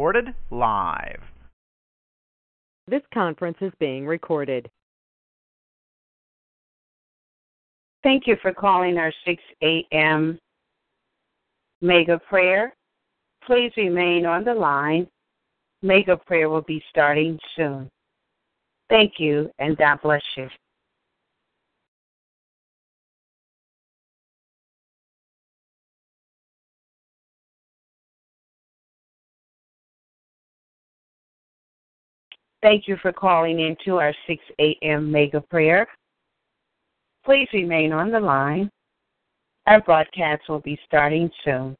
Recorded live. This conference is being recorded. Thank you for calling our 6 a.m. mega prayer. Please remain on the line. Mega prayer will be starting soon. Thank you, and God bless you. Thank you for calling into our 6 a.m. mega prayer. Please remain on the line. Our broadcast will be starting soon.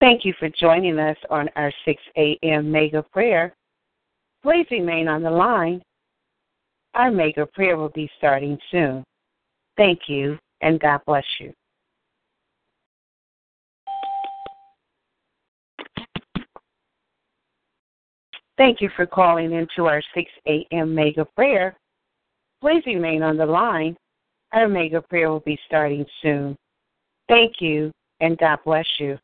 Thank you for joining us on our 6 a.m. mega prayer. Please remain on the line. Our mega prayer will be starting soon. Thank you, and God bless you. Thank you for calling into our 6 a.m. mega prayer. Please remain on the line. Our mega prayer will be starting soon. Thank you, and God bless you.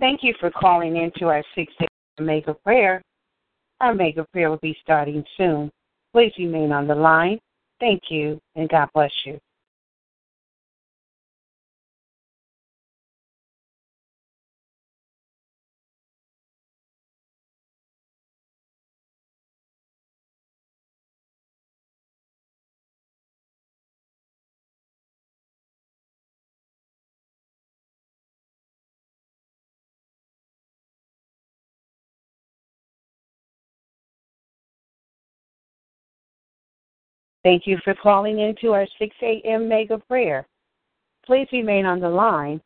Thank you for calling into our 6 a.m. mega prayer. Our mega prayer will be starting soon. Please remain on the line. Thank you, and God bless you. Thank you for calling into our 6 a.m. mega prayer. Please remain on the line.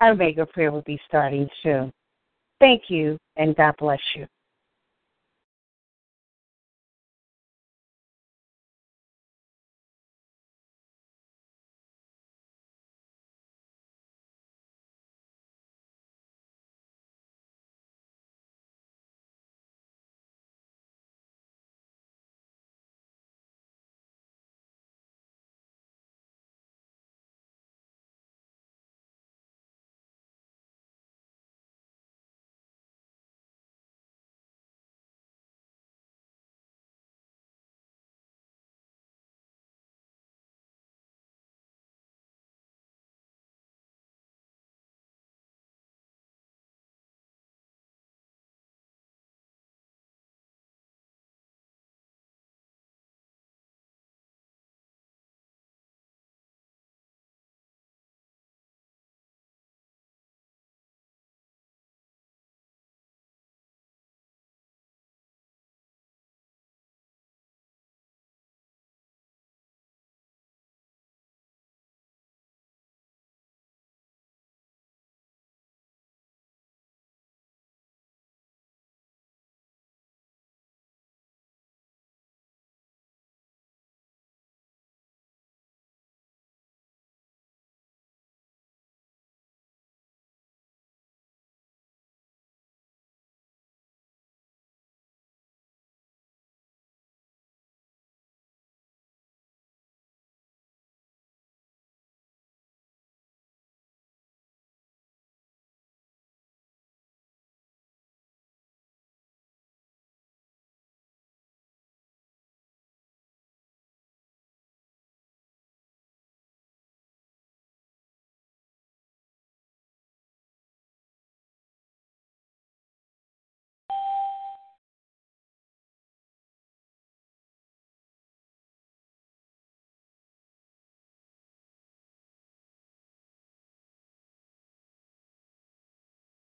Our mega prayer will be starting soon. Thank you, and God bless you.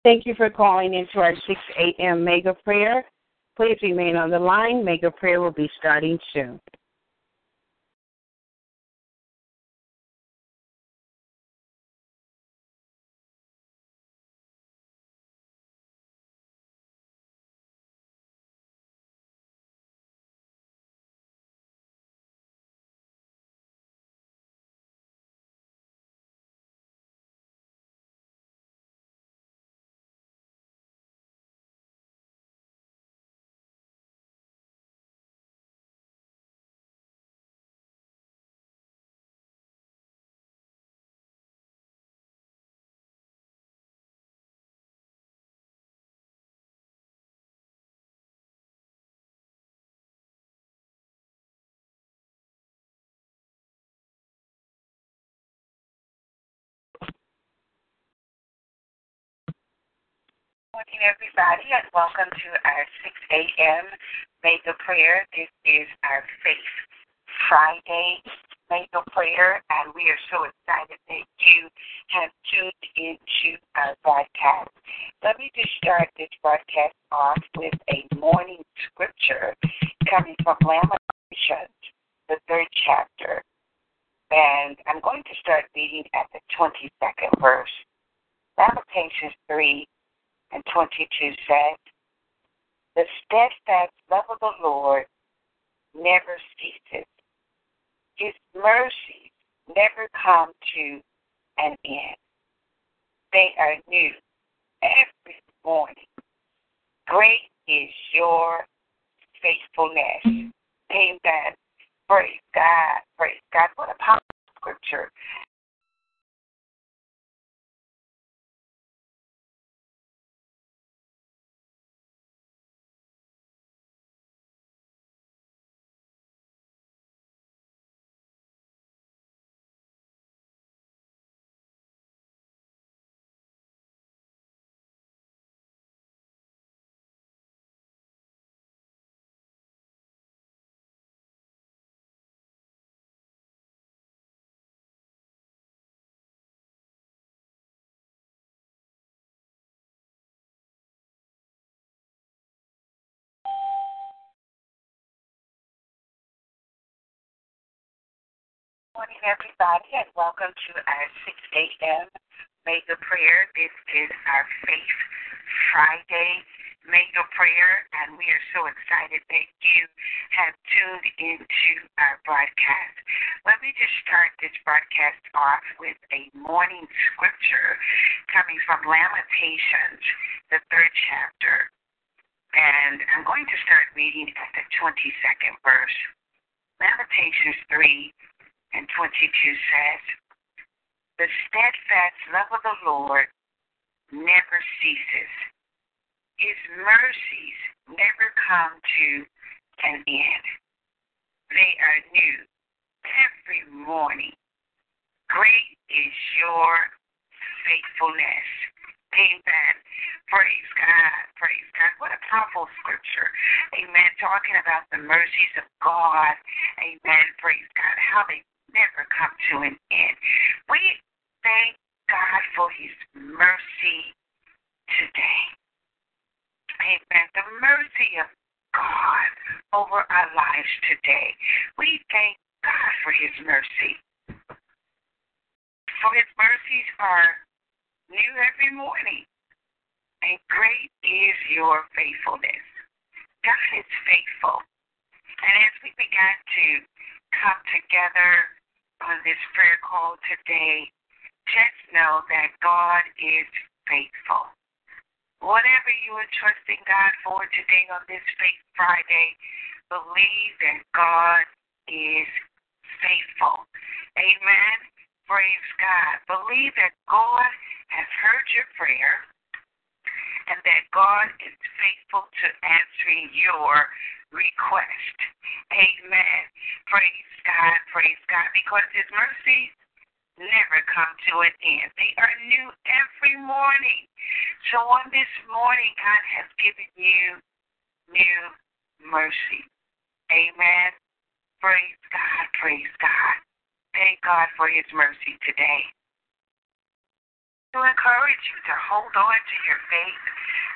Thank you for calling into our 6 a.m. mega prayer. Please remain on the line. Mega prayer will be starting soon. Morning, everybody, and welcome to our 6 a.m. Mega Prayer. This is our Faith Friday Mega Prayer, and we are so excited that you have tuned into our broadcast. Let me just start this broadcast off with a morning scripture coming from Lamentations, the third chapter. And I'm going to start reading at the 22nd verse. Lamentations 3 and 22 says, The steadfast love of the Lord never ceases. His mercies never come to an end. They are new every morning. Great is your faithfulness. Mm-hmm. Amen. Praise God. Praise God. What a powerful scripture. Morning, everybody, and welcome to our 6 a.m. Mega Prayer. This is our Faith Friday Mega Prayer, and we are so excited that you have tuned into our broadcast. Let me just start this broadcast off with a morning scripture coming from Lamentations, the third chapter. And I'm going to start reading at the 22nd verse. Lamentations 3 and 22 says, The steadfast love of the Lord never ceases. His mercies never come to an end. They are new every morning. Great is your faithfulness. Amen. Praise God. Praise God. What a powerful scripture. Amen. Talking about the mercies of God. Amen. Praise God. How they never come to an end. We thank God for his mercy today. Amen. The mercy of God over our lives today. We thank God for his mercy. For his mercies are new every morning. And great is your faithfulness. God is faithful. And as we began to come together on this prayer call today, just know that God is faithful. Whatever you are trusting God for today on this Faith Friday, believe that God is faithful. Amen. Praise God. Believe that God has heard your prayer and that God is faithful to answering your request. Amen. Praise God, praise God, because His mercies never come to an end. They are new every morning. So on this morning, God has given you new mercy. Amen. Praise God, praise God. Thank God for His mercy today. To encourage you to hold on to your faith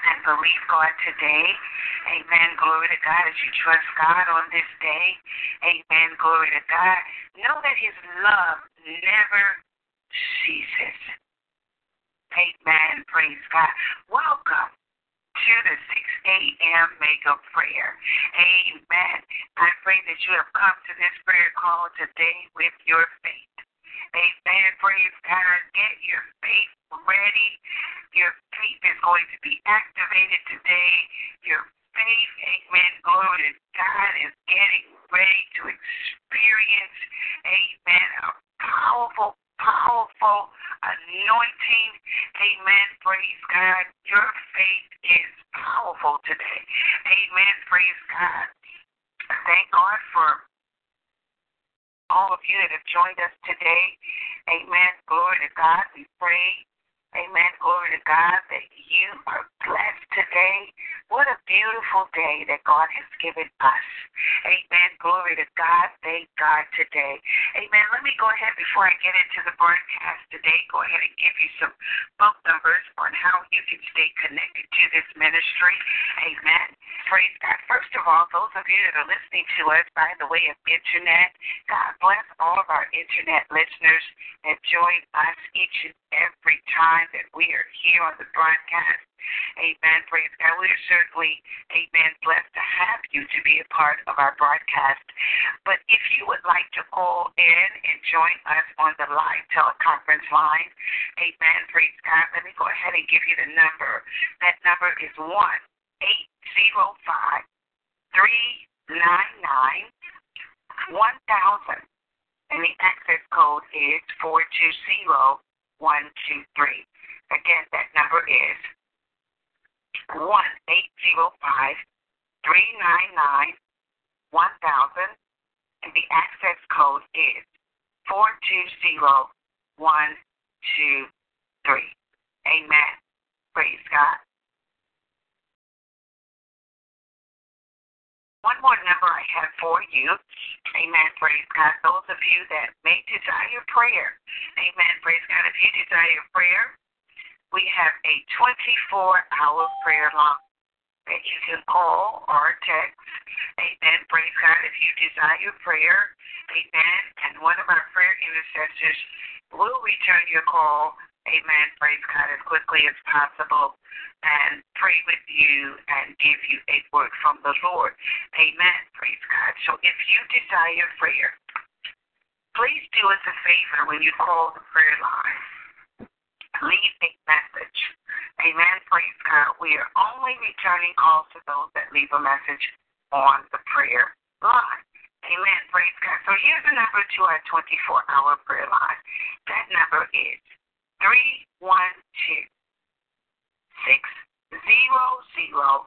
and believe God today. Amen. Glory to God as you trust God on this day. Amen. Glory to God. Know that His love never ceases. Amen. Praise God. Welcome to the 6 a.m. mega prayer. Amen. I pray that you have come to this prayer call today with your faith. Amen. Praise God. Get your faith ready. Your faith is going to be activated today. Your faith, amen, glory to God, is getting ready to experience, amen, a powerful, powerful anointing. Amen. Praise God. Your faith is powerful today. Amen. Praise God. Thank God for all of you that have joined us today. Amen. Glory to God. We pray. Amen. Glory to God that you are blessed today. What a beautiful day that God has given us. Amen. Glory to God. Thank God today. Amen. Let me go ahead before I get into the broadcast today, go ahead and give you some phone numbers on how you can stay connected to this ministry. Amen. Praise God. First of all, those of you that are listening to us by the way of internet, God bless all of our internet listeners that join us each and every time that we are here on the broadcast. Amen. Praise God. We are certainly, amen, blessed to have you to be a part of our broadcast. But if you would like to call in and join us on the live teleconference line, amen, praise God, let me go ahead and give you the number. That number is 1 805 399 1000. And the access code is 420 123. Again, that number is one eight zero five three nine nine one thousand, and the access code is four two zero one two three. Amen. Praise God. One more number I have for you. Amen. Praise God. Those of you that may desire prayer. Amen. Praise God. If you desire prayer, we have a 24 hour prayer line that you can call or text. Amen. Praise God. If you desire prayer, amen. And one of our prayer intercessors will return your call. Amen. Praise God as quickly as possible and pray with you and give you a word from the Lord. Amen. Praise God. So if you desire prayer, please do us a favor when you call the prayer line. Leave a message. Amen. Praise God. We are only returning calls to those that leave a message on the prayer line. Amen. Praise God. So here's the number to our 24 hour prayer line. That number is 312 six zero zero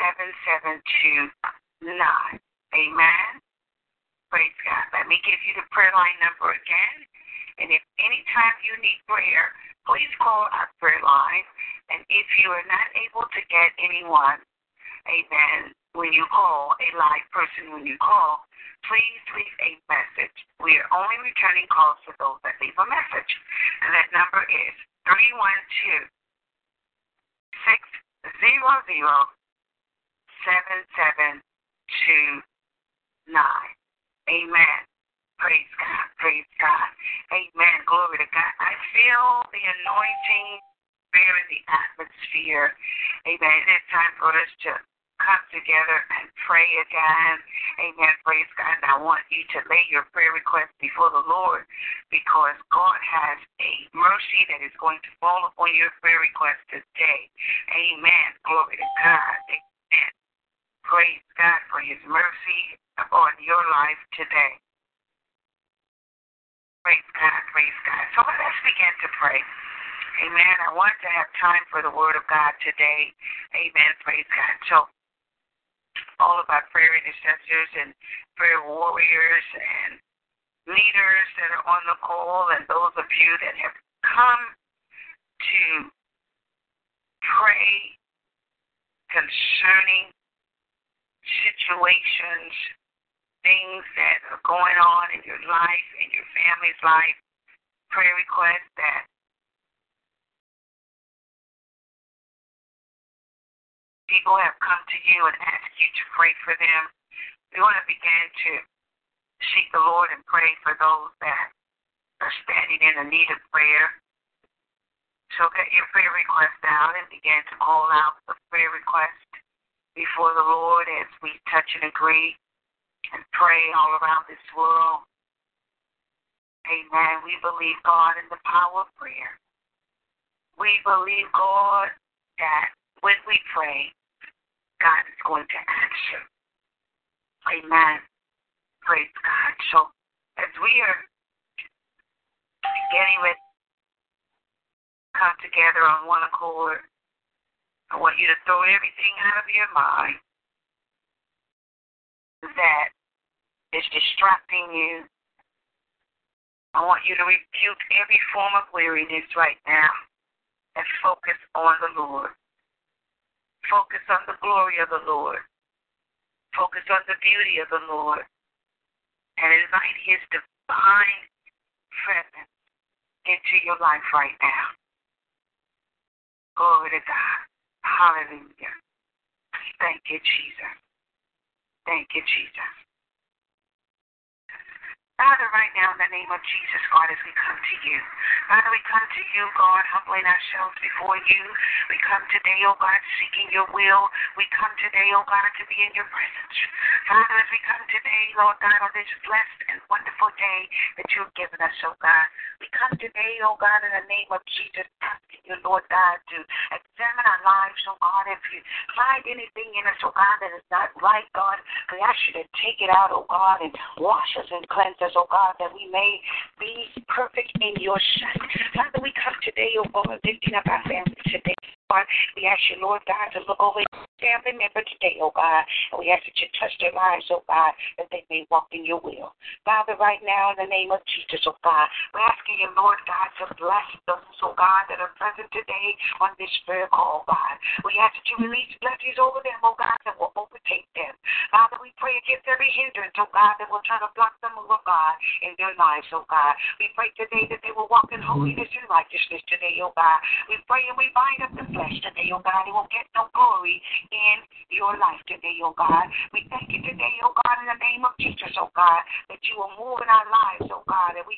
seven seven two nine. Amen. Praise God. Let me give you the prayer line number again. And if anytime you need prayer, please call our prayer line. And if you are not able to get anyone, amen, when you call, a live person when you call, please leave a message. We are only returning calls to those that leave a message. And that number is 312 six zero zero seven seven two nine. Amen. Praise God. Praise God. Amen. Glory to God. I feel the anointing there in the atmosphere. Amen. It's time for us to come together and pray again. Amen. Praise God. And I want you to lay your prayer request before the Lord because God has a mercy that is going to fall upon your prayer request today. Amen. Glory to God. Amen. Praise God for his mercy upon your life today. Praise God. Praise God. So let us begin to pray. Amen. I want to have time for the word of God today. Amen. Praise God. So all of our prayer intercessors and prayer warriors and leaders that are on the call and those of you that have come to pray concerning situations, things that are going on in your life, in your family's life, prayer requests that people have come to you and asked you to pray for them. We want to begin to seek the Lord and pray for those that are standing in the need of prayer. So get your prayer request out and begin to call out the prayer request before the Lord as we touch and agree and pray all around this world. Amen. We believe God in the power of prayer. We believe God that when we pray, God is going to answer. Amen. Praise God. So as we are ready to come together on one accord, I want you to throw everything out of your mind that is distracting you. I want you to rebuke every form of weariness right now and focus on the Lord. Focus on the glory of the Lord. Focus on the beauty of the Lord. And invite His divine presence into your life right now. Glory to God. Hallelujah. Thank you, Jesus. Thank you, Jesus. Father, right now in the name of Jesus, God, as we come to you. Father, we come to you, God, humbling ourselves before you. We come today, oh God, seeking your will. We come today, oh God, to be in your presence. Father, as we come today, Lord God, on this blessed and wonderful day that you've given us, oh God. We come today, oh God, in the name of Jesus, asking you, Lord God, to examine our lives, oh God. If you find anything in us, oh God, that is not right, God, we ask you to take it out, oh God, and wash us and cleanse us us, oh God, that we may be perfect in your sight. Father, we come today, oh God, lifting up our family today. God, we ask you, Lord God, to look over family member today, oh God, and we ask that you touch their lives, oh God, that they may walk in your will. Father, right now, in the name of Jesus, oh God, we're asking you, Lord God, to bless those, oh God, that are present today on this prayer call, God. We ask that you release blessings over them, oh God, that will overtake them. Father, we pray against every hindrance, oh God, that will try to block them, oh God, in their lives, oh God. We pray today that they will walk in holiness and righteousness today, oh God. We pray and we bind up the flesh today, oh God. It will get no glory in your life today, oh God. We thank you today, oh God, in the name of Jesus, oh God, that you move in our lives, oh God. And we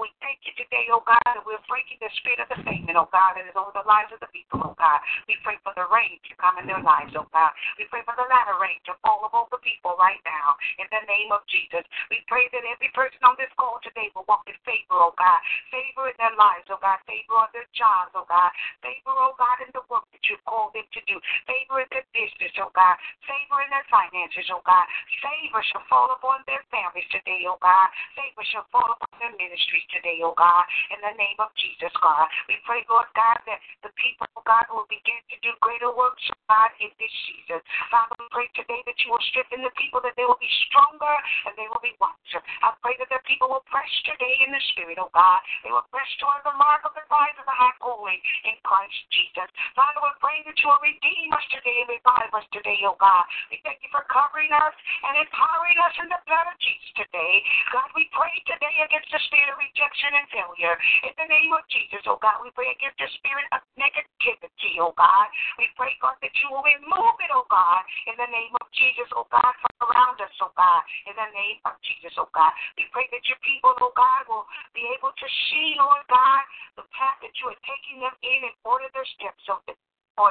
we thank you today, oh God, that we're breaking the spirit of the famine, oh God, that is over the lives of the people, oh God. We pray for the rain to come in their lives, oh God. We pray for the latter rain to fall upon the people right now in the name of Jesus. We pray that every person on this call today will walk in favor, oh God. Favor in their lives, oh God. Favor on their jobs, oh God. Favor, oh God, in the work that you've called them to do. Favor in their business, oh God. Favor in their finances, oh God. Favor shall fall upon their families today, oh God. Favor shall fall upon their ministries today, oh God. In the name of Jesus, God. We pray, Lord God, that the people, oh God, will begin to do greater works, oh God, in this season. Father, we pray today that you will strengthen the people, that they will be stronger and they will be wiser. I pray that the people will press today in the Spirit, oh God. They will press toward the mark of the prize of the high calling in Christ Jesus. Father, we pray that you will redeem us today and revive us today, oh God. We thank you for covering us and empowering us in the blood of Jesus today. God, we pray today against the spirit rejection and failure. In the name of Jesus, oh God, we pray against the spirit of negativity, oh God. We pray, God, that you will remove it, oh God, in the name of Jesus, oh God, from around us, oh God, in the name of Jesus, oh God. We pray that your people, oh God, will be able to see, Lord God, the path that you are taking them in and order their steps, oh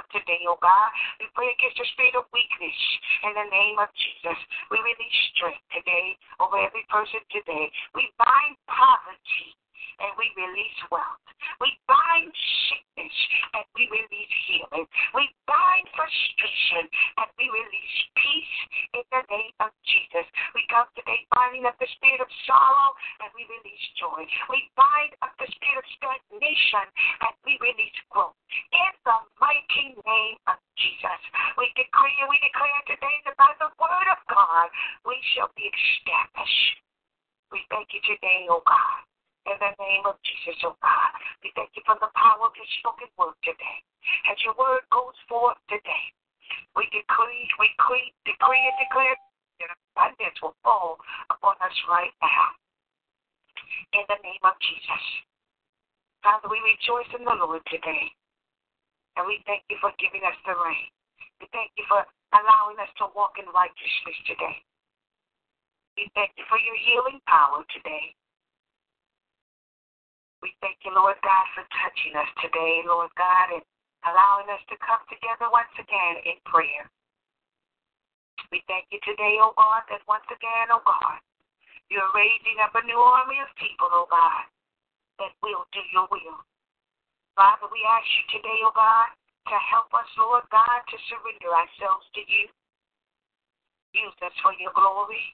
today, oh God. We pray against the spirit of weakness in the name of Jesus. We release strength today over every person today. We bind poverty and we release wealth. We bind sickness and we release healing. We bind frustration and we release peace in the name of Jesus. We come today binding up the spirit of sorrow and we release joy. We bind up the spirit of stagnation and we release growth. In the mighty name of Jesus, we decree and we declare today that by the word of God we shall be established. We thank you today, O oh God in the name of Jesus, oh God. We thank you for the power of your spoken word today. As your word goes forth today, we decree, we decree, decree and declare that abundance will fall upon us right now. In the name of Jesus. Father, we rejoice in the Lord today. And we thank you for giving us the rain. We thank you for allowing us to walk in righteousness today. We thank you for your healing power today. You, Lord God, for touching us today, Lord God, and allowing us to come together once again in prayer. We thank you today, oh God, that once again, oh God, you're raising up a new army of people, oh God, that will do your will. Father, we ask you today, oh God, to help us, Lord God, to surrender ourselves to you. Use us for your glory.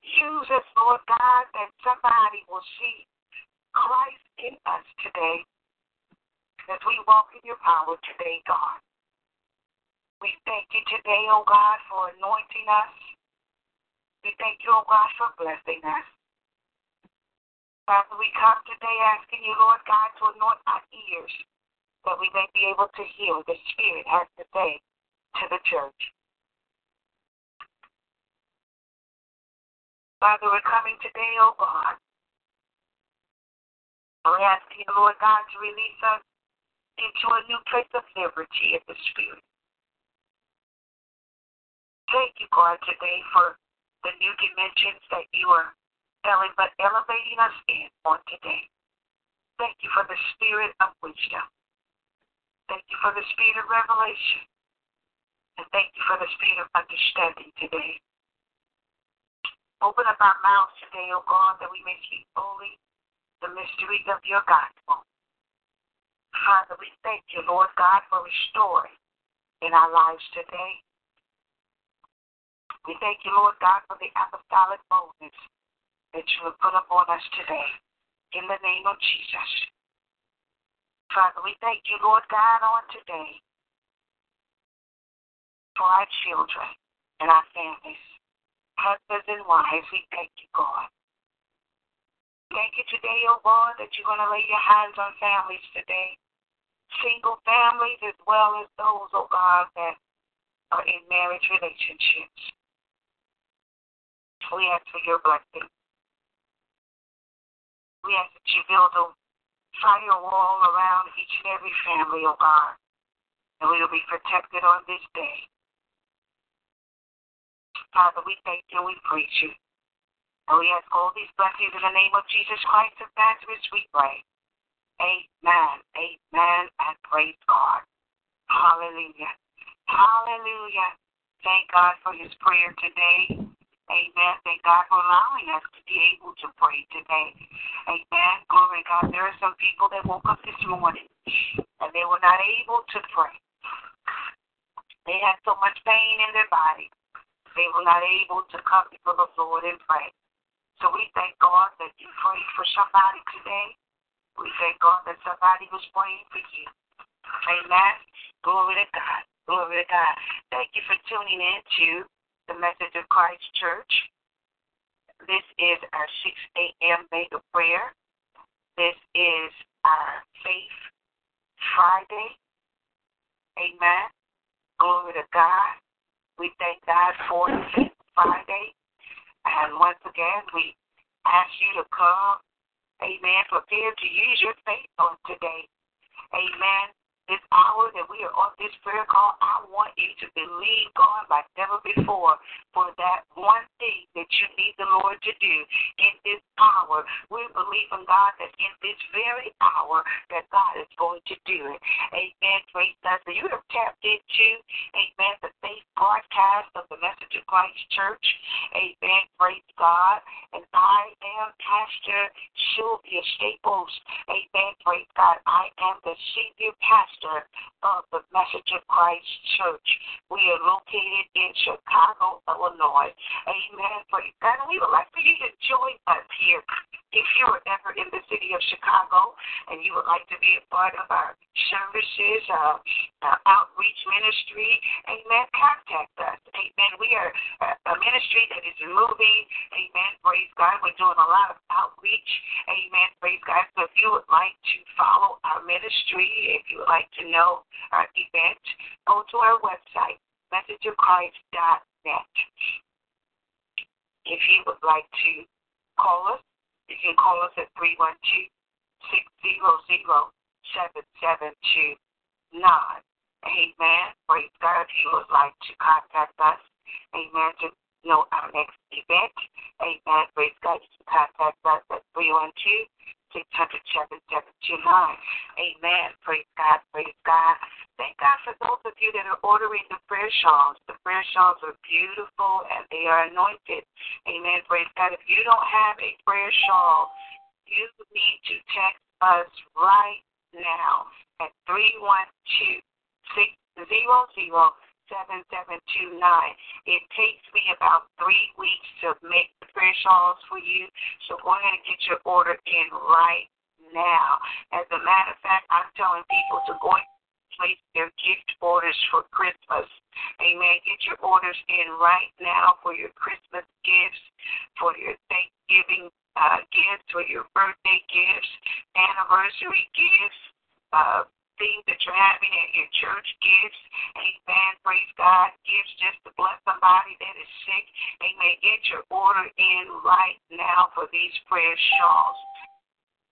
Use us, Lord God, that somebody will see Christ in us today as we walk in your power today, God. We thank you today, oh God, for anointing us. We thank you, oh God, for blessing us. Father, we come today asking you, Lord God, to anoint our ears that we may be able to hear what the Spirit has to say to the church. Father, we're coming today, oh God. We're asking you, Lord God, to release us into a new place of liberty in the Spirit. Thank you, God, today for the new dimensions that you are but elevating us in on today. Thank you for the spirit of wisdom. Thank you for the spirit of revelation. And thank you for the spirit of understanding today. Open up our mouths today, O God, that we may speak boldly the mysteries of your gospel. Father, we thank you, Lord God, for restoring in our lives today. We thank you, Lord God, for the apostolic boldness that you have put upon us today. In the name of Jesus. Father, we thank you, Lord God, on today for our children and our families husbands and wives, we thank you, God. Thank you today, oh God, that you're going to lay your hands on families today. Single families as well as those, oh God, that are in marriage relationships. We ask for your blessing. We ask that you build a firewall around each and every family, oh God, and we will be protected on this day. Father, we thank you and we praise you. And we ask all these blessings in the name of Jesus Christ of Nazareth, we pray. Amen. Amen. And praise God. Hallelujah. Hallelujah. Thank God for his prayer today. Amen. Thank God for allowing us to be able to pray today. Amen. Glory to God. There are some people that woke up this morning and they were not able to pray. They had so much pain in their body they were not able to come before the Lord and pray. So we thank God that you prayed for somebody today. We thank God that somebody was praying for you. Amen. Glory to God. Glory to God. Thank you for tuning in to the Message of Christ Church. This is our 6 a.m. mega prayer. This is our Faith Friday. Amen. Glory to God. We thank God for this Friday. And once again, we ask you to come, amen, prepared to use your faith on today. Amen this hour that we are on this prayer call, I want you to believe God like never before for that one thing that you need the Lord to do in this hour. We believe in God that in this very hour that God is going to do it. Amen. Praise God. So you have tapped into, amen, the faith broadcast of the Message of Christ Church. Amen. Praise God. And I am Pastor Sylvia Staples. Amen. Praise God. I am the senior pastor of the Message of Christ Church. We are located in Chicago, Illinois. Amen. God. And we would like for you to join us here. If you are ever in the city of Chicago and you would like to be a part of our services, our, uh, outreach ministry, amen, contact us. Amen. We are a ministry that is moving. Amen. Praise God. We're doing a lot of outreach. Amen. Praise God. So if you would like to follow our ministry, if you would like to know our event, go to our website, messageofchrist.net. If you would like to call us, you can call us at 312 600 7729. Amen. Praise God. If you would like to contact us, amen, to know our next event, amen. Praise God. You can contact us at 312 600 Amen. Praise God. Praise God. Thank God for those of you that are ordering the prayer shawls. The prayer shawls are beautiful and they are anointed. Amen. Praise God. If you don't have a prayer shawl, you need to text us right now at 312 600 7729. It takes me about three weeks to make the prayer shawls for you. So go ahead and get your order in right now. As a matter of fact, I'm telling people to go and place their gift orders for Christmas. Amen. Get your orders in right now for your Christmas gifts, for your Thanksgiving uh, gifts, for your birthday gifts, anniversary gifts, uh, things that you're having at your church, gifts, amen, praise God, gifts just to bless somebody that is sick, amen. Get your order in right now for these prayer shawls.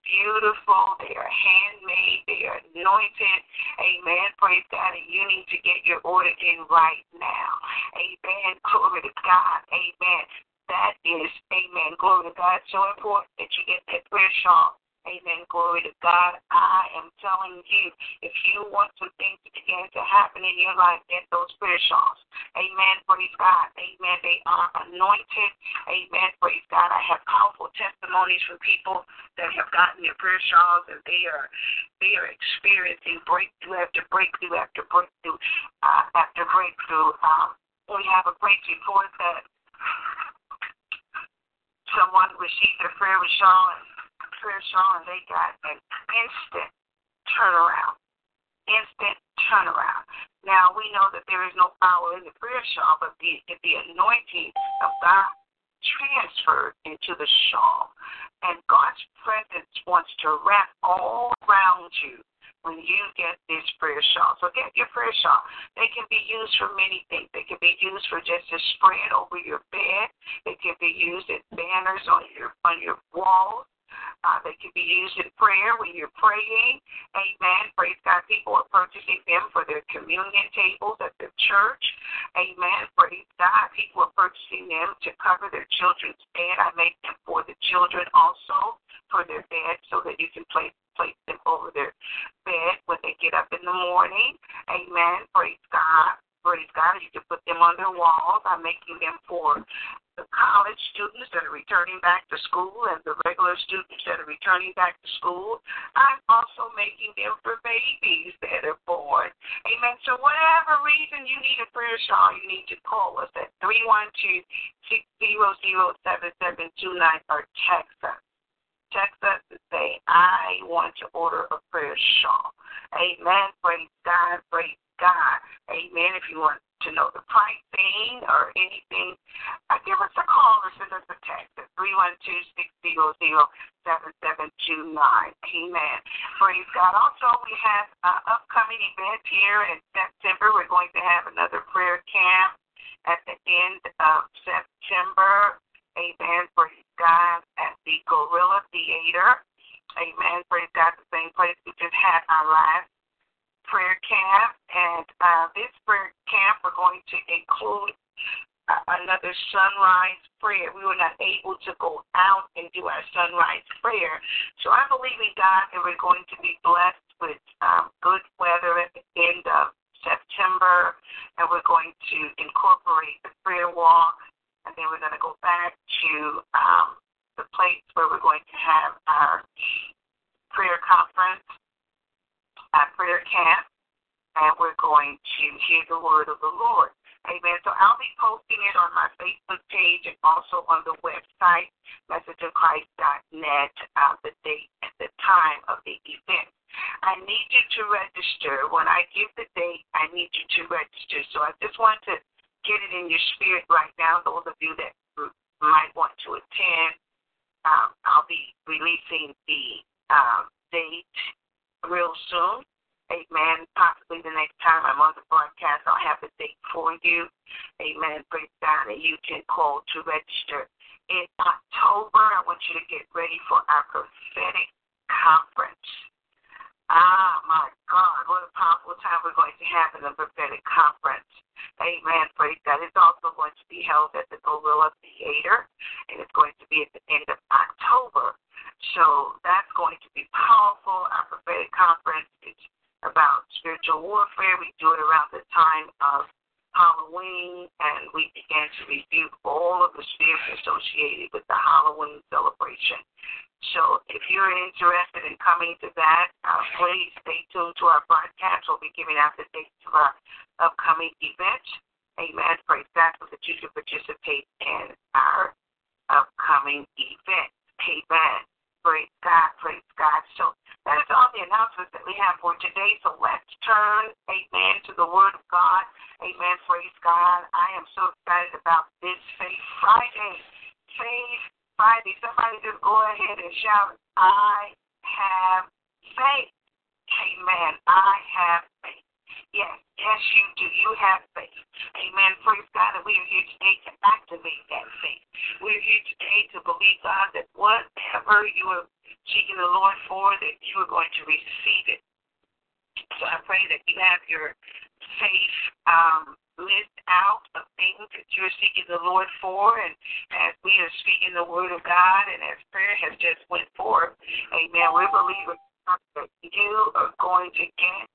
Beautiful, they are handmade, they are anointed, amen, praise God, and you need to get your order in right now, amen, glory to God, amen. That is, amen, glory to God, so important that you get that prayer shawl Amen. Glory to God. I am telling you, if you want some things to begin to happen in your life, get those prayer shawls. Amen. Praise God. Amen. They are anointed. Amen. Praise God. I have powerful testimonies from people that have gotten their prayer shawls and they are they are experiencing breakthrough after breakthrough after breakthrough uh, after breakthrough. Um, we have a great report that someone received their prayer shawl prayer and they got an instant turnaround. Instant turnaround. Now we know that there is no power in the prayer shawl, but the, the anointing of God transferred into the shawl. And God's presence wants to wrap all around you when you get this prayer shawl. So get your prayer shawl. They can be used for many things. They can be used for just a spread over your bed. They can be used as banners on your on your walls. Uh, they can be used in prayer when you're praying. Amen. Praise God. People are purchasing them for their communion tables at their church. Amen. Praise God. People are purchasing them to cover their children's bed. I make them for the children also for their bed so that you can place place them over their bed when they get up in the morning. Amen. Praise God. Praise God. You can put them on their walls. I'm making them for the college students that are returning back to school and the regular students that are returning back to school. I'm also making them for babies that are born. Amen. So whatever reason you need a prayer shawl, you need to call us at 312 600 7729 or text us. Text us and say, I want to order a prayer shawl. Amen. Praise God. Praise God. Amen. If you want to know the pricing or anything, uh, give us a call or send us a text at 312-600-7729. Amen. Praise God. Also, we have an upcoming event here in September. We're going to have another prayer camp at the end of September. Amen. Praise God at the Gorilla Theater. Amen. Praise God, the same place we just had our last prayer camp, and uh, this prayer camp we're going to include uh, another sunrise prayer. We were not able to go out and do our sunrise prayer, so I believe believing God that we're going to be blessed with um, good weather at the end of September, and we're going to incorporate the prayer walk, and then we're going to go back to um, the place where we're going to have our prayer conference at prayer camp, and we're going to hear the word of the Lord. Amen. So I'll be posting it on my Facebook page and also on the website, messageofchrist.net, uh, the date and the time of the event. I need you to register. When I give the date, I need you to register. So I just want to get it in your spirit right now, those of you that might want to attend. Um, I'll be releasing the um, date real soon. Amen. Possibly the next time I'm on the broadcast, I'll have the date for you. Amen. Praise God. And you can call to register. In October, I want you to get ready for our prophetic conference. Ah, my God, what a powerful time we're going to have in the prophetic conference. Amen. Praise God. It's also going to be held at the Gorilla Theater, and it's going to be at the end of October. So that's going to be powerful. Our prophetic conference is about spiritual warfare. We do it around the time of Halloween, and we began to review all of the spirits associated with the Halloween celebration. So if you're interested in coming to that, uh, please stay tuned to our broadcast. We'll be giving out the dates of our upcoming event. Amen. Praise God so that you can participate in our upcoming event. Amen. Praise God. Praise God. So that is all the announcements that we have for today. So let's turn, amen, to the Word of God. Amen. Praise God. I am so excited about this Faith Friday. Faith Friday. Somebody just go ahead and shout, I have faith. Amen. I have faith. Yes, yes, you do. You have faith. Amen. Praise God. And we are here today to activate that faith. We're here today to believe, God, that whatever you are seeking the Lord for, that you are going to receive it. So I pray that you have your faith um, list out of things that you're seeking the Lord for. And as we are speaking the word of God and as prayer has just went forth, amen, we believe that you are going to get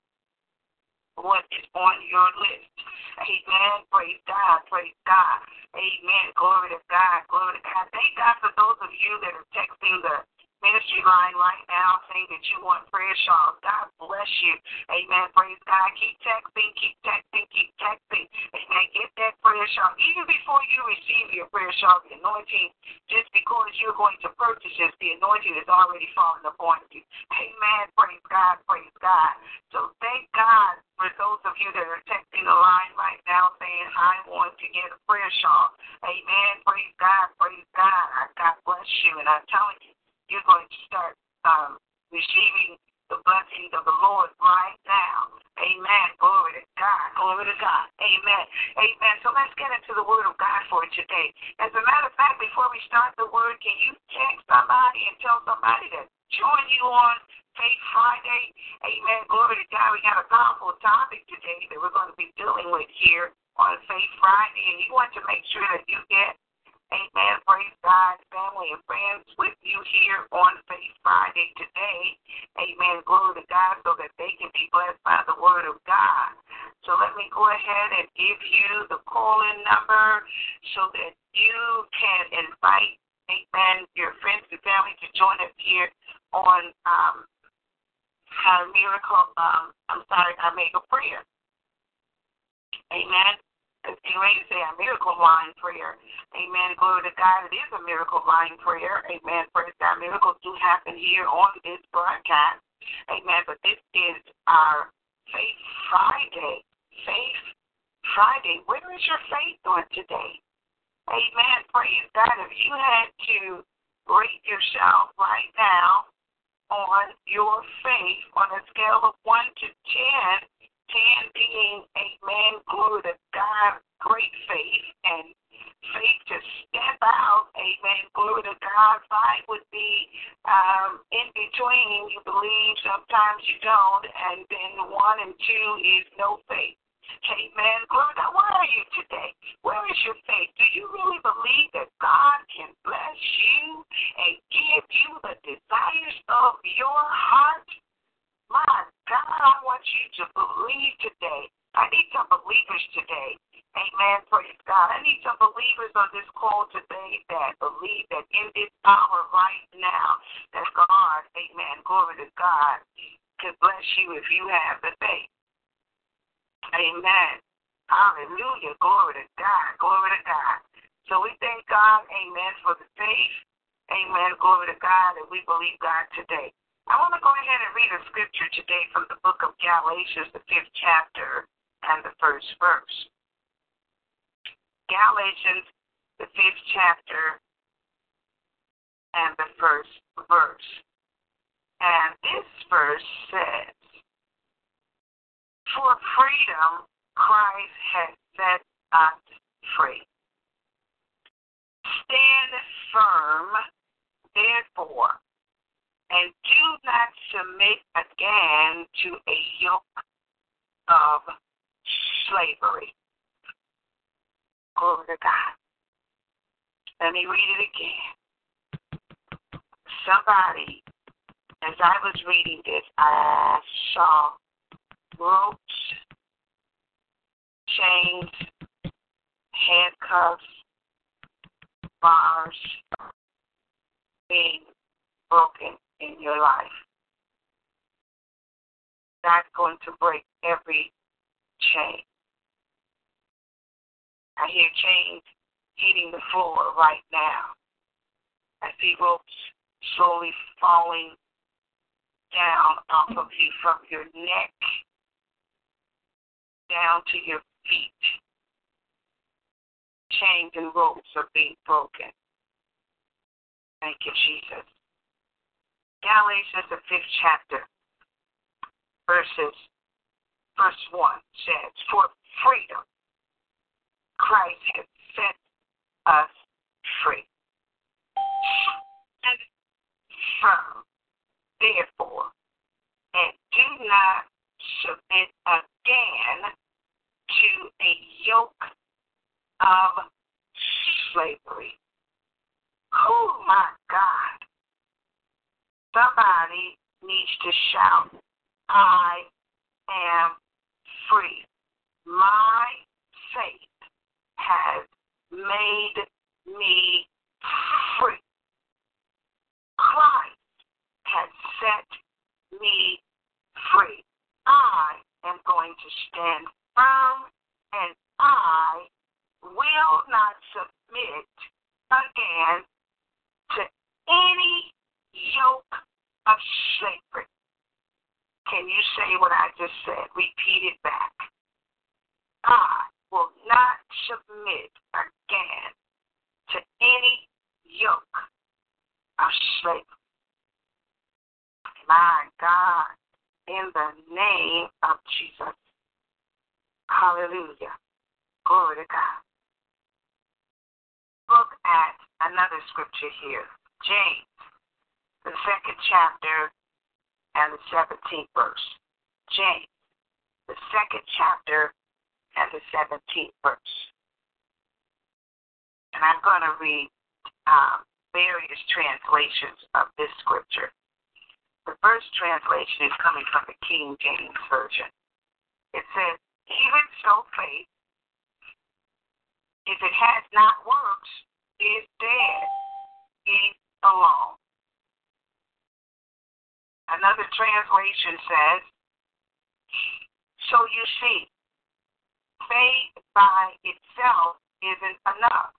what is on your list. Amen. Praise God. Praise God. Amen. Glory to God. Glory to God. Thank God for those of you that are texting the ministry line right now saying that you want prayer shawls. God bless you. Amen. Praise God. Keep texting, keep texting, keep texting. Amen. Get that prayer shawl. Even before you receive your prayer shawl, the anointing, just because you're going to purchase it, the anointing is already falling upon you. Amen. Praise God. Praise God. So thank God for those of you that are texting the line right now saying, I want to get a prayer shawl. Amen. Praise God. Praise God. God bless you. And I'm telling you, you're going to start um, receiving the blessings of the Lord right now. Amen. Glory to God. Glory to God. Amen. Amen. So let's get into the word of God for today. As a matter of fact, before we start the word, can you text somebody and tell somebody to join you on Faith Friday? Amen. Glory to God. We got a powerful topic today that we're going to be dealing with here on Faith Friday, and you want to make sure that you get Amen. Praise God, family and friends, with you here on Faith Friday today. Amen. Glory to God so that they can be blessed by the word of God. So let me go ahead and give you the call-in number so that you can invite, amen, your friends and family to join us here on um, our miracle, um, I'm sorry, our mega prayer. Amen getting ready to say a miracle line prayer. Amen. Glory to God. It is a miracle line prayer. Amen. Praise God. Miracles do happen here on this broadcast. Amen. But this is our Faith Friday. Faith Friday. Where is your faith on today? Amen. Praise God. If you had to rate yourself right now on your faith on a scale of 1 to 10, 10 being a man, glory to God, great faith, and faith to step out, amen, glory to God. Five would be um, in between, you believe, sometimes you don't, and then one and two is no faith. Amen. Glory God. Where are you today? Where is your faith? Do you really believe that God can bless you and give you the desires of your heart? My God, I want you to believe today. I need some believers today. Amen. Praise God. I need some believers on this call today that believe that in this hour right now, that God, amen, glory to God, can bless you if you have the faith. Amen. Hallelujah. Glory to God. Glory to God. So we thank God, amen, for the faith. Amen. Glory to God. And we believe God today. I want to go ahead and read a scripture today from the book of Galatians, the fifth chapter and the first verse. Galatians, the fifth chapter and the first verse. And this verse says, For freedom Christ has set us free. Stand firm, therefore, and do not submit again to a yoke of slavery. Glory to God. Let me read it again. Somebody, as I was reading this, I saw ropes, chains, handcuffs, bars being broken in your life. That's going to break every chain. I hear chains hitting the floor right now. I see ropes slowly falling down off of you from your neck down to your feet. Chains and ropes are being broken. Thank you, Jesus. Galatians, the fifth chapter, verses, verse 1 says, For freedom, Christ has set us free. Firm, therefore, and do not submit again to a yoke of slavery. Oh my God. Somebody needs to shout, I am free. My faith has made me free. Christ has set me free. I am going to stand firm and I will not submit again to any yoke of slavery. Can you say what I just said? Repeat it back. I will not submit again to any yoke of slavery. My God, in the name of Jesus. Hallelujah. Glory to God. Look at another scripture here. James, the second chapter and the 17th verse. James, the second chapter and the 17th verse. And I'm going to read um, various translations of this scripture. The first translation is coming from the King James Version. It says, Even so, faith, if it has not works, is dead, it alone. Another translation says, So you see, faith by itself isn't enough.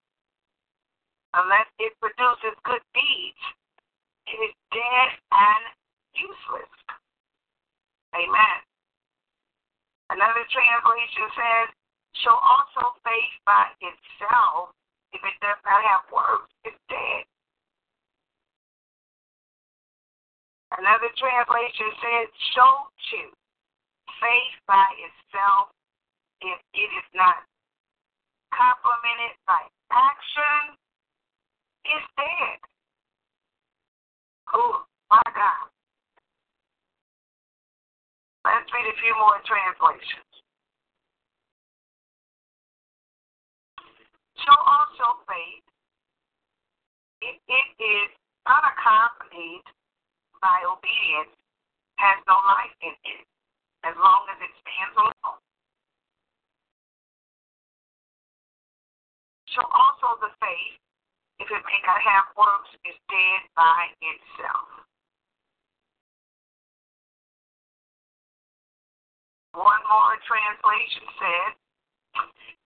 Unless it produces good deeds, it is dead and useless. Amen. Another translation says, so also faith by itself, if it does not have works, is dead. Another translation says, show too, faith by itself, if it is not complemented by action, is dead. Oh, my God. Let's read a few more translations. Show also faith, if it is unaccompanied by obedience, has no life in it, as long as it stands alone. So also the faith, if it may not have works, is dead by itself. One more translation says,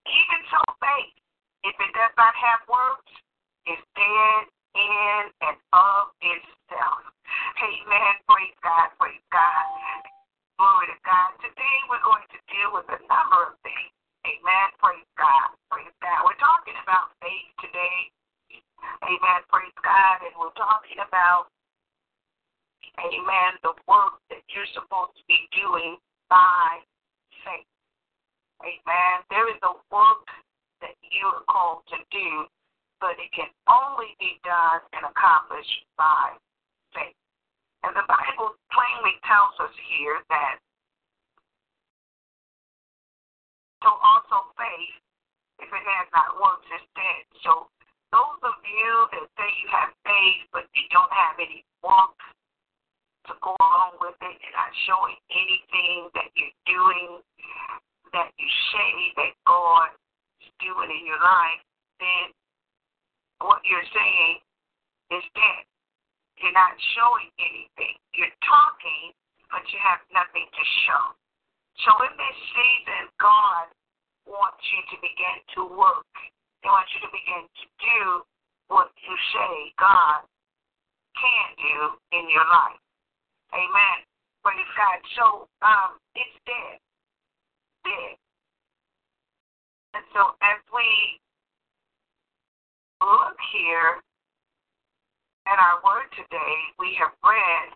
even so faith, if it does not have works, is dead in and of itself. Amen. Praise God. Praise God. Glory to God. Today we're going to deal with a number of things. Amen. Praise God. Praise God. We're talking about faith today. Amen. Praise God. And we're talking about, amen, the work that you're supposed to be doing by faith. Amen. There is a work that you are called to do, but it can only be done and accomplished by faith. And the Bible plainly tells us here that So also faith, if it has not works, is dead. So those of you that say you have faith but you don't have any works to go along with it, and not showing anything that you're doing that you say that God is doing in your life, then what you're saying is dead. You're not showing anything. You're talking, but you have nothing to show. So in this season, God wants you to begin to work. He wants you to begin to do what you say God can do in your life. Amen. Praise God. So um, it's dead. Dead. And so as we look here at our word today, we have read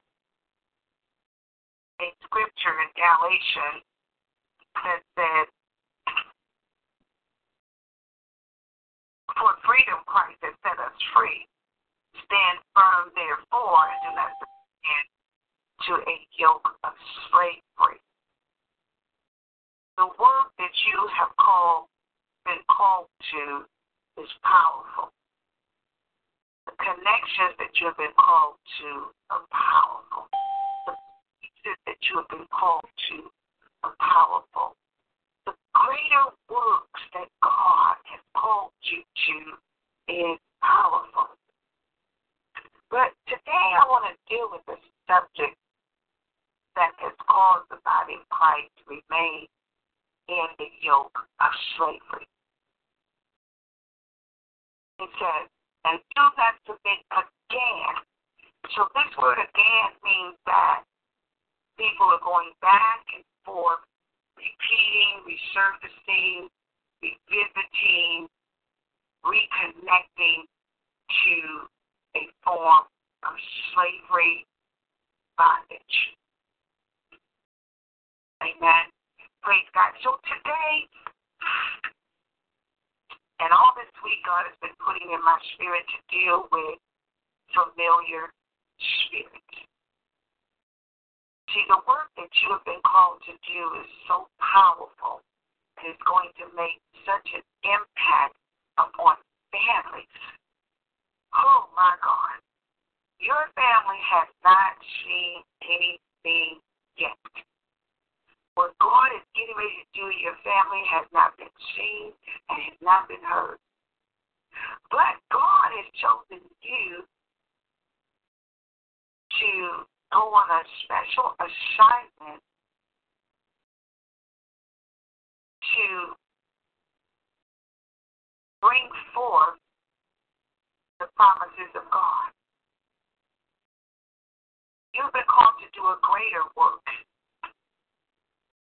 a scripture in Galatians that says, For freedom Christ has set us free. Stand firm, therefore, and do not submit to a yoke of slavery. The work that you have called, been called to is powerful. The connections that you have been called to are powerful. The pieces that you have been called to are powerful. The greater works that God has called you to is powerful. But today I want to deal with a subject that has caused the body of Christ to remain in the yoke of slavery. Says, and do not submit again. So this word again means that people are going back and forth, repeating, resurfacing, revisiting, reconnecting to a form of slavery bondage. Amen. Praise God. So today, and all this week, God has been putting in my spirit to deal with familiar spirits. See, the work that you have been called to do is so powerful and it's going to make such an impact upon families. Oh, my God. Your family has not seen anything yet. What God is getting ready to do, in your family has not been seen and has not been heard. But God has chosen you to go on a special assignment to bring forth the promises of God. You've been called to do a greater work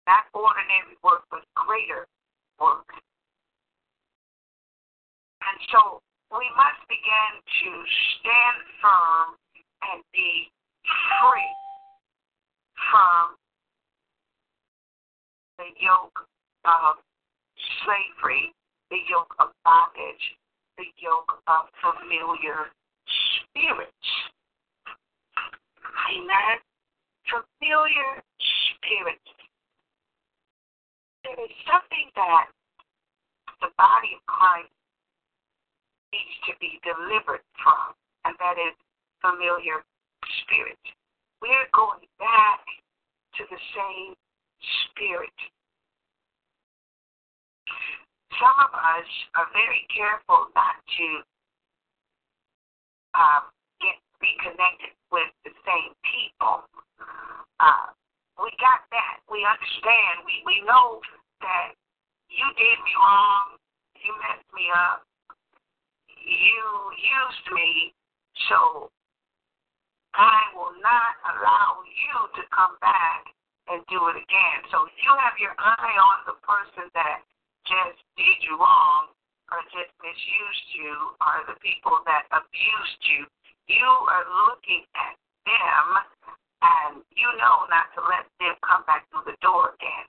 not ordinary work, but greater work. And so we must begin to stand firm and be free from the yoke of slavery, the yoke of bondage, the yoke of familiar spirits. Amen. Familiar spirits there is something that the body of Christ needs to be delivered from, and that is familiar spirits. We're going back to the same spirit. Some of us are very careful not to um, get reconnected with the same people. Uh, we got that. We understand. We we know that you did me wrong. You messed me up. You used me. So I will not allow you to come back and do it again. So you have your eye on the person that just did you wrong or just misused you or the people that abused you. You are looking at them and you know not to let them come back through the door again.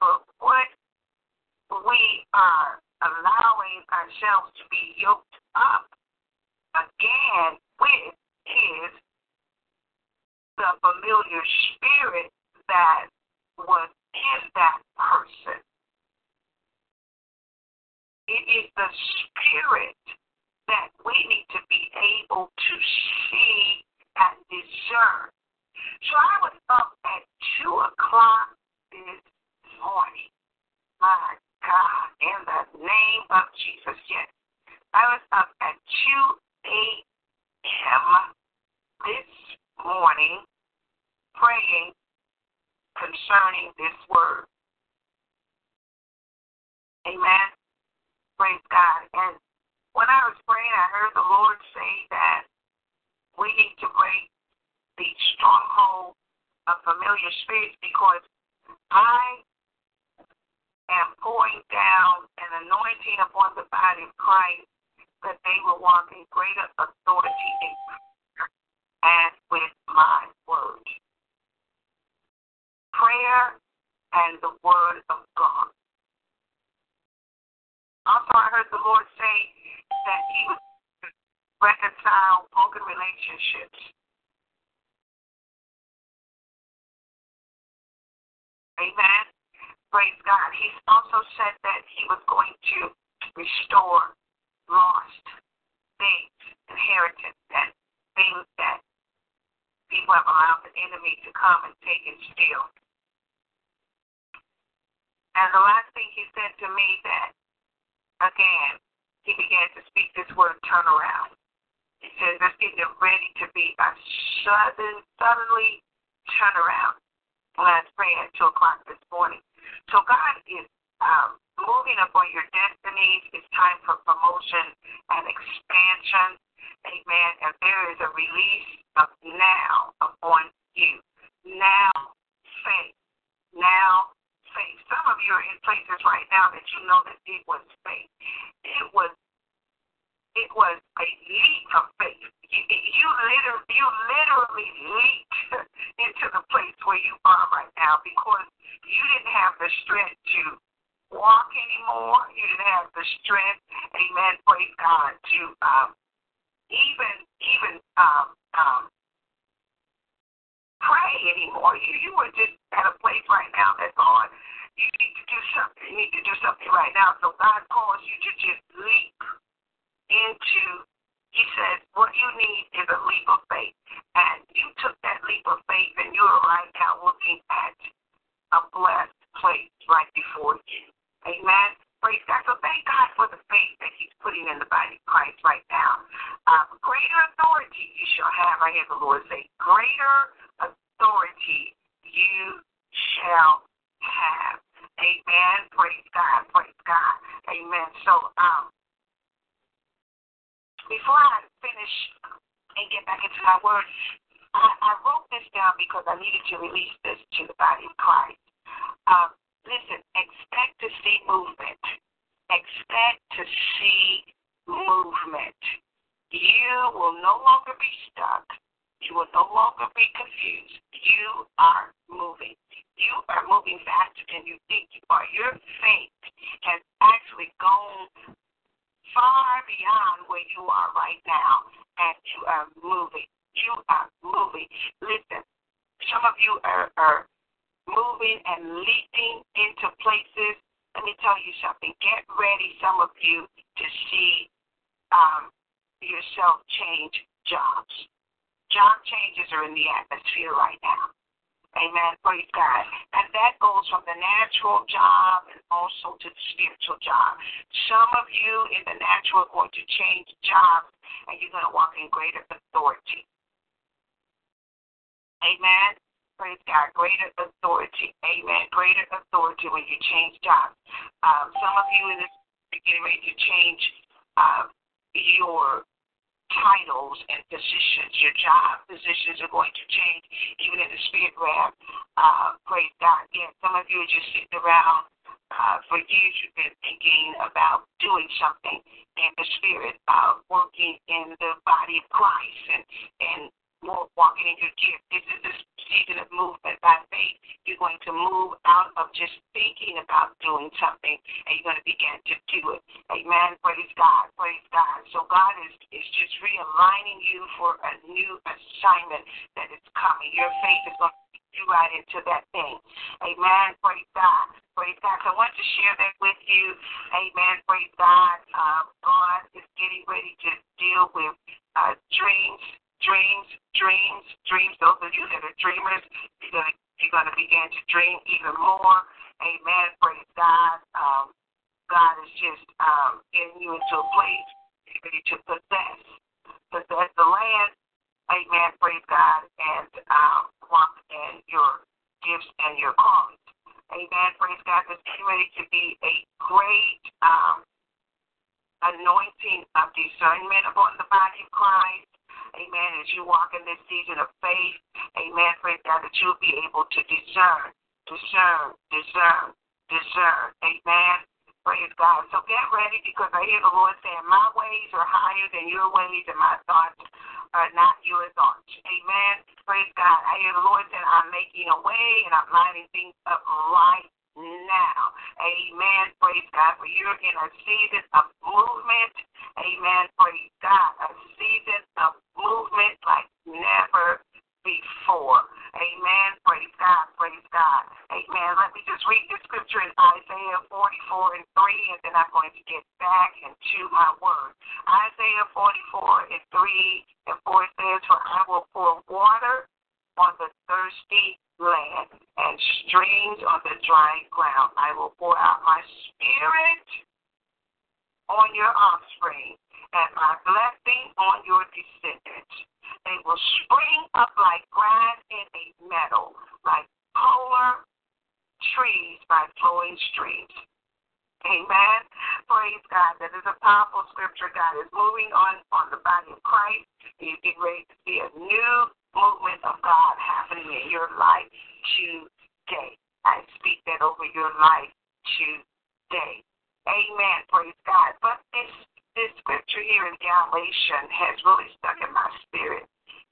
But what we are allowing ourselves to be yoked up again with is the familiar spirit that was in that person. is the spirit that we need to be able to see and discern. So I was up at 2 o'clock this morning. My God, in the name of Jesus, yes. I was up at 2 a.m. this morning praying concerning this word. Amen. Praise God. And when I was praying, I heard the Lord say that we need to break the stronghold of familiar spirits because I am pouring down an anointing upon the body of Christ that they will walk in greater authority in and with my word. Prayer and the word of God. Also, I heard the Lord say that He would reconcile broken relationships. Amen. Praise God. He's also said that He was going to restore lost things, inheritance, and things that people have allowed the enemy to come and take and steal. And the last thing he said to me that, again, he began to speak this word turnaround. He says it's getting ready to be a sudden, suddenly turnaround. Was praying at 2 o'clock this morning. So God is um, moving upon your destinies. It's time for promotion and expansion. Amen. And there is a release of now upon you. Now faith. Now faith. Some of you are in places right now that you know that it was faith. It was it was a leap of faith. You, you literally you literally leaped into the place where you are right now because you didn't have the strength to walk anymore. You didn't have the strength, amen, praise God, to um, even even um, um, pray anymore. You you were just at a place right now that God, you need to do something. You need to do something right now. So God calls you to just leap into. He says, what you need is a leap of faith. And you took that leap of faith, and you're right now looking at a blessed place right before you. Amen. Praise God. So thank God for the faith that He's putting in the body of Christ right now. Um, greater authority you shall have. I hear the Lord say, greater authority you shall have. Amen. Praise God. Praise God. Amen. So, um, before I finish and get back into my word, I, I wrote this down because I needed to release this to the body of Christ. Um, listen, expect to see movement. Expect to see movement. You will no longer be stuck. You will no longer be confused. You are moving. You are moving faster than you think you are. Your faith has actually gone far beyond where you are right now, and you are moving. You are moving. Listen, some of you are, are moving and leaping into places. Let me tell you something. Get ready, some of you, to see um, yourself change jobs. Job changes are in the atmosphere right now. Amen. Praise God. And that goes from the natural job and also to the spiritual job. Some of you in the natural are going to change jobs and you're going to walk in greater authority. Amen. Praise God. Greater authority. Amen. Greater authority when you change jobs. Um, some of you in this getting ready to change uh, your titles and positions. Your job positions are going to change, even in the spirit realm. Uh, praise God. Yeah, some of you are just sitting around. Uh, for years, you've been thinking about doing something in the spirit, uh, working in the body of Christ, and and more walking in your gift. This is the season of movement by faith. You're going to move out of just thinking about doing something, and you're going to begin to do it. Amen. Praise God. Praise God. So God is, is just realigning you for a new assignment that is coming. Your faith is going to be you right into that thing. Amen. Praise God. Praise God. So I want to share that with you. Amen. Praise God. Um, God is getting ready to deal with uh, dreams, dreams, dreams, dreams. Those of you that are dreamers, you're gonna you're gonna begin to dream even more. Amen. Praise God. Um, God is just um, getting you into a place to possess, possess the land. Amen. Praise God. And um, walk in your gifts and your callings. Amen. Praise God. It's ready to be a great um, anointing of discernment upon the body of Christ. Amen. As you walk in this season of faith, amen. Praise God that you'll be able to discern, discern, discern, discern. Amen. Praise God. So get ready because I hear the Lord saying, My ways are higher than your ways, and my thoughts are not your thoughts. Amen. Praise God. I hear the Lord saying, I'm making a way and I'm lining things up right now. Amen. Praise God. For you're in a season of movement. Amen. Praise God. A season of movement like never before. Amen. Praise God. Praise God. Amen. Let me just read the scripture in Isaiah 44 and 3, and then I'm going to get back into my word. Isaiah 44 and 3 and 4 says, For I will pour water on the thirsty land and streams on the dry ground. I will pour out my spirit on your offspring and my blessing on your descendants. They will spring up like grass in a meadow, like poplar trees by flowing streams. Amen. Praise God. That is a powerful scripture. God is moving on on the body of Christ. You get ready to see a new movement of God happening in your life today. I speak that over your life today. Amen. Praise God. But this this scripture here in Galatians has really stuck in my spirit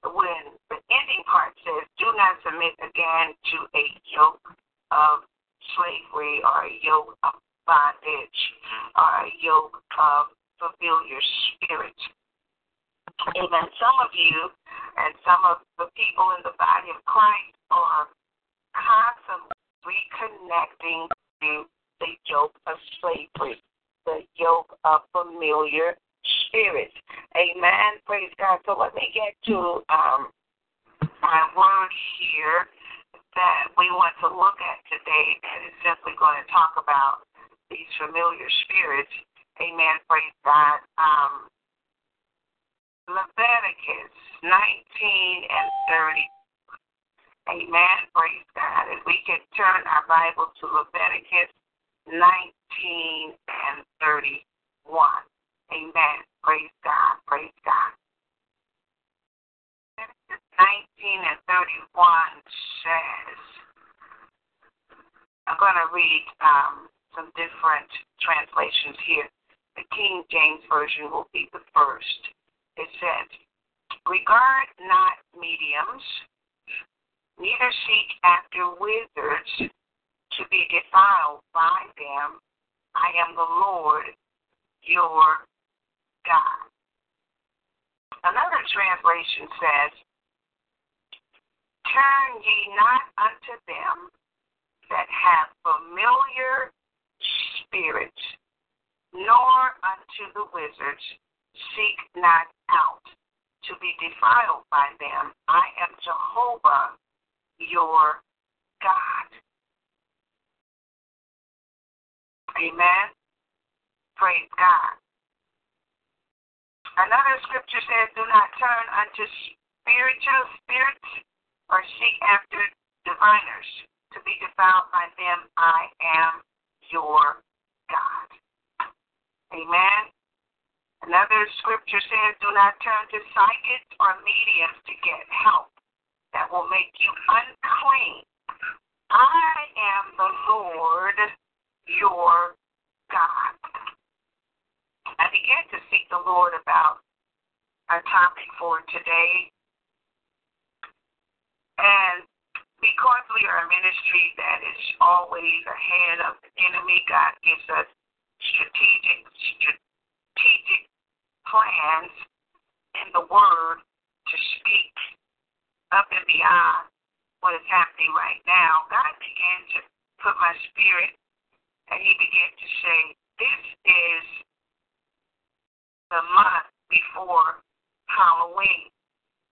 when the ending part says, Do not submit again to a yoke of slavery or a yoke of bondage or a yoke of familiar spirit. Amen. Some of you and some of the people in the body of Christ are constantly reconnecting to the yoke of slavery, the yoke of familiar spirits. Amen. Praise God. So let me get to um, my word here that we want to look at today that is simply going to talk about these familiar spirits. Amen. Praise God. Um, Leviticus 19 and 30. Amen. Praise God. If we can turn our Bible to Leviticus 19 and 31. Amen. Praise God. Praise God. Leviticus 19 and 31 says, I'm going to read um, some different translations here. The King James Version will be the first. It says, Regard not mediums, neither seek after wizards to be defiled by them. I am the Lord your God. Another translation says, Turn ye not unto them that have familiar spirits, nor unto the wizards, seek not out to be defiled by them. I am Jehovah your God. Amen. Praise God. Another scripture says, Do not turn unto spiritual spirits or seek after diviners to be defiled by them. I am your God. Amen. Another scripture says, Do not turn to psychics or mediums to get help that will make you unclean. I am the Lord your God. I began to seek the Lord about our topic for today. And because we are a ministry that is always ahead of the enemy, God gives us strategic plans in the word to speak up and beyond what is happening right now, God began to put my spirit, and He began to say, This is the month before Halloween.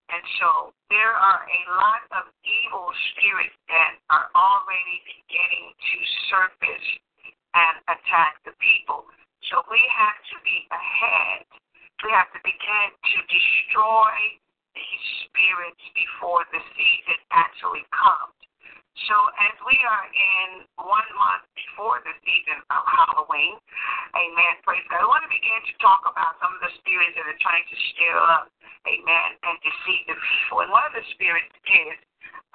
And so there are a lot of evil spirits that are already beginning to surface and attack the people. So we have to be ahead. We have to begin to destroy these spirits before the season actually comes. So as we are in one month before the season of Halloween, amen, praise God, I want to begin to talk about some of the spirits that are trying to stir up, amen, and deceive the people. And one of the spirits is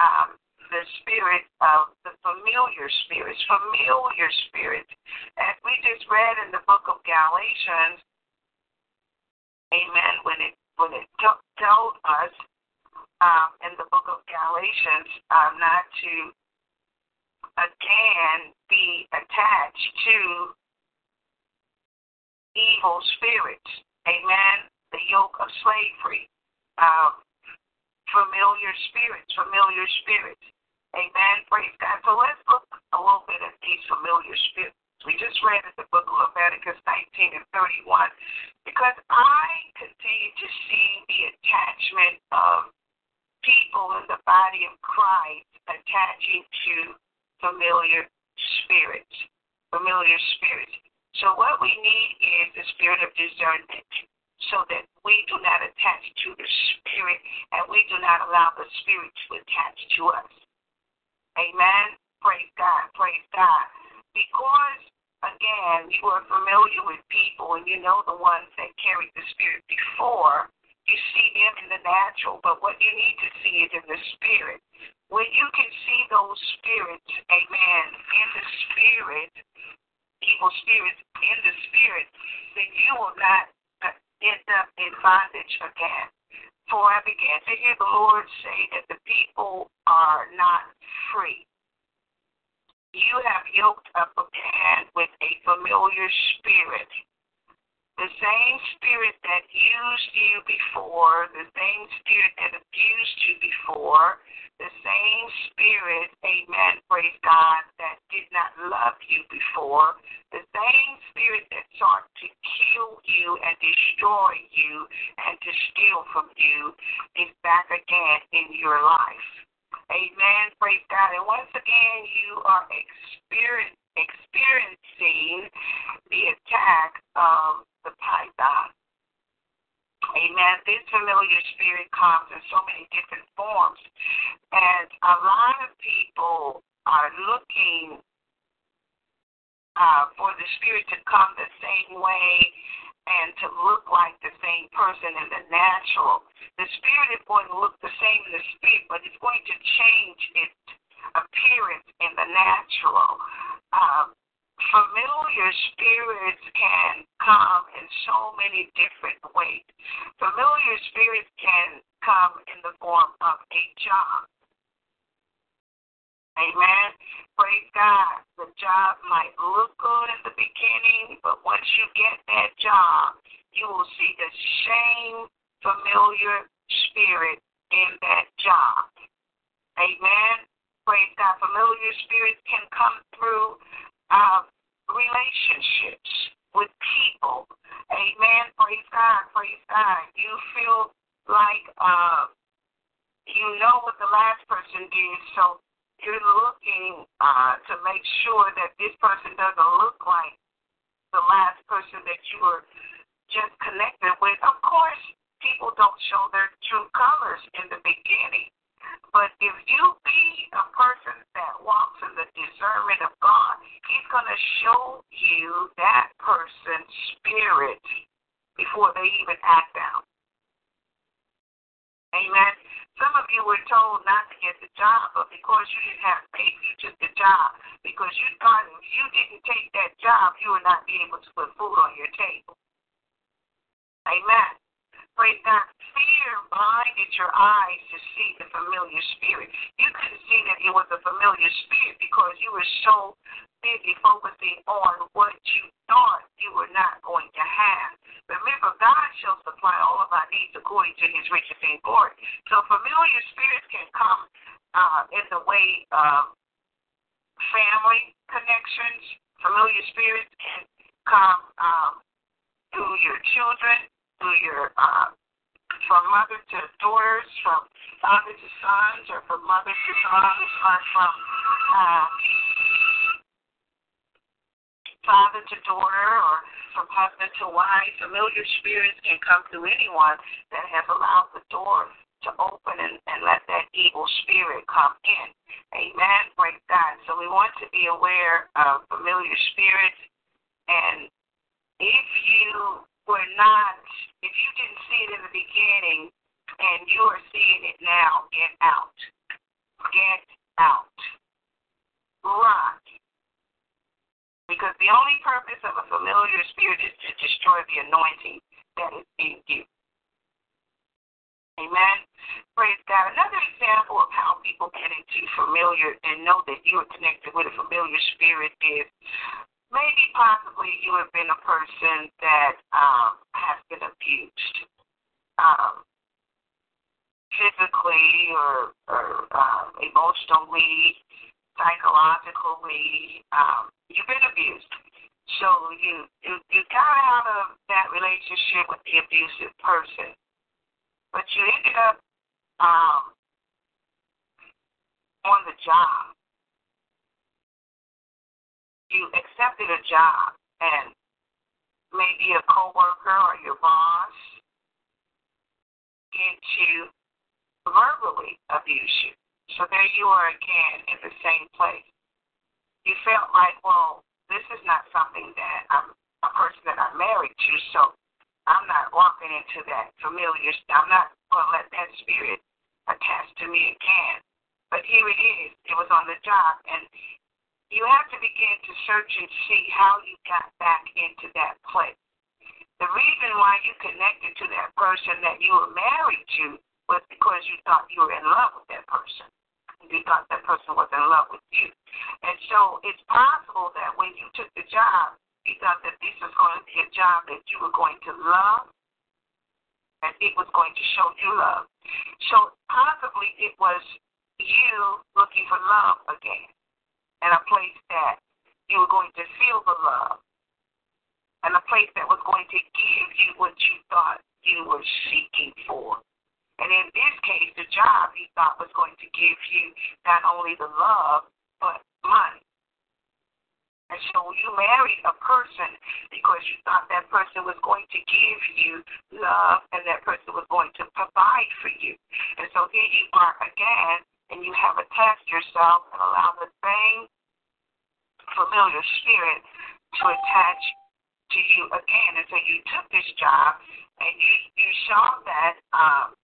um, the spirit of the familiar spirits, familiar spirits. As we just read in the book of Galatians, amen, when it when it t- told us um, in the book of Galatians um, not to again be attached to evil spirits. Amen. The yoke of slavery. Um, familiar spirits, familiar spirits. Amen. Praise God. So let's look a little bit at these familiar spirits. We just read in the book of Leviticus 19 and 31 because I continue to see the attachment of people in the body of Christ attaching to familiar spirits. Familiar spirits. So what we need is the spirit of discernment so that we do not attach to the spirit and we do not allow the spirit to attach to us. Amen. Praise God. Praise God. Because again, you are familiar with people and you know the ones that carried the spirit before, you see them in the natural, but what you need to see is in the spirit. When you can see those spirits, amen, in the spirit, evil spirits in the spirit, then you will not uh, end up in bondage again. For I began to hear the Lord say that the people are not free. You have yoked up a again with a familiar spirit the same spirit that used you before, the same spirit that abused you before, the same spirit, amen, praise God, that did not love you before, the same spirit that sought to kill you and destroy you and to steal from you is back again in your life. Amen. Praise God. And once again, you are experiencing the attack of the python. Amen. This familiar spirit comes in so many different forms. And a lot of people are looking uh, for the spirit to come the same way and to look like the same person in the natural. The spirit is going to look the same in the spirit, but it's going to change its appearance in the natural. Um, familiar spirits can come in so many different ways. Familiar spirits can come in the form of a job. Amen. Praise God. The job might look good in the beginning, but once you get that job, you will see the same familiar spirit in that job. Amen. Praise God. Familiar spirits can come through uh, relationships with people. Amen. Praise God. Praise God. You feel like uh, you know what the last person did, so you're looking uh, to make sure that this person doesn't look like the last person that you were just connected with. Of course, people don't show their true colors in the beginning. But if you be a person that walks in the discernment of God, He's going to show you that person's spirit before they even act out. Amen. Some of you were told not to get the job, but because you didn't have faith, you took the job. Because you thought you didn't take that job, you would not be able to put food on your table. Amen. Praise God. Fear blinded your eyes to see the familiar spirit. You couldn't see that it was a familiar spirit because you were so busy focusing on what you thought you were not going to have. Shall supply all of our needs according to his riches and glory. So familiar spirits can come uh, in the way of family connections. Familiar spirits can come um, through your children, through your uh, from mother to daughters, from father to sons, or from mother to sons, or from uh, father to daughter, or from husband to wife. Familiar spirits can come through anyone that has allowed the door to open and, and let that evil spirit come in. Amen. Praise God. So we want to be aware of familiar spirits. And if you were not, if you didn't see it in the beginning and you are seeing it now, get out. Get out. Run. Because the only purpose of a familiar spirit is to destroy the anointing that is in you. Amen. Praise God. Another example of how people get into familiar and know that you are connected with a familiar spirit is maybe possibly you have been a person that um, has been abused um, physically or, or um, emotionally, psychologically. Um, you've been abused. So you, you you got out of that relationship with the abusive person, but you ended up um, on the job you accepted a job and maybe a coworker or your boss into verbally abuse you. So there you are again in the same place. You felt like, well, this is not something that I'm a person that I'm married to, so I'm not walking into that familiar. I'm not going to let that spirit attach to me again. But here it is. It was on the job, and you have to begin to search and see how you got back into that place. The reason why you connected to that person that you were married to was because you thought you were in love with that person. You thought that person was in love with you. And so it's possible that when you took the job, you thought that this was going to be a job that you were going to love and it was going to show you love. So possibly it was you looking for love again and a place that you were going to feel the love, and a place that was going to give you what you thought you were seeking for. And in this case, the job he thought was going to give you not only the love, but money. And so you married a person because you thought that person was going to give you love and that person was going to provide for you. And so here you are again and you have attached yourself and allow the same familiar spirit to attach to you again. And so you took this job and you, you saw that um,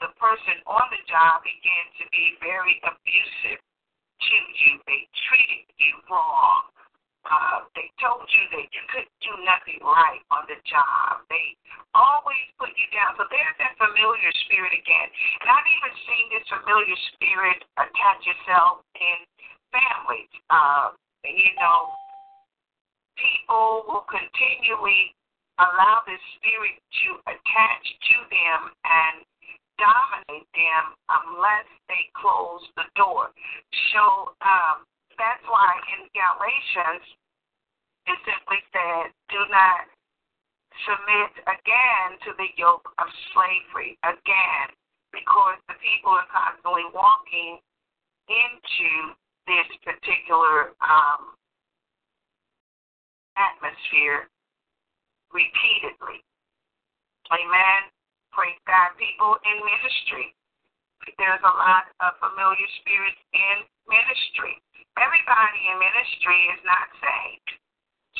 the person on the job began to be very abusive to you. They treated you wrong. Uh, they told you that you couldn't do nothing right on the job. They always put you down. So there's that familiar spirit again. And I've even seen this familiar spirit attach itself in families. Uh, you know, people will continually allow this spirit to attach to them and dominate them unless they close the door. So um, that's why in Galatians it simply said, do not submit again to the yoke of slavery again, because the people are constantly walking into this particular um, atmosphere repeatedly. Amen. Praise God. People in ministry. There's a lot of familiar spirits in ministry. Everybody in ministry is not saved.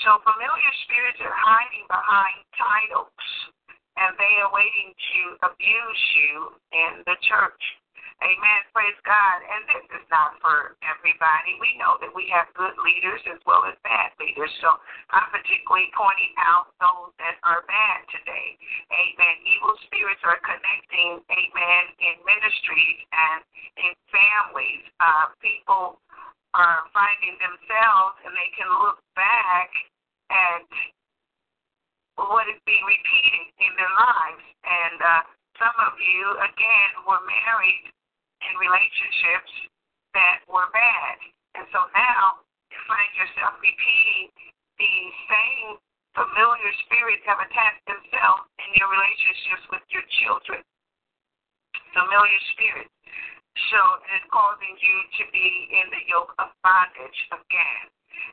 So familiar spirits are hiding behind titles and they are waiting to abuse you in the church. Amen. Praise God. And this is not for everybody. We know that we have good leaders as well as bad leaders. So I'm particularly pointing out those that are bad today. Amen. Evil spirits are connecting, amen, in ministries and in families. Uh, people are finding themselves and they can look back at what is being repeated in their lives. And uh, some of you, again, were married in relationships that were bad. And so now you find yourself repeating the same familiar spirits have attached themselves in your relationships with your children. Familiar spirits. So it's causing you to be in the yoke of bondage again.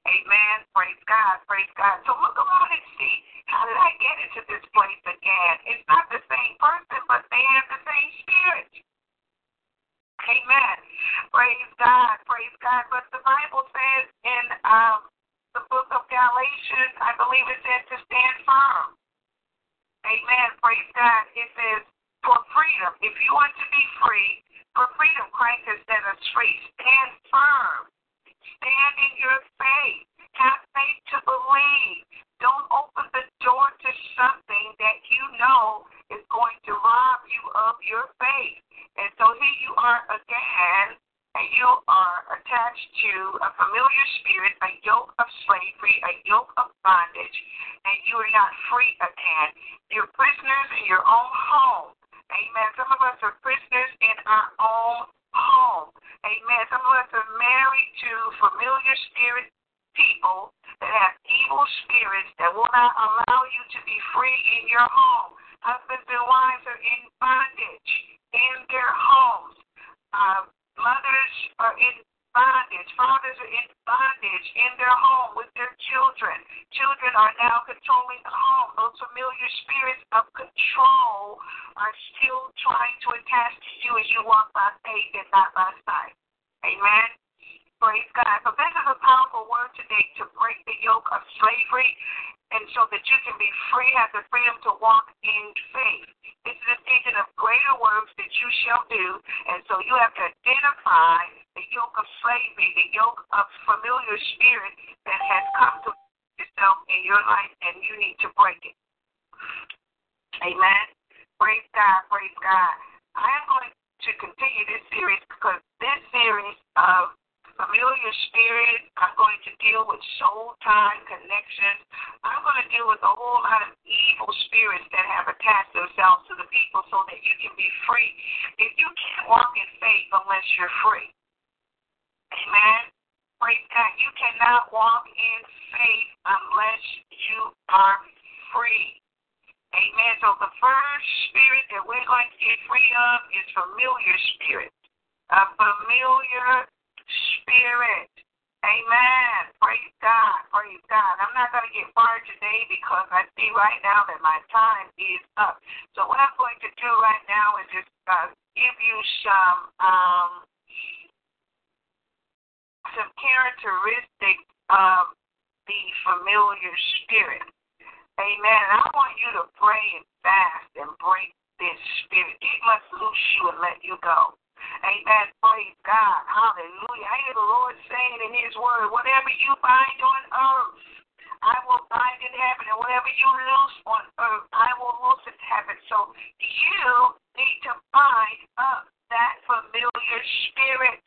Amen. Praise God. Praise God. So look around and see how did I get into this place again? It's not the same person, but they have the same spirit. Amen. Praise God. Praise God. But the Bible says in um, the book of Galatians, I believe it says to stand firm. Amen. Praise God. It says for freedom. If you want to be free, for freedom, Christ has set us free. Stand firm. Stand in your faith. Have faith to believe. Don't open the door to something that you know is going to rob you of your faith. And so here you are again, and you are attached to a familiar spirit, a yoke of slavery, a yoke of bondage, and you are not free again. You're prisoners in your own home. Amen. Some of us are prisoners in our own home. Amen. Some of us are married to familiar spirit people that have evil spirits that will not allow you to be free in your home. Husbands and wives are in bondage in their homes. Uh, mothers are in bondage. Fathers are in bondage in their home with their children. Children are now controlling the home. Those familiar spirits of control are still trying to attach to you as you walk by faith and not by sight. Amen. Praise God. So this is a powerful word today to break the yoke of slavery and so that you can be free, have the freedom to walk in faith. This is a season of greater works that you shall do. And so you have to identify the yoke of slavery, the yoke of familiar spirit that has come to itself in your life, and you need to break it. Amen. Praise God. Praise God. I am going to continue this series because this series of familiar spirit. I'm going to deal with soul tie connections. I'm going to deal with a whole lot of evil spirits that have attached themselves to the people so that you can be free. If you can't walk in faith unless you're free. Amen. Praise God. You cannot walk in faith unless you are free. Amen. So the first spirit that we're going to get free of is familiar spirit. A familiar spirit. Amen. Praise God. Praise God. I'm not going to get far today because I see right now that my time is up. So what I'm going to do right now is just uh, give you some um, some characteristics of the familiar spirit. Amen. And I want you to pray and fast and break this spirit. It must loose you and let you go. Amen. Praise God. Hallelujah. I hear the Lord saying in His Word, whatever you bind on earth, I will bind in heaven, and whatever you loose on earth, I will loose in heaven. So you need to bind up that familiar spirit.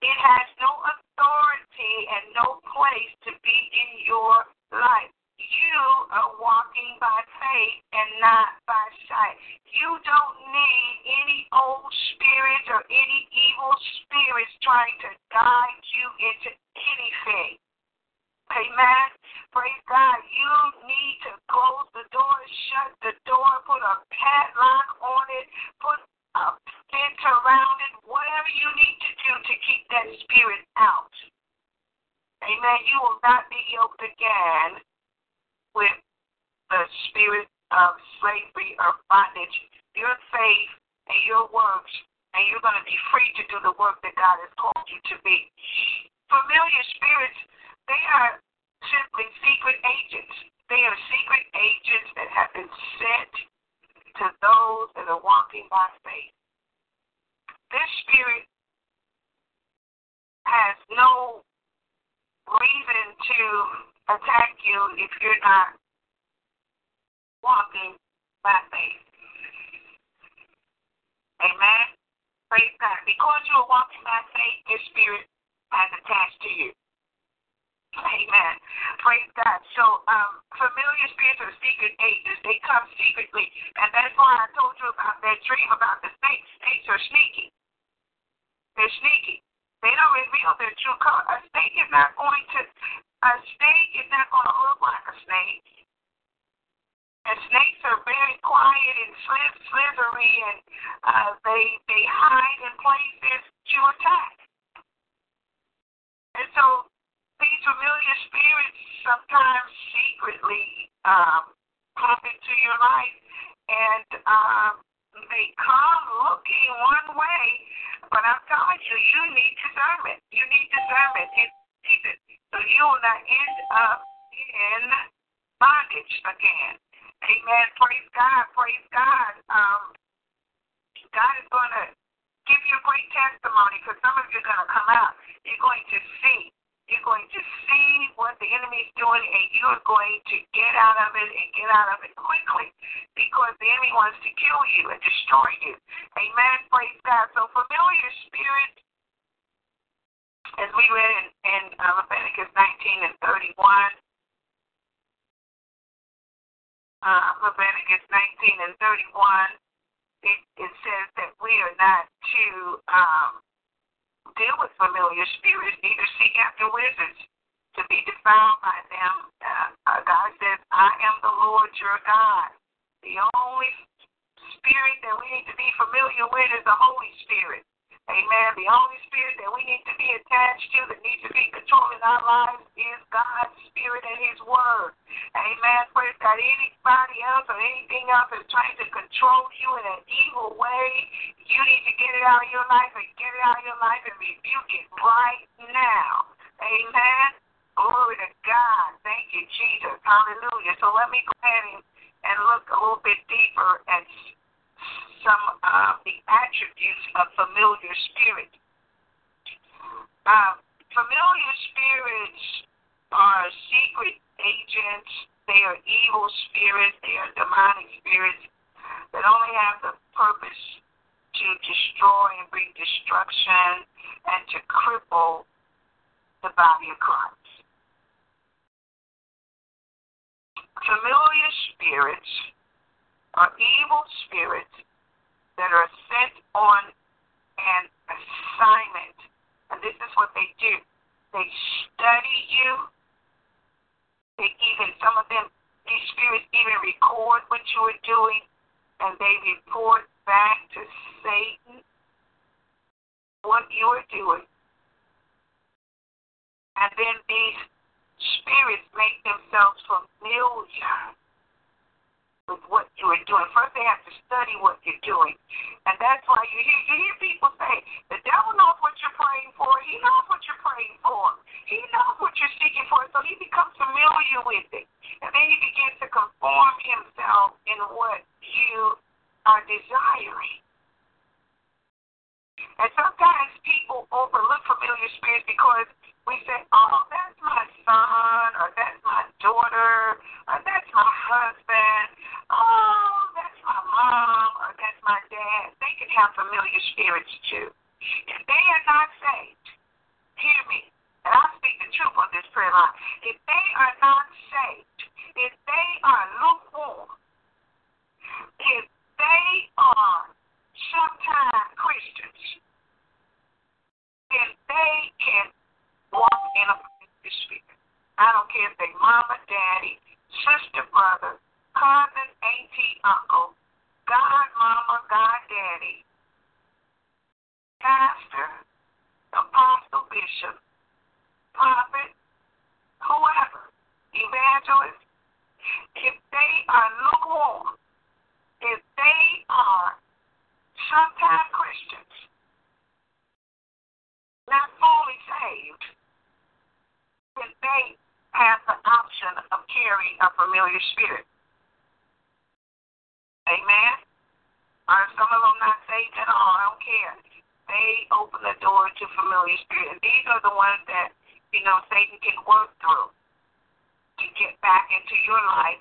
It has no authority and no place to be in your life. You are walking by faith and not by sight. You don't need any old spirits or any evil spirits trying to guide you into anything. Amen. Praise God. You need to close the door, shut the door, put a padlock on it, put a fence around it, whatever you need to do to keep that spirit out. Amen. You will not be yoked again with the spirit of slavery or bondage. Your faith and your works, and you're going to be free to do the work that God has called you to be. Familiar spirits, they are simply secret agents. They are secret agents that have been sent to those that are walking by faith. This spirit has no reason to attack you if you're not walking by faith. Amen. Praise God. Because you are walking by faith, your spirit has attached to you. Amen. Praise God. So, um, familiar spirits or secret agents, they come secretly. And that's why I told you about that dream about the snakes. Snakes are sneaky. They're sneaky. They don't reveal their true color. A snake is not going to, a snake is not going to look like a snake. And snakes are very quiet and slithery, and uh, they they hide in places to attack. And so these familiar spirits sometimes secretly um, pop into your life, and um, they come looking one way. But I'm telling you, you need discernment. You need discernment. It, it, so you will not end up in bondage again. Amen. Praise God. Praise God. Um, God is going to give you a great testimony because some of you are going to come out. You're going to see you're going to see what the enemy is doing, and you're going to get out of it and get out of it quickly because the enemy wants to kill you and destroy you. Amen. Praise God. So, familiar spirits, as we read in, in uh, Leviticus 19 and 31, uh, Leviticus 19 and 31, it, it says that we are not to um, deal with familiar spirits, neither seek after wizards to be defiled by them. Uh, uh, God says, I am the Lord your God. The only spirit that we need to be familiar with is the Holy Spirit. Amen. The only spirit that we need to be attached to, that needs to be controlling our lives, is God's Spirit and His Word. Amen. Praise God. Anybody else or anything else is trying to control you in an evil way, you need to get it out of your life and get it out of your life and rebuke it right now. Amen. Glory to God. Thank you, Jesus. Hallelujah. So let me go ahead and, and look a little bit deeper at some of the attributes of familiar spirits. Uh, familiar spirits are secret agents. They are evil spirits. They are demonic spirits that only have the purpose to destroy and bring destruction and to cripple the body of Christ. Familiar spirits are evil spirits that are sent on an assignment. And this is what they do they study you. They even, some of them, these spirits even record what you are doing, and they report back to Satan what you are doing. And then these spirits make themselves familiar with what you are doing. First, they have to study what you're doing. And that's why you hear, you hear people say, the devil knows what you're praying for. He knows what you're praying for. He knows what you're seeking for. So he becomes familiar with it. And then he begins to conform himself in what you are desiring. And sometimes people overlook familiar spirits because we say, oh, that's my son, or that's my daughter, or that's my husband, oh, that's my mom, or that's my dad. They can have familiar spirits too. If they are not saved, hear me, and I speak the truth on this prayer line. If they are not saved, if they are lukewarm, if they are sometimes Christians, then they can walk in a familiar spirit. I don't care if they mama, daddy, sister, brother, cousin, auntie, uncle, God, mama, God, daddy, pastor, apostle, bishop, prophet, whoever, evangelist, if they are lukewarm, if they are sometimes Christians, not fully saved, then they have the option of carrying a familiar spirit. Amen? Or some of them not saved at all, I don't care. They open the door to familiar spirit. These are the ones that, you know, Satan can work through. To get back into your life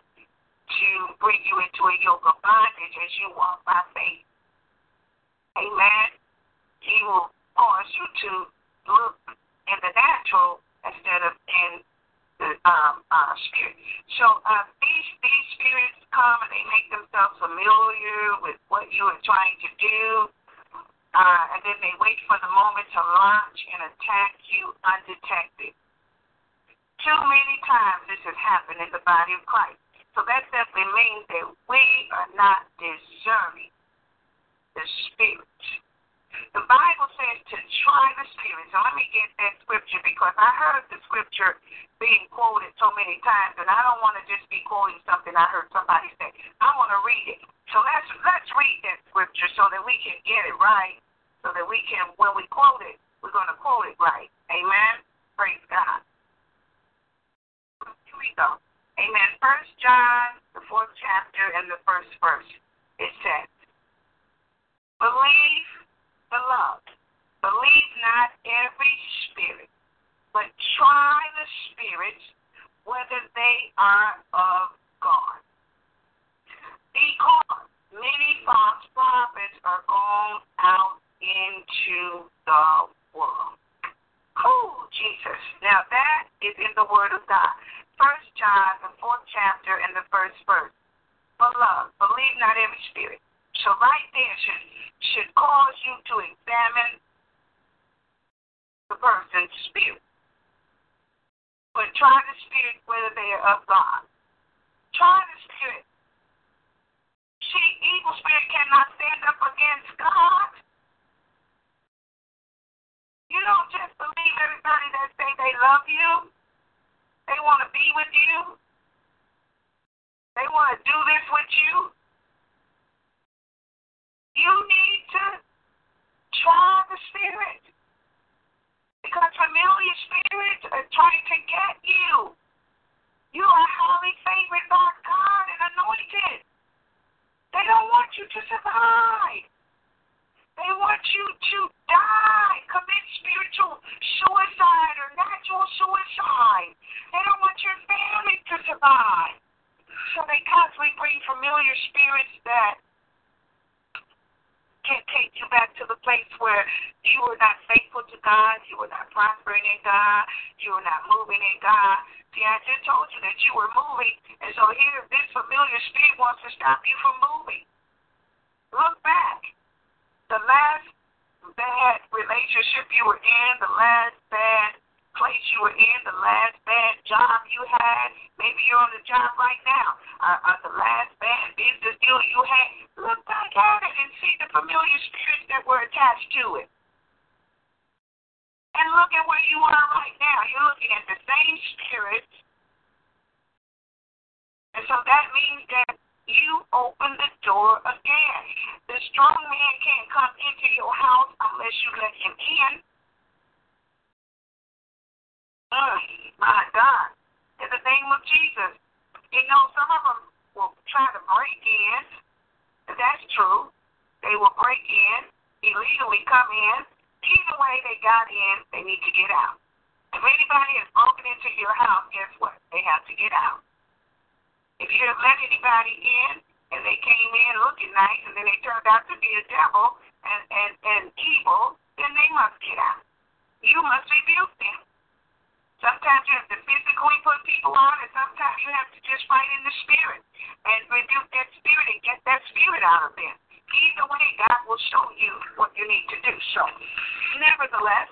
to bring you into a yoke of bondage as you walk by faith. Amen. He will cause you to look in the natural instead of in the um, uh, spirit. So uh, these these spirits come and they make themselves familiar with what you are trying to do, uh, and then they wait for the moment to launch and attack you undetected. Too many times this has happened in the body of Christ. So that simply means that we are not discerning the spirits. The Bible says to try the spirits. So let me get that scripture because I heard the scripture being quoted so many times, and I don't want to just be quoting something I heard somebody say. I want to read it. So let's let's read that scripture so that we can get it right, so that we can when we quote it, we're going to quote it right. Amen. Praise God. Here we go. Amen. First John, the fourth chapter and the first verse. It says, Believe the love. Believe not every spirit, but try the spirits whether they are of God. Because many false prophets are gone out into the world. Oh, Jesus. Now that is in the Word of God. First John, the fourth chapter and the first verse. Beloved, believe not every spirit. So right there should should cause you to examine the person's spirit. But try the spirit whether they are of God. Try the spirit. See, evil spirit cannot stand up against God. You don't just believe everybody that say they love you. They want to be with you. They want to do this with you. You need to try the spirit. Because familiar spirits are trying to get you. You are highly favored by God and anointed. They don't want you to survive. They want you to die, commit spiritual suicide or natural suicide. They don't want your family to survive. So they constantly bring familiar spirits that can take you back to the place where you were not faithful to God, you were not prospering in God, you were not moving in God. See, I just told you that you were moving, and so here this familiar spirit wants to stop you from moving. Look back. The last bad relationship you were in, the last bad place you were in, the last bad job you had. Maybe you're on the job right now. Uh, uh, the last bad business deal you had. Look back at it and see the familiar spirits that were attached to it. And look at where you are right now. You're looking at the same spirits. And so that means that you open the door again. The strong man can't come into your house unless you let him in. My God. In the name of Jesus. You know, some of them will try to break in. That's true. They will break in, illegally come in. Either way they got in, they need to get out. If anybody has broken into your house, guess what? They have to get out. If you let anybody in and they came in looking nice and then they turned out to be a devil and, and, and evil, then they must get out. You must rebuke them. Sometimes you have to physically put people on, and sometimes you have to just fight in the spirit and rebuke that spirit and get that spirit out of them. Either way, God will show you what you need to do. So, nevertheless,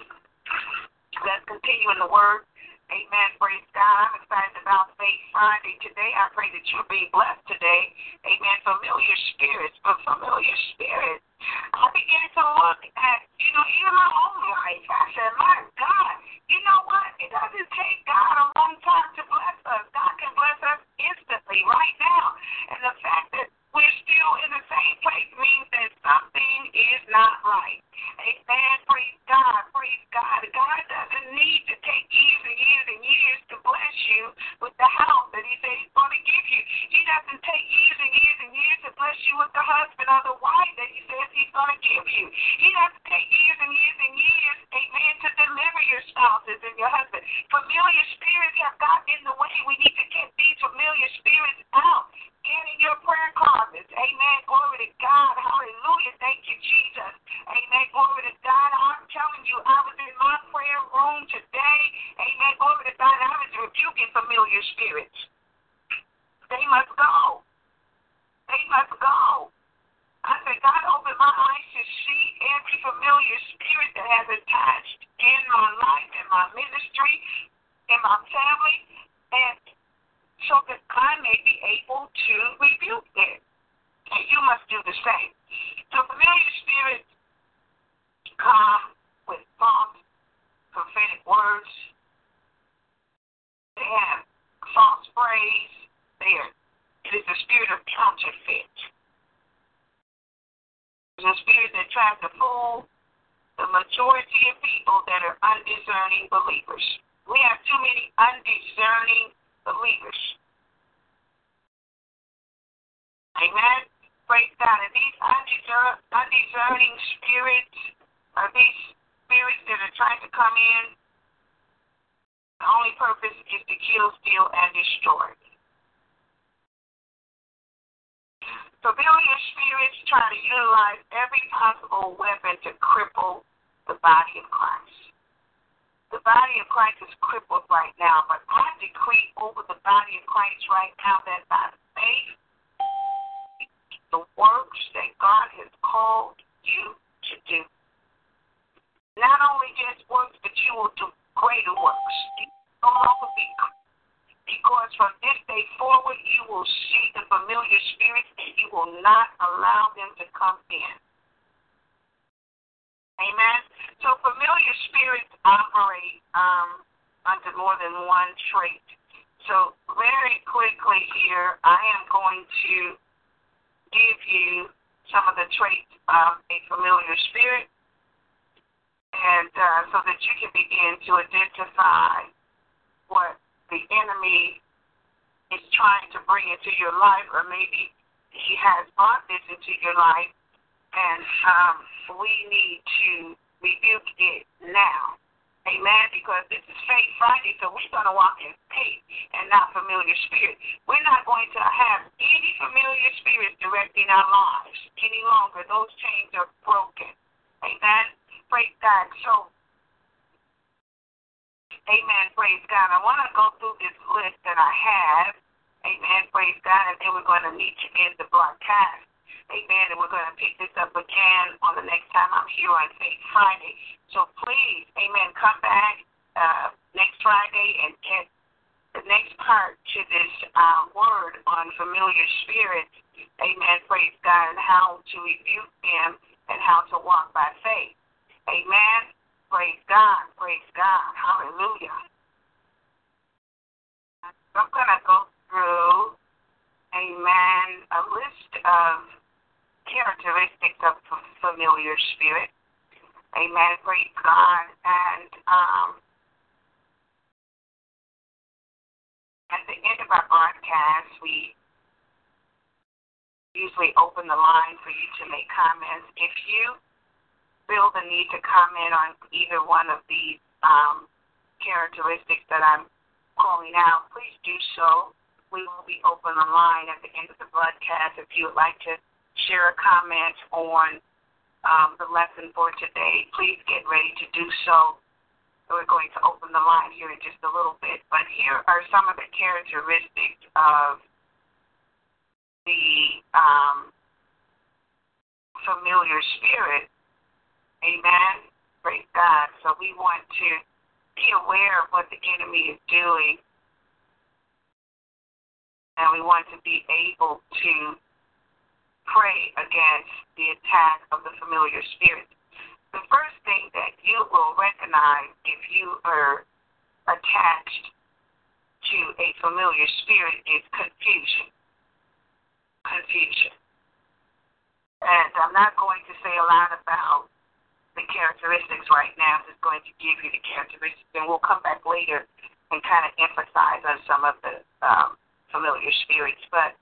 let's continue in the Word. Amen. Praise God. I'm excited about Faith Friday today. I pray that you'll be blessed today. Amen. Familiar spirits, but familiar spirits. I began to look at, you know, even my own life. I said, my God, you know what? It doesn't take God a long time to bless us. God can bless us instantly, right now. And the fact that we're still in the same place means that something is not right. Amen. Praise God. Praise God. God doesn't need to take years and years and years to bless you with the house that He said He's going to give you. He doesn't take years and years and years to bless you with the husband or the wife that He says He's going to give you. He doesn't take years and years and years, amen, to deliver your spouses and your husband. Familiar spirits have gotten in the way. We need to get these familiar in your prayer closets. Amen. Glory to God. Hallelujah. Thank you, Jesus. Amen. Glory to God. I'm telling you, I was in my prayer room today. Amen. Glory to God. I was rebuking familiar spirits. They must go. They must go. I said, God, open my eyes to see every familiar spirit that has attached in my life, in my ministry, in my family, decree over the body of Christ right now that by faith, the works that God has called you to do, not only just works, but you will do greater works. No longer be because from this day forward you will see the familiar spirits and you will not allow them to come in. Amen. So familiar spirits operate um, under more than one trait. So very quickly here, I am going to give you some of the traits of a familiar spirit, and uh, so that you can begin to identify what the enemy is trying to bring into your life, or maybe he has brought this into your life, and um, we need to rebuke it now. Amen. Because this is Faith Friday, so we're going to walk in faith and not familiar spirits. We're not going to have any familiar spirits directing our lives any longer. Those chains are broken. Amen. Praise God. So Amen. Praise God. I want to go through this list that I have. Amen. Praise God. And then we're going to meet you in the broadcast. Amen. And we're going to pick this up again on the next time I'm here on Faith Friday. So please, amen, come back uh, next Friday and get the next part to this uh, word on familiar spirits. Amen. Praise God. And how to rebuke them and how to walk by faith. Amen. Praise God. Praise God. Hallelujah. I'm going to go through, amen, a list of characteristics of familiar spirit. Amen. Praise God. And um, at the end of our broadcast, we usually open the line for you to make comments. If you feel the need to comment on either one of these um, characteristics that I'm calling out, please do so. We will be open online at the end of the broadcast if you would like to share a comment on um, the lesson for today. Please get ready to do so. We're going to open the line here in just a little bit. But here are some of the characteristics of the um, familiar spirit Amen. Praise God. So we want to be aware of what the enemy is doing. And we want to be able to pray against the attack of the familiar spirit. The first thing that you will recognize if you are attached to a familiar spirit is confusion. Confusion. And I'm not going to say a lot about the characteristics right now I'm just going to give you the characteristics, and we'll come back later and kind of emphasize on some of the um, familiar spirits. But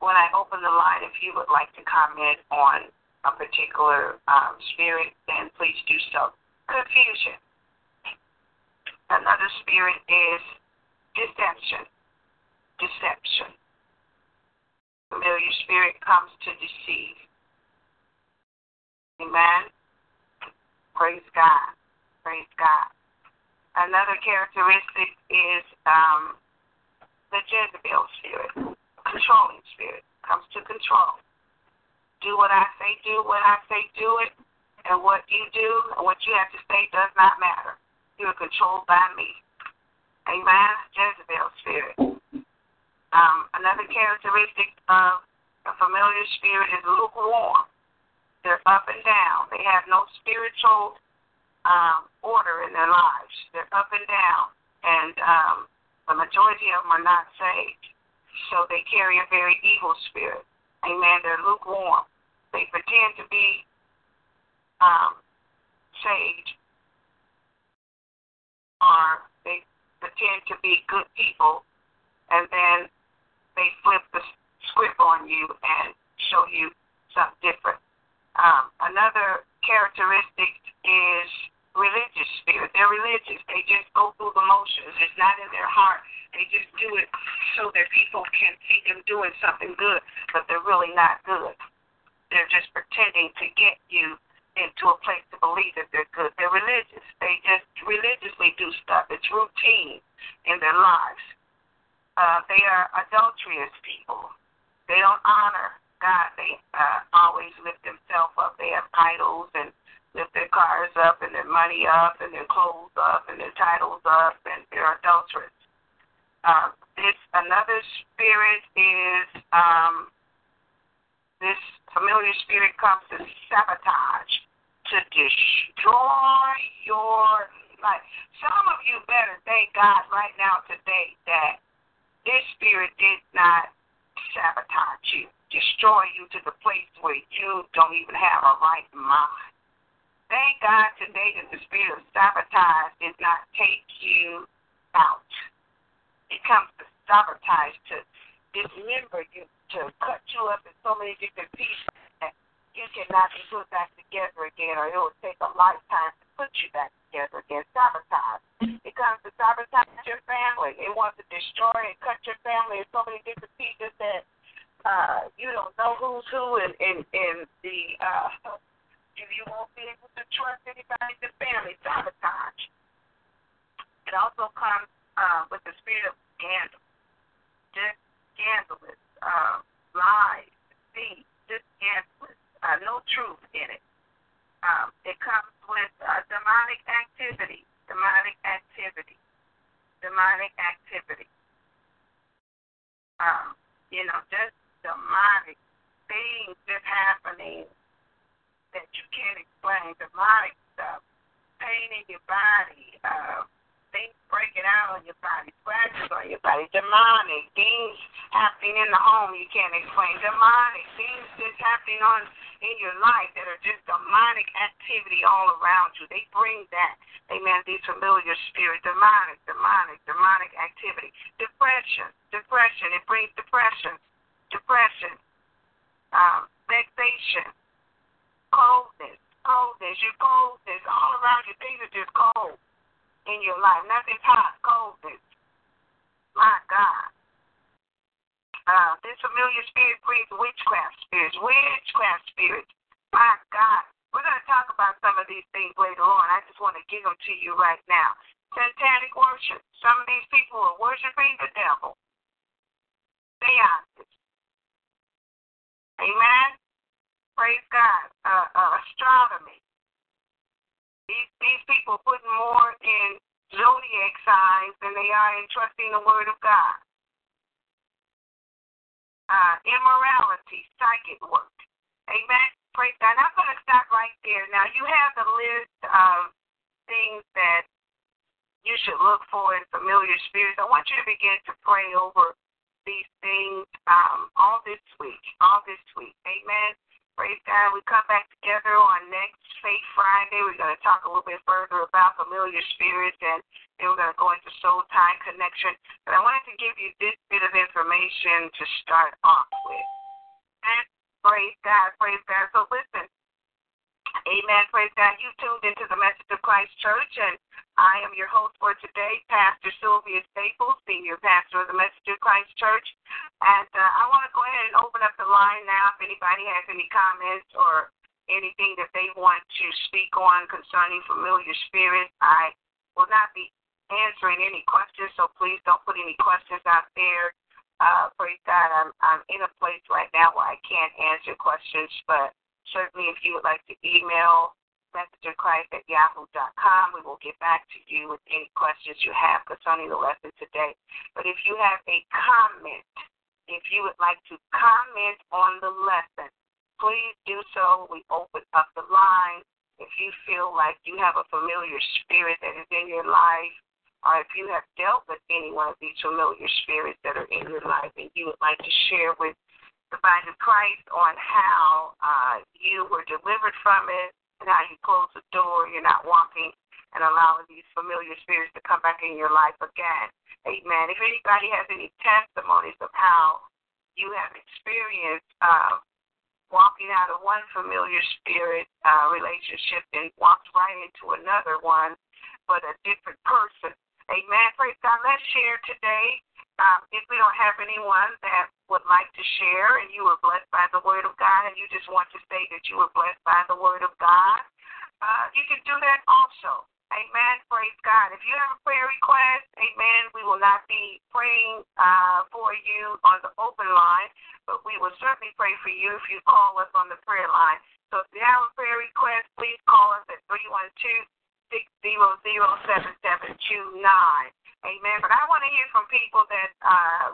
when I open the line, if you would like to comment on a particular um, spirit, then please do so. Confusion. Another spirit is deception. Deception. Familiar spirit comes to deceive. Amen. Praise God. Praise God. Another characteristic is um, the Jezebel spirit, controlling spirit, comes to control. Do what I say, do what I say, do it. And what you do and what you have to say does not matter. You are controlled by me. Amen. Jezebel spirit. Um, another characteristic of a familiar spirit is lukewarm. They're up and down. They have no spiritual um, order in their lives. They're up and down. And um, the majority of them are not saved. So they carry a very evil spirit. Amen. They're lukewarm. They pretend to be um, saved or they pretend to be good people and then they flip the script on you and show you something different. Um, another characteristic is religious spirit. They're religious. They just go through the motions. It's not in their heart. They just do it so that people can see them doing something good, but they're really not good. They're just pretending to get you into a place to believe that they're good. They're religious. They just religiously do stuff. It's routine in their lives. Uh, they are adulterous people. They don't honor God. They uh, always lift themselves up. They have idols and lift their cars up and their money up and their clothes up and their titles up and they're adulterous. Uh, this another spirit is um, this familiar spirit comes to sabotage, to destroy your life. Some of you better thank God right now today that this spirit did not sabotage you, destroy you to the place where you don't even have a right mind. Thank God today that the spirit of sabotage did not take you out. It comes to sabotage, to dismember you, to cut you up in so many different pieces that you cannot be put back together again, or it will take a lifetime to put you back together again. Sabotage. It comes to sabotage your family. It wants to destroy and cut your family in so many different pieces that uh, you don't know who's who in in, in the uh, and you won't be able to trust anybody in the family. Sabotage. It also comes uh, with the spirit of scandal, just scandalous, uh, lies, deceit, just scandalous, uh, no truth in it. Um, it comes with uh, demonic activity, demonic activity, demonic activity. Um, you know, just demonic things just happening that you can't explain, demonic stuff, pain in your body, uh, things breaking out on your body, scratches on your body, demonic, things happening in the home. You can't explain, demonic, things just happening on in your life that are just demonic activity all around you. They bring that, amen, these familiar spirits, demonic, demonic, demonic activity. Depression, depression, it brings depression, depression, um, vexation, coldness, coldness, your coldness all around you. Things are just cold in your life. Nothing's hot, coldness. My God. Uh, this familiar spirit brings witchcraft spirits, witchcraft spirits. My God. We're going to talk about some of these things later on. I just want to give them to you right now. Satanic worship. Some of these people are worshiping the devil. Seances. Amen. Praise God. Uh, uh, astronomy. These these people putting more in zodiac signs than they are in trusting the word of God. Uh, immorality, psychic work. Amen. Praise God. And I'm going to stop right there. Now you have the list of things that you should look for in familiar spirits. I want you to begin to pray over these things um, all this week. All this week. Amen. Praise God. We come back together on next Faith Friday. We're going to talk a little bit further about familiar spirits and then we're going to go into soul tie connection. But I wanted to give you this bit of information to start off with. And praise God. Praise God. So listen. Amen. Praise God. You tuned into the Message of Christ Church, and I am your host for today, Pastor Sylvia Staples, Senior Pastor of the Message of Christ Church. And uh, I want to go ahead and open up the line now if anybody has any comments or anything that they want to speak on concerning familiar spirits. I will not be answering any questions, so please don't put any questions out there. Uh, praise God, I'm, I'm in a place right now where I can't answer questions, but certainly if you would like to email messengerchrist at yahoo.com. We will get back to you with any questions you have concerning the lesson today. But if you have a comment, if you would like to comment on the lesson, please do so. We open up the line. If you feel like you have a familiar spirit that is in your life, or if you have dealt with any one of these familiar spirits that are in your life and you would like to share with the body of Christ on how uh, you were delivered from it and how you closed the door, you're not walking and allowing these familiar spirits to come back in your life again. Amen. If anybody has any testimonies of how you have experienced uh, walking out of one familiar spirit uh, relationship and walked right into another one, but a different person. Amen. Praise God. Let's share today. Um, if we don't have anyone that would like to share and you were blessed by the word of God and you just want to say that you were blessed by the word of God, uh, you can do that also. Amen. Praise God. If you have a prayer request, amen, we will not be praying uh, for you on the open line, but we will certainly pray for you if you call us on the prayer line. So if you have a prayer request, please call us at 312 600 Amen. But I want to hear from people that uh,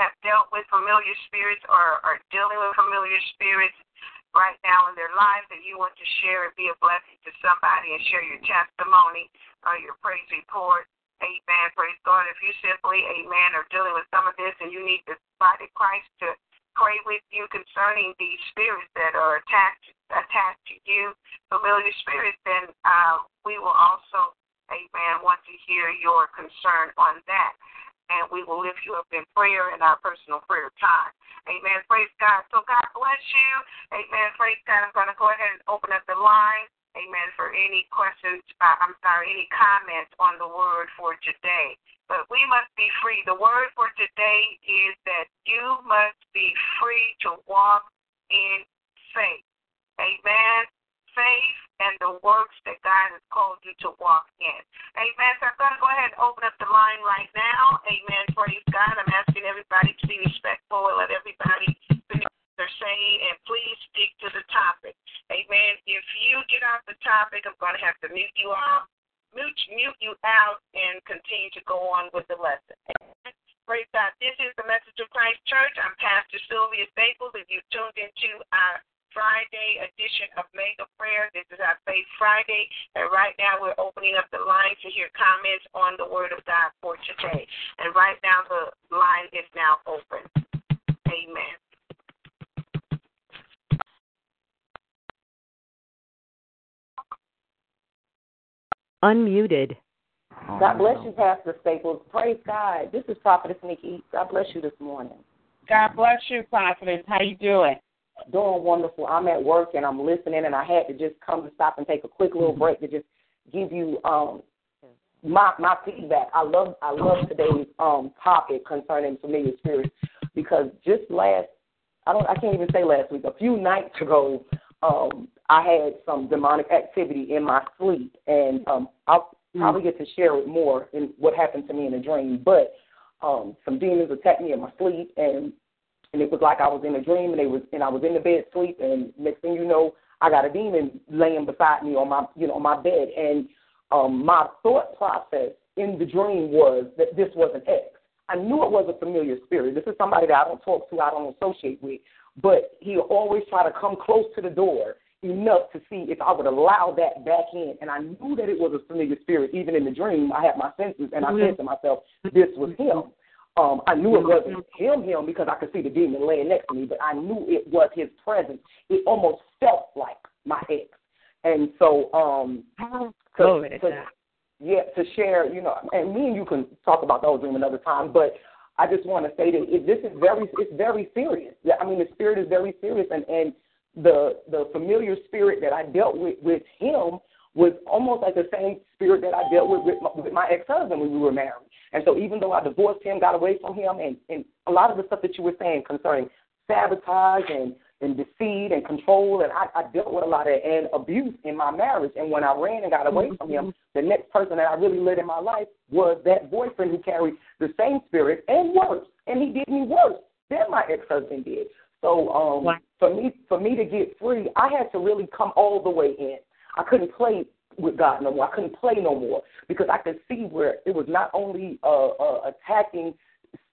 have dealt with familiar spirits or are dealing with familiar spirits right now in their lives that you want to share and be a blessing to somebody and share your testimony or your praise report. Amen. Praise God. If you simply, amen, are dealing with some of this and you need the body of Christ to pray with you concerning these spirits that are attached attached to you, familiar spirits, then uh, we will also, amen, want to hear your concern on that and we will lift you up in prayer in our personal prayer time. Amen. Praise God. So God bless you. Amen. Praise God. I'm going to go ahead and open up the line. Amen. For any questions, uh, I'm sorry, any comments on the word for today. But we must be free. The word for today is that you must be free to walk in faith. Amen faith and the works that God has called you to walk in. Amen. So I'm going to go ahead and open up the line right now. Amen. Praise God. I'm asking everybody to be respectful and let everybody finish they're saying and please stick to the topic. Amen. If you get off the topic, I'm going to have to mute you off, mute, mute you out, and continue to go on with the lesson. Praise God. This is the Message of Christ Church. I'm Pastor Sylvia Staples. If you tuned into our Friday edition of Mega Prayer. This is our Faith Friday, and right now we're opening up the line to hear comments on the Word of God for today. And right now the line is now open. Amen. Unmuted. God bless you, Pastor Staples. Praise God. This is Prophetess Nikki. God bless you this morning. God bless you, Prophetess. How you doing? Doing wonderful. I'm at work and I'm listening, and I had to just come and stop and take a quick little break to just give you um my my feedback. I love I love today's um topic concerning familiar spirits because just last I don't I can't even say last week a few nights ago um I had some demonic activity in my sleep and um I'll probably get to share it more in what happened to me in a dream but um some demons attacked me in my sleep and and it was like I was in a dream, and they was and I was in the bed sleep, and next thing you know, I got a demon laying beside me on my you know on my bed, and um, my thought process in the dream was that this was an ex. I knew it was a familiar spirit. This is somebody that I don't talk to, I don't associate with, but he always try to come close to the door enough to see if I would allow that back in. And I knew that it was a familiar spirit. Even in the dream, I had my senses, and I mm-hmm. said to myself, this was him. Um, I knew it wasn't him, him, because I could see the demon laying next to me, but I knew it was his presence. It almost felt like my ex. And so, um, to, to, yeah, to share, you know, and me and you can talk about the whole dream another time, but I just want to say that it, this is very, it's very serious. I mean, the spirit is very serious, and and the the familiar spirit that I dealt with with him was almost like the same spirit that I dealt with with my, with my ex-husband when we were married. And so even though I divorced him, got away from him, and, and a lot of the stuff that you were saying concerning sabotage and, and deceit and control, and I, I dealt with a lot of and abuse in my marriage. And when I ran and got away from him, the next person that I really let in my life was that boyfriend who carried the same spirit and worse. And he did me worse than my ex-husband did. So um, Wow. for me, for me to get free, I had to really come all the way in. I couldn't play with God no more. I couldn't play no more because I could see where it was not only uh, uh, attacking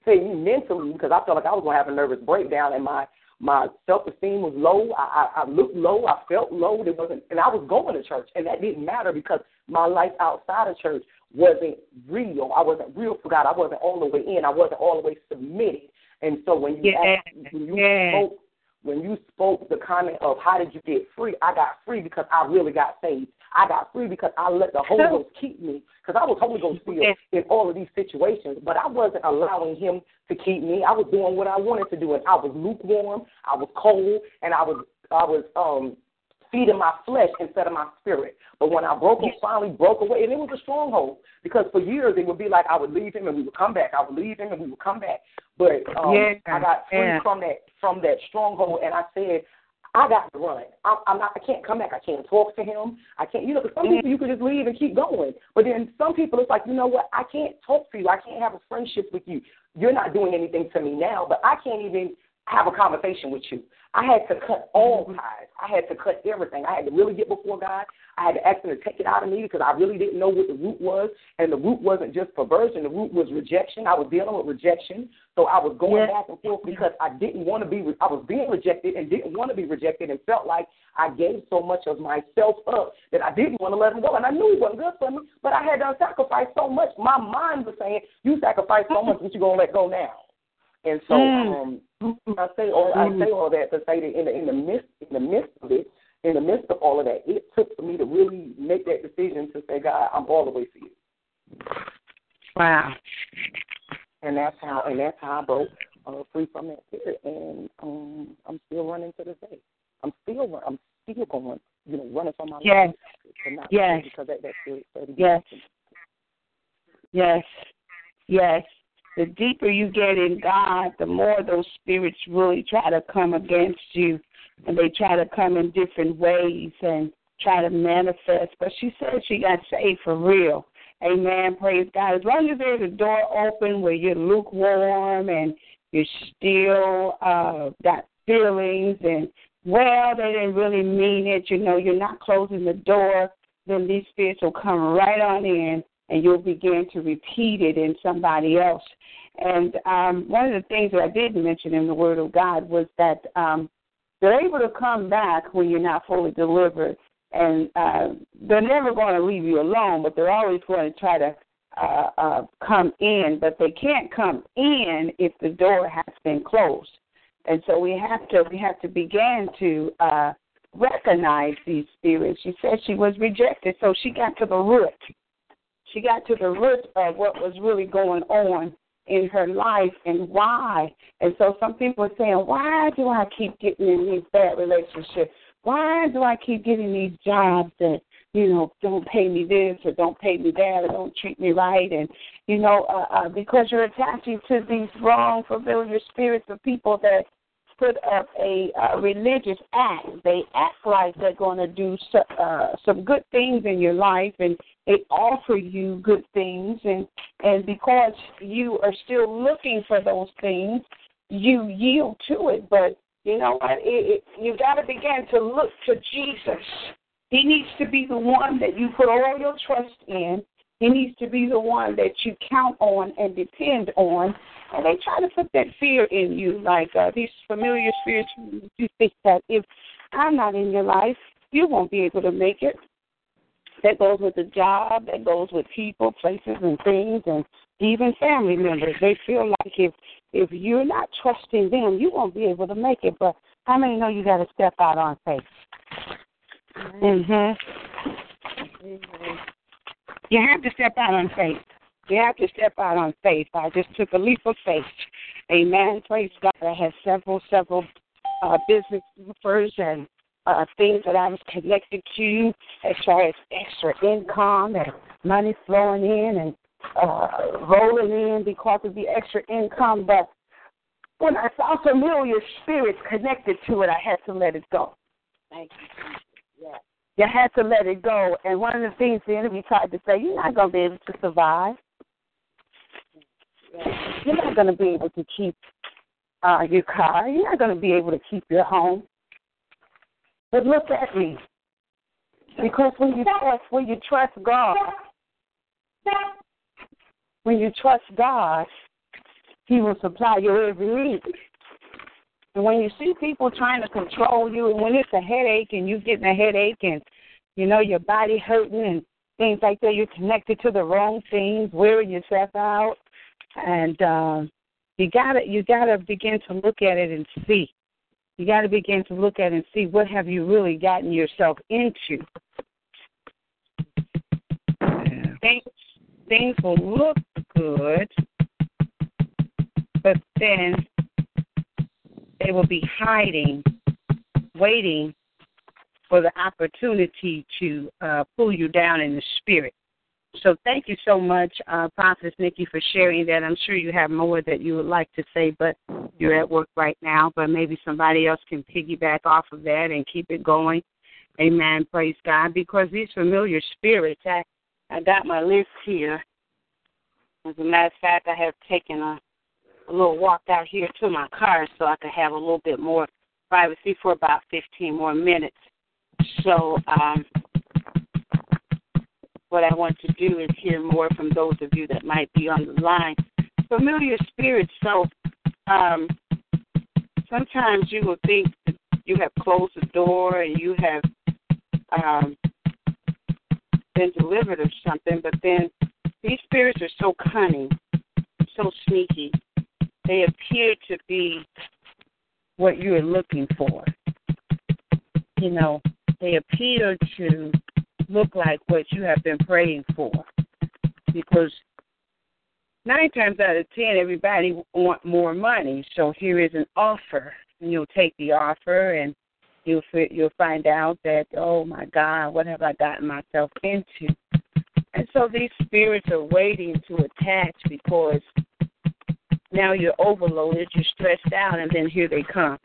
say me mentally because I felt like I was gonna have a nervous breakdown and my my self esteem was low. I, I I looked low. I felt low. It wasn't, and I was going to church, and that didn't matter because my life outside of church wasn't real. I wasn't real for God. I wasn't all the way in. I wasn't all the way submitted. And so when you Yeah. asked, when you Yeah. spoke when you spoke the comment of how did you get free, I got free because I really got saved. I got free because I let the Holy Ghost keep me. Because I was Holy Ghost filled in all of these situations, but I wasn't allowing Him to keep me. I was doing what I wanted to do, and I was lukewarm. I was cold, and I was I was um feeding my flesh instead of my spirit. But when I broke him, finally broke away, and it was a stronghold because for years it would be like I would leave him and we would come back. I would leave him and we would come back. But um, Yeah, I got free yeah. from that from that stronghold, and I said. I got to run. I'm, I'm not. I can't come back. I can't talk to him. I can't. You know, some mm-hmm. people you can just leave and keep going. But then some people, it's like, you know what? I can't talk to you. I can't have a friendship with you. You're not doing anything to me now, but I can't even have a conversation with you. I had to cut all mm-hmm. ties. I had to cut everything. I had to really get before God. I had to ask Him to take it out of me because I really didn't know what the root was. And the root wasn't just perversion, the root was rejection. I was dealing with rejection. So I was going Yeah. back and forth because I didn't want to be, re- I was being rejected and didn't want to be rejected and felt like I gave so much of myself up that I didn't want to let him go. And I knew he wasn't good for me, but I had done sacrificed so much. My mind was saying, You sacrificed so much, what you're going to let go now? And so Mm. um, I say all I say all that to say that in the in the midst in the midst of it, in the midst of all of that, it took for me to really make that decision to say, God, I'm all the way for you. Wow. And that's how and that's how I broke uh, free from that spirit. And um, I'm still running to this day. I'm still I'm still going, you know, running from my Yes. life. Not Yes. because that that spirit started Yes. Yes. Yes. The deeper you get in God, the more those spirits really try to come against you. And they try to come in different ways and try to manifest. But she said she got saved for real. Amen. Praise God. As long as there's a door open where you're lukewarm and you're still uh got feelings and well, they didn't really mean it, you know, you're not closing the door, then these spirits will come right on in and you'll begin to repeat it in somebody else. And um, one of the things that I did mention in the Word of God was that um, they're able to come back when you're not fully delivered. And uh, they're never going to leave you alone, but they're always going to try to uh, uh, come in. But they can't come in if the door has been closed. And so we have to we have to begin to uh, recognize these spirits. She said she was rejected, so she got to the root. She got to the root of what was really going on in her life and why. And so some people are saying, why do I keep getting in these bad relationships? Why do I keep getting these jobs that you know don't pay me this or don't pay me that or don't treat me right? And you know uh, uh, because you're attaching to these wrong familiar spirits of people that put up a uh, religious act. They act like they're going to do so, uh, some good things in your life, and they offer you good things, and and because you are still looking for those things, you yield to it. But you know what? You got to begin to look to Jesus. He needs to be the one that you put all your trust in. He needs to be the one that you count on and depend on. And they try to put that fear in you, like uh, these familiar spirits. You think that if I'm not in your life, you won't be able to make it. That goes with the job, that goes with people, places, and things, and even family members. They feel like if if you're not trusting them, you won't be able to make it. But how many know you got to step out on faith? Mhm. You have to step out on faith. You have to step out on faith. I just took a leap of faith. Amen. Praise God. I had several, several uh, business offers and uh, things that I was connected to as far as extra income and money flowing in and uh, rolling in because of the extra income. But when I saw familiar spirits connected to it, I had to let it go. Thank you. Yeah. You had to let it go. And one of the things the enemy tried to say, you're not going to be able to survive. You're not going to be able to keep uh, your car. You're not going to be able to keep your home. But look at me. Because when you trust, when you trust God, when you trust God, He will supply your every need. And when you see people trying to control you, and when it's a headache and you're getting a headache and you know your body hurting and things like that, you're connected to the wrong things, wearing yourself out, and um, you gotta you gotta begin to look at it and see. You gotta begin to look at it and see what have you really gotten yourself into. Yeah. Things things will look good, but then they will be hiding, waiting for the opportunity to uh, pull you down in the spirit. So thank you so much, uh, Prophetess Nikki, for sharing that. I'm sure you have more that you would like to say, but you're at work right now. But maybe somebody else can piggyback off of that and keep it going. Amen. Praise God. Because these familiar spirits, I, I got my list here. As a matter of fact, I have taken a, a little walk out here to my car so I could have a little bit more privacy for about 15 more minutes. So, um, what I want to do is hear more from those of you that might be on the line. Familiar spirits. So, um, sometimes you will think you have closed the door and you have um, been delivered of something, but then these spirits are so cunning, so sneaky. They appear to be what you are looking for. You know, they appear to look like what you have been praying for. Because nine times out of ten, everybody want more money. So here is an offer, and you'll take the offer, and you'll you'll find out that oh my God, what have I gotten myself into? And so these spirits are waiting to attach because now you're overloaded, you're stressed out, and then here they come.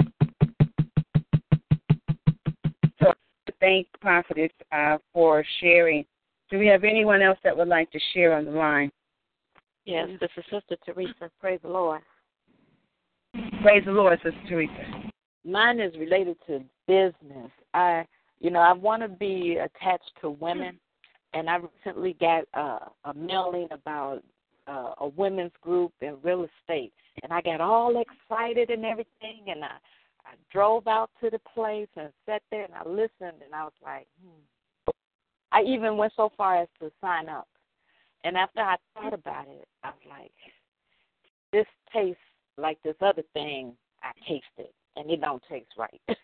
So thank Prophetess uh, for sharing. Do we have anyone else that would like to share on the line? Yes, this is Sister Teresa. Praise the Lord. Praise the Lord, Sister Teresa. Mine is related to business. I, you know, I want to be attached to women, and I recently got uh, a mailing about uh, a women's group in real estate, and I got all excited and everything, and I, I drove out to the place and sat there and I listened, and I was like, hmm. I even went so far as to sign up, and after I thought about it, I was like, this tastes like this other thing I tasted, and it don't taste right. it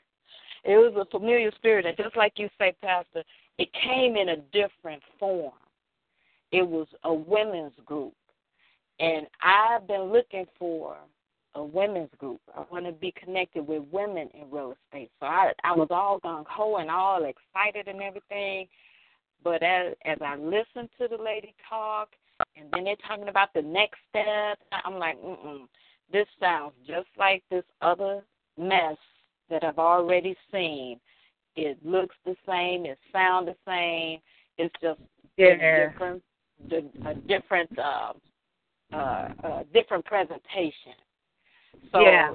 was a familiar spirit, and just like you say, Pastor, it came in a different form. It was a women's group, and I've been looking for a women's group. I want to be connected with women in real estate. So I I was all gung ho and all excited and everything. But as as I listened to the lady talk, and then they're talking about the next step, I'm like, mm this sounds just like this other mess that I've already seen. It looks the same. It sounds the same. It's just Yeah. a different, a different, uh, uh, uh, different presentation. So Yeah.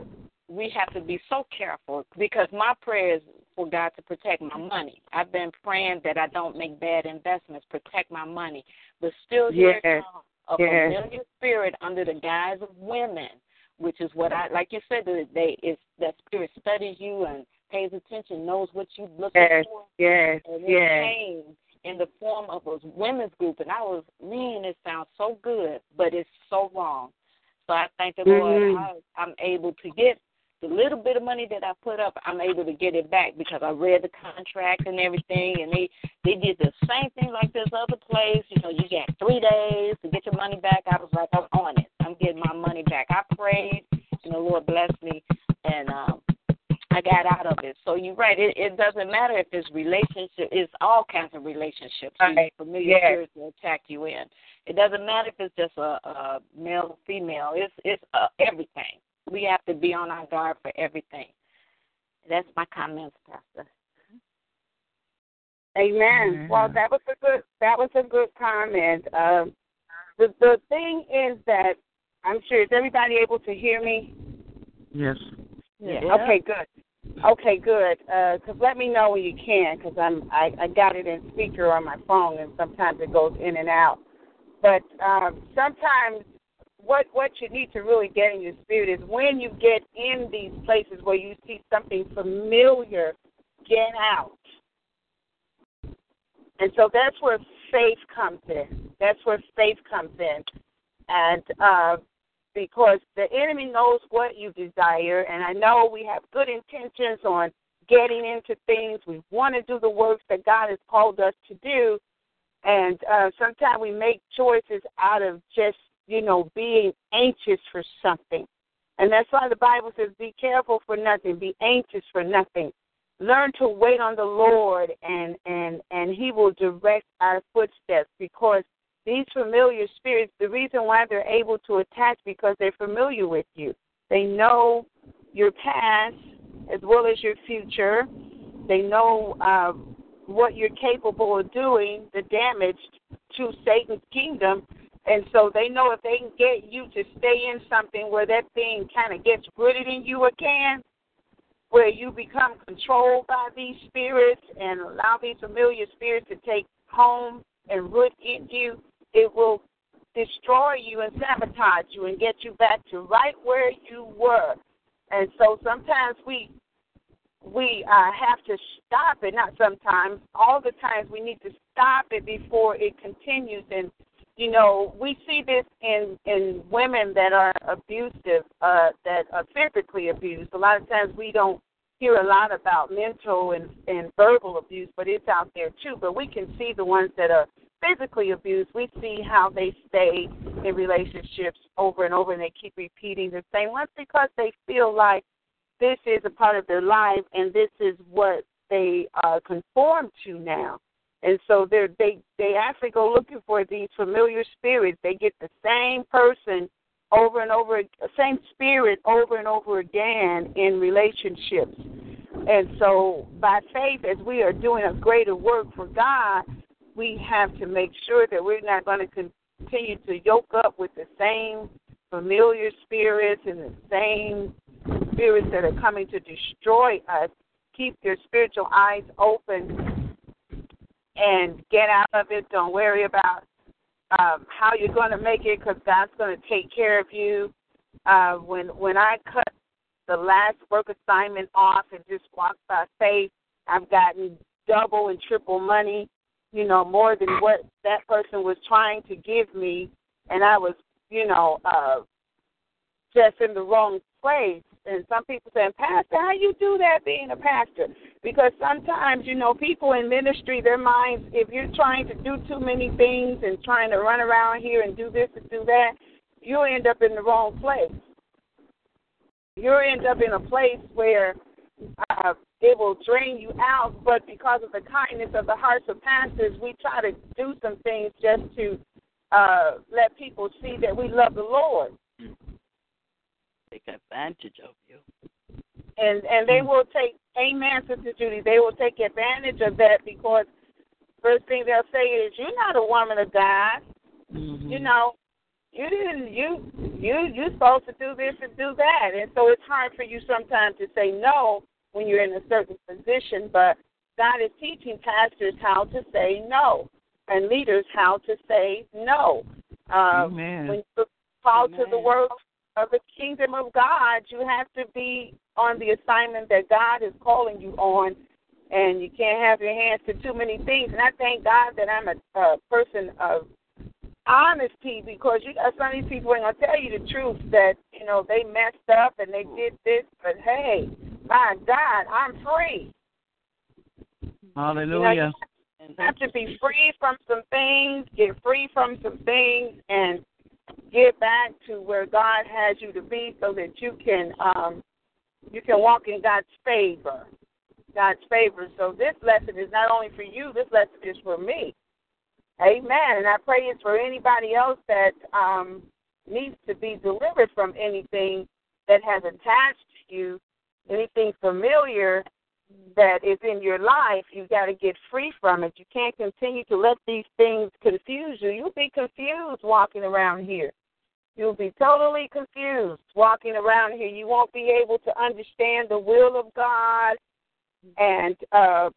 we have to be so careful because my prayer is for God to protect my money. I've been praying that I don't make bad investments, protect my money, but still here Yes. comes a Yes. familiar spirit under the guise of women, which is what I like. You said that they is that spirit studies you and pays attention, knows what you're looking Yes. for, Yes. and it Yes. came in the form of a women's group, and I was, man, it sounds so good, but it's so wrong. So I thank the Mhm. Lord. I, I'm able to get the little bit of money that I put up. I'm able to get it back because I read the contract and everything, and they they did the same thing like this other place. You know, you got three days to get your money back. I was like, I'm on it. I'm getting my money back. I prayed, and the Lord blessed me, and um, I got out of it. So you're right. It, it doesn't matter if it's relationship. It's all kinds of relationships. Right. Familiar Yes. spirits will attack you in. It doesn't matter if it's just a, a male, female. It's it's uh, everything. We have to be on our guard for everything. That's my comments, Pastor. Amen. Well, that was a good that was a good comment. Um, the the thing is that I'm sure is everybody able to hear me? Yes. Yeah. Okay, good. Okay, good. Because uh, let me know when you can, because I'm I, I got it in speaker on my phone, and sometimes it goes in and out. But um, sometimes what what you need to really get in your spirit is when you get in these places where you see something familiar, get out. And so that's where faith comes in. That's where faith comes in. And uh, because the enemy knows what you desire, and I know we have good intentions on getting into things. We want to do the works that God has called us to do. And uh, sometimes we make choices out of just, you know, being anxious for something. And that's why the Bible says, be careful for nothing, be anxious for nothing learn to wait on the Lord and and and he will direct our footsteps because these familiar spirits the reason why they're able to attach because they're familiar with you. They know your past as well as your future. They know uh, what you're capable of doing, the damage to Satan's kingdom. And so they know if they can get you to stay in something where that thing kind of gets rooted in you again, where you become controlled by these spirits and allow these familiar spirits to take home and root in you, it will destroy you and sabotage you and get you back to right where you were. And so sometimes we we uh, have to stop it. Not sometimes, all the times we need to stop it before it continues. And you know, we see this in in women that are abusive, uh, that are physically abused. A lot of times we don't hear a lot about mental and and verbal abuse, but it's out there too. But we can see the ones that are physically abused. We see how they stay in relationships over and over, and they keep repeating the same ones because they feel like this is a part of their life, and this is what they uh, conform to now. And so they they they actually go looking for these familiar spirits. They get the same person over and over, same spirit over and over again in relationships. And so by faith, as we are doing a greater work for God, we have to make sure that we're not going to continue to yoke up with the same familiar spirits and the same spirits that are coming to destroy us. Keep your spiritual eyes open and get out of it. Don't worry about um, how you're going to make it because God's going to take care of you. Uh, when when I cut the last work assignment off and just walked by faith, I've gotten double and triple money, you know, more than what that person was trying to give me, and I was, you know, uh, just in the wrong place. And some people saying, Pastor, how you do that being a pastor? Because sometimes, you know, people in ministry, their minds, if you're trying to do too many things and trying to run around here and do this and do that, you'll end up in the wrong place. You'll end up in a place where uh, it will drain you out, but because of the kindness of the hearts of pastors, we try to do some things just to uh, let people see that we love the Lord take advantage of you. And and they will take amen, Sister Judy, they will take advantage of that because first thing they'll say is, You're not a woman of God. Mm-hmm. You know, you didn't you you you're supposed to do this and do that. And so it's hard for you sometimes to say no when you're in a certain position, but God is teaching pastors how to say no and leaders how to say no. Uh, Amen. When you call to the work of the kingdom of God, you have to be on the assignment that God is calling you on, and you can't have your hands to too many things. And I thank God that I'm a, a person of honesty because you got some of these people ain't gonna tell you the truth that you know they messed up and they did this, but hey, my God, I'm free. Hallelujah. You, know, you have to be free from some things, get free from some things, and get back to where God has you to be so that you can um you can walk in God's favor. God's favor. So this lesson is not only for you, this lesson is for me. Amen. And I pray it's for anybody else that um needs to be delivered from anything that has attached to you, anything familiar that is in your life, you got to get free from it. You can't continue to let these things confuse you. You'll be confused walking around here. You'll be totally confused walking around here. You won't be able to understand the will of God and uh,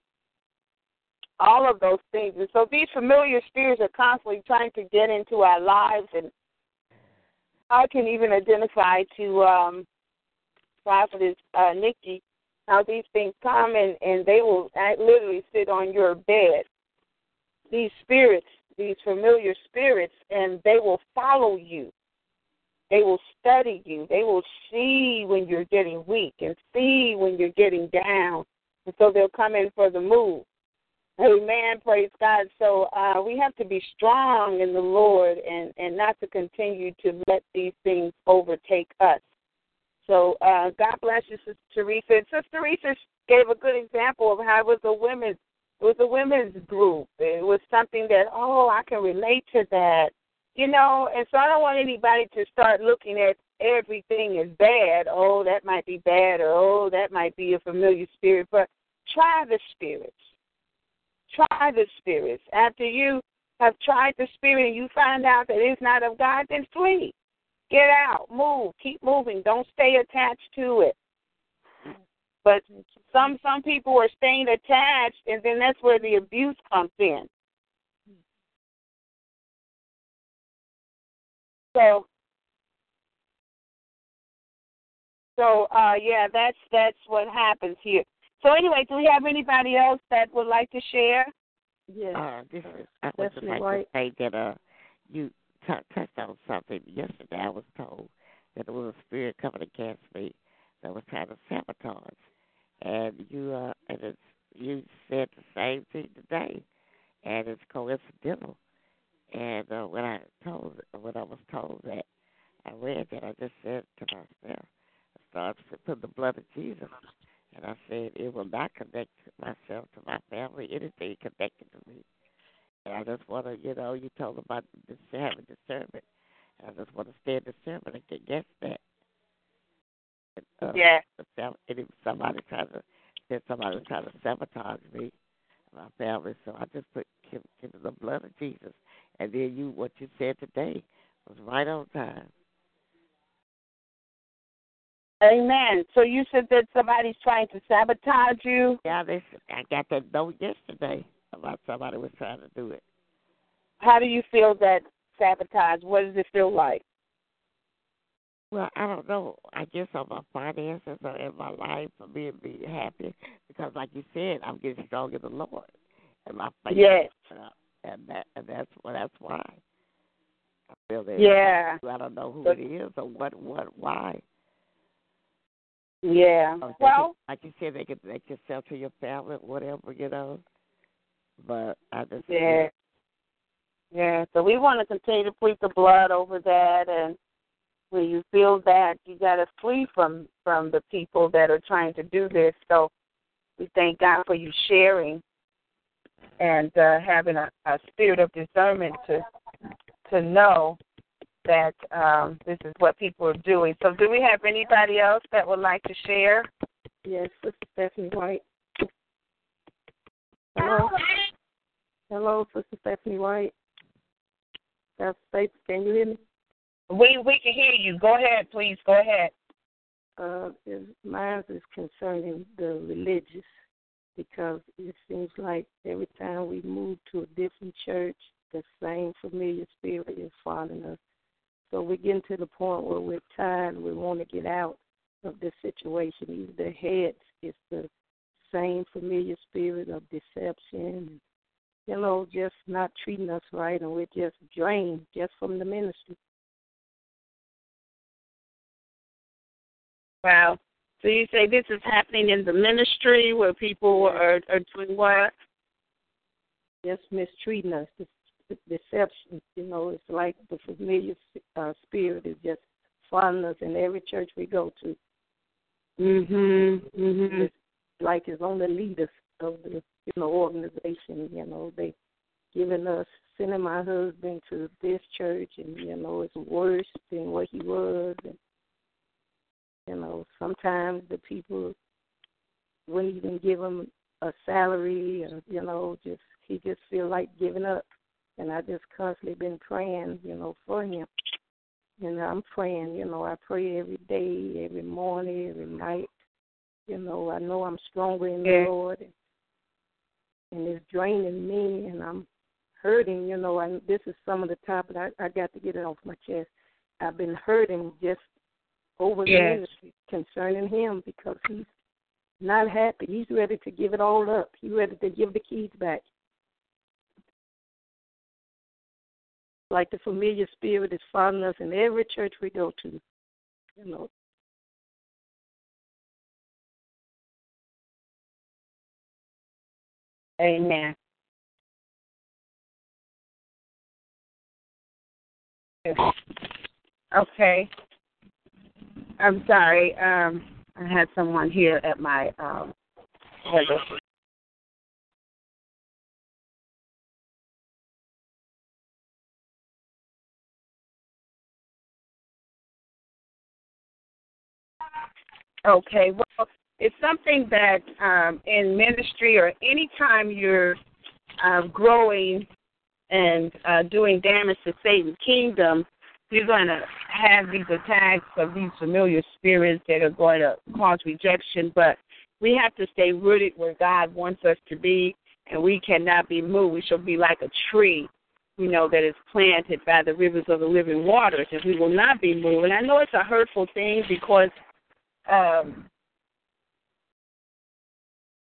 all of those things. And so these familiar spirits are constantly trying to get into our lives, and I can even identify to um, Prophetess uh, Nikki how these things come and, and they will literally sit on your bed. These spirits, these familiar spirits, and they will follow you. They will study you. They will see when you're getting weak and see when you're getting down. And so they'll come in for the move. Amen. Praise God. So uh, we have to be strong in the Lord and, and not to continue to let these things overtake us. So uh, God bless you, Sister Teresa. And Sister Teresa gave a good example of how it was a women's it was a women's group. It was something that, oh, I can relate to that. You know, and so I don't want anybody to start looking at everything as bad. Oh, that might be bad, or oh, that might be a familiar spirit. But try the spirits. Try the spirits. After you have tried the spirit and you find out that it's not of God, then flee. Get out, move, keep moving. Don't stay attached to it. But some some people are staying attached, and then that's where the abuse comes in. So, so uh, yeah, that's that's what happens here. So anyway, do we have anybody else that would like to share? Yes. Uh, this is I would just like to say that uh, you t- touched on something yesterday. I was told that there was a spirit coming against me that was trying to sabotage, and you uh, and it's you said the same thing today, and it's coincidental. And uh, when I told when I was told that, I read that I just said to myself, I started to put the blood of Jesus, and I said it will not connect myself to my family, anything connected to me. And I just want to, you know, you told about this, having discernment. And I just want to stay in discernment against that. And, uh, yeah. And if somebody trying to, if somebody trying to sabotage me, my family, so I just put give, give the blood of Jesus. And then you, what you said today was right on time. Amen. So you said that somebody's trying to sabotage you. Yeah, they. I got that note yesterday about somebody was trying to do it. How do you feel that sabotage? What does it feel like? Well, I don't know. I guess on my finances or in my life for me to be happy because, like you said, I'm getting strong in the Lord and my faith. Yes. Uh, and that and that's well, that's why. I feel that. Yeah. I don't know who but, it is or what what why. Yeah. well, like you said, they could they could sell to your family, whatever you know. But I just yeah. Yeah, so we want to continue to plead the blood over that, and when you feel that, you got to flee from from the people that are trying to do this. So we thank God for you sharing and uh, having a, a spirit of discernment to to know that um, this is what people are doing. So, do we have anybody else that would like to share? Yes, this is Stephanie White. Hello. Hello, Sister Stephanie White. That's States. Can you hear me? We we can hear you. Go ahead, please. Go ahead. Uh, mine is concerning the religious because it seems like every time we move to a different church, the same familiar spirit is following us. So we're getting to the point where we're tired. We want to get out of this situation. Either the heads is the same familiar spirit of deception, you know, just not treating us right, and we're just drained just from the ministry. Wow. So you say this is happening in the ministry where people are are doing what? Just mistreating us, deception. You know, it's like the familiar uh, spirit is just following us in every church we go to. Mhm. Mm Mhm. It's like it's on the leaders of the you know organization. You know, they giving us sending my husband to this church, and you know it's worse than what he was. And, you know, sometimes the people wouldn't even give him a salary, or you know, just he just feel like giving up. And I just constantly been praying, you know, for him and I'm praying. You know, I pray every day, every morning, every night. You know, I know I'm stronger in yeah. the Lord, and, and it's draining me, and I'm hurting. You know, and this is some of the topic I, I got to get it off my chest. I've been hurting just over the yes. ministry concerning him because he's not happy. He's ready to give it all up. He's ready to give the keys back. Like the familiar spirit is following us in every church we go to. You know. Amen. Okay. I'm sorry. Um, I had someone here at my um, hello. Okay, well, it's something that um, in ministry or anytime you're uh, growing and uh, doing damage to Satan's kingdom, you're going to have these attacks of these familiar spirits that are going to cause rejection. But we have to stay rooted where God wants us to be, and we cannot be moved. We shall be like a tree, you know, that is planted by the rivers of the living waters, and we will not be moved. And I know it's a hurtful thing because um,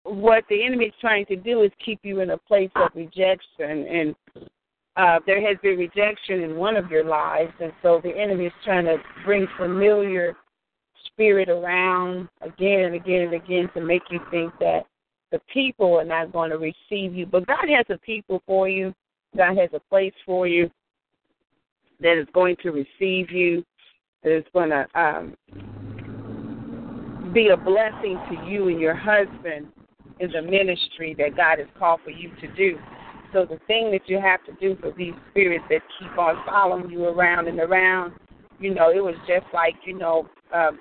what the enemy is trying to do is keep you in a place of rejection and uh, there has been rejection in one of your lives, and so the enemy is trying to bring familiar spirit around again and again and again to make you think that the people are not going to receive you. But God has a people for you. God has a place for you that is going to receive you, that is going to um, be a blessing to you and your husband in a ministry that God has called for you to do. So the thing that you have to do for these spirits that keep on following you around and around, you know, it was just like, you know, um,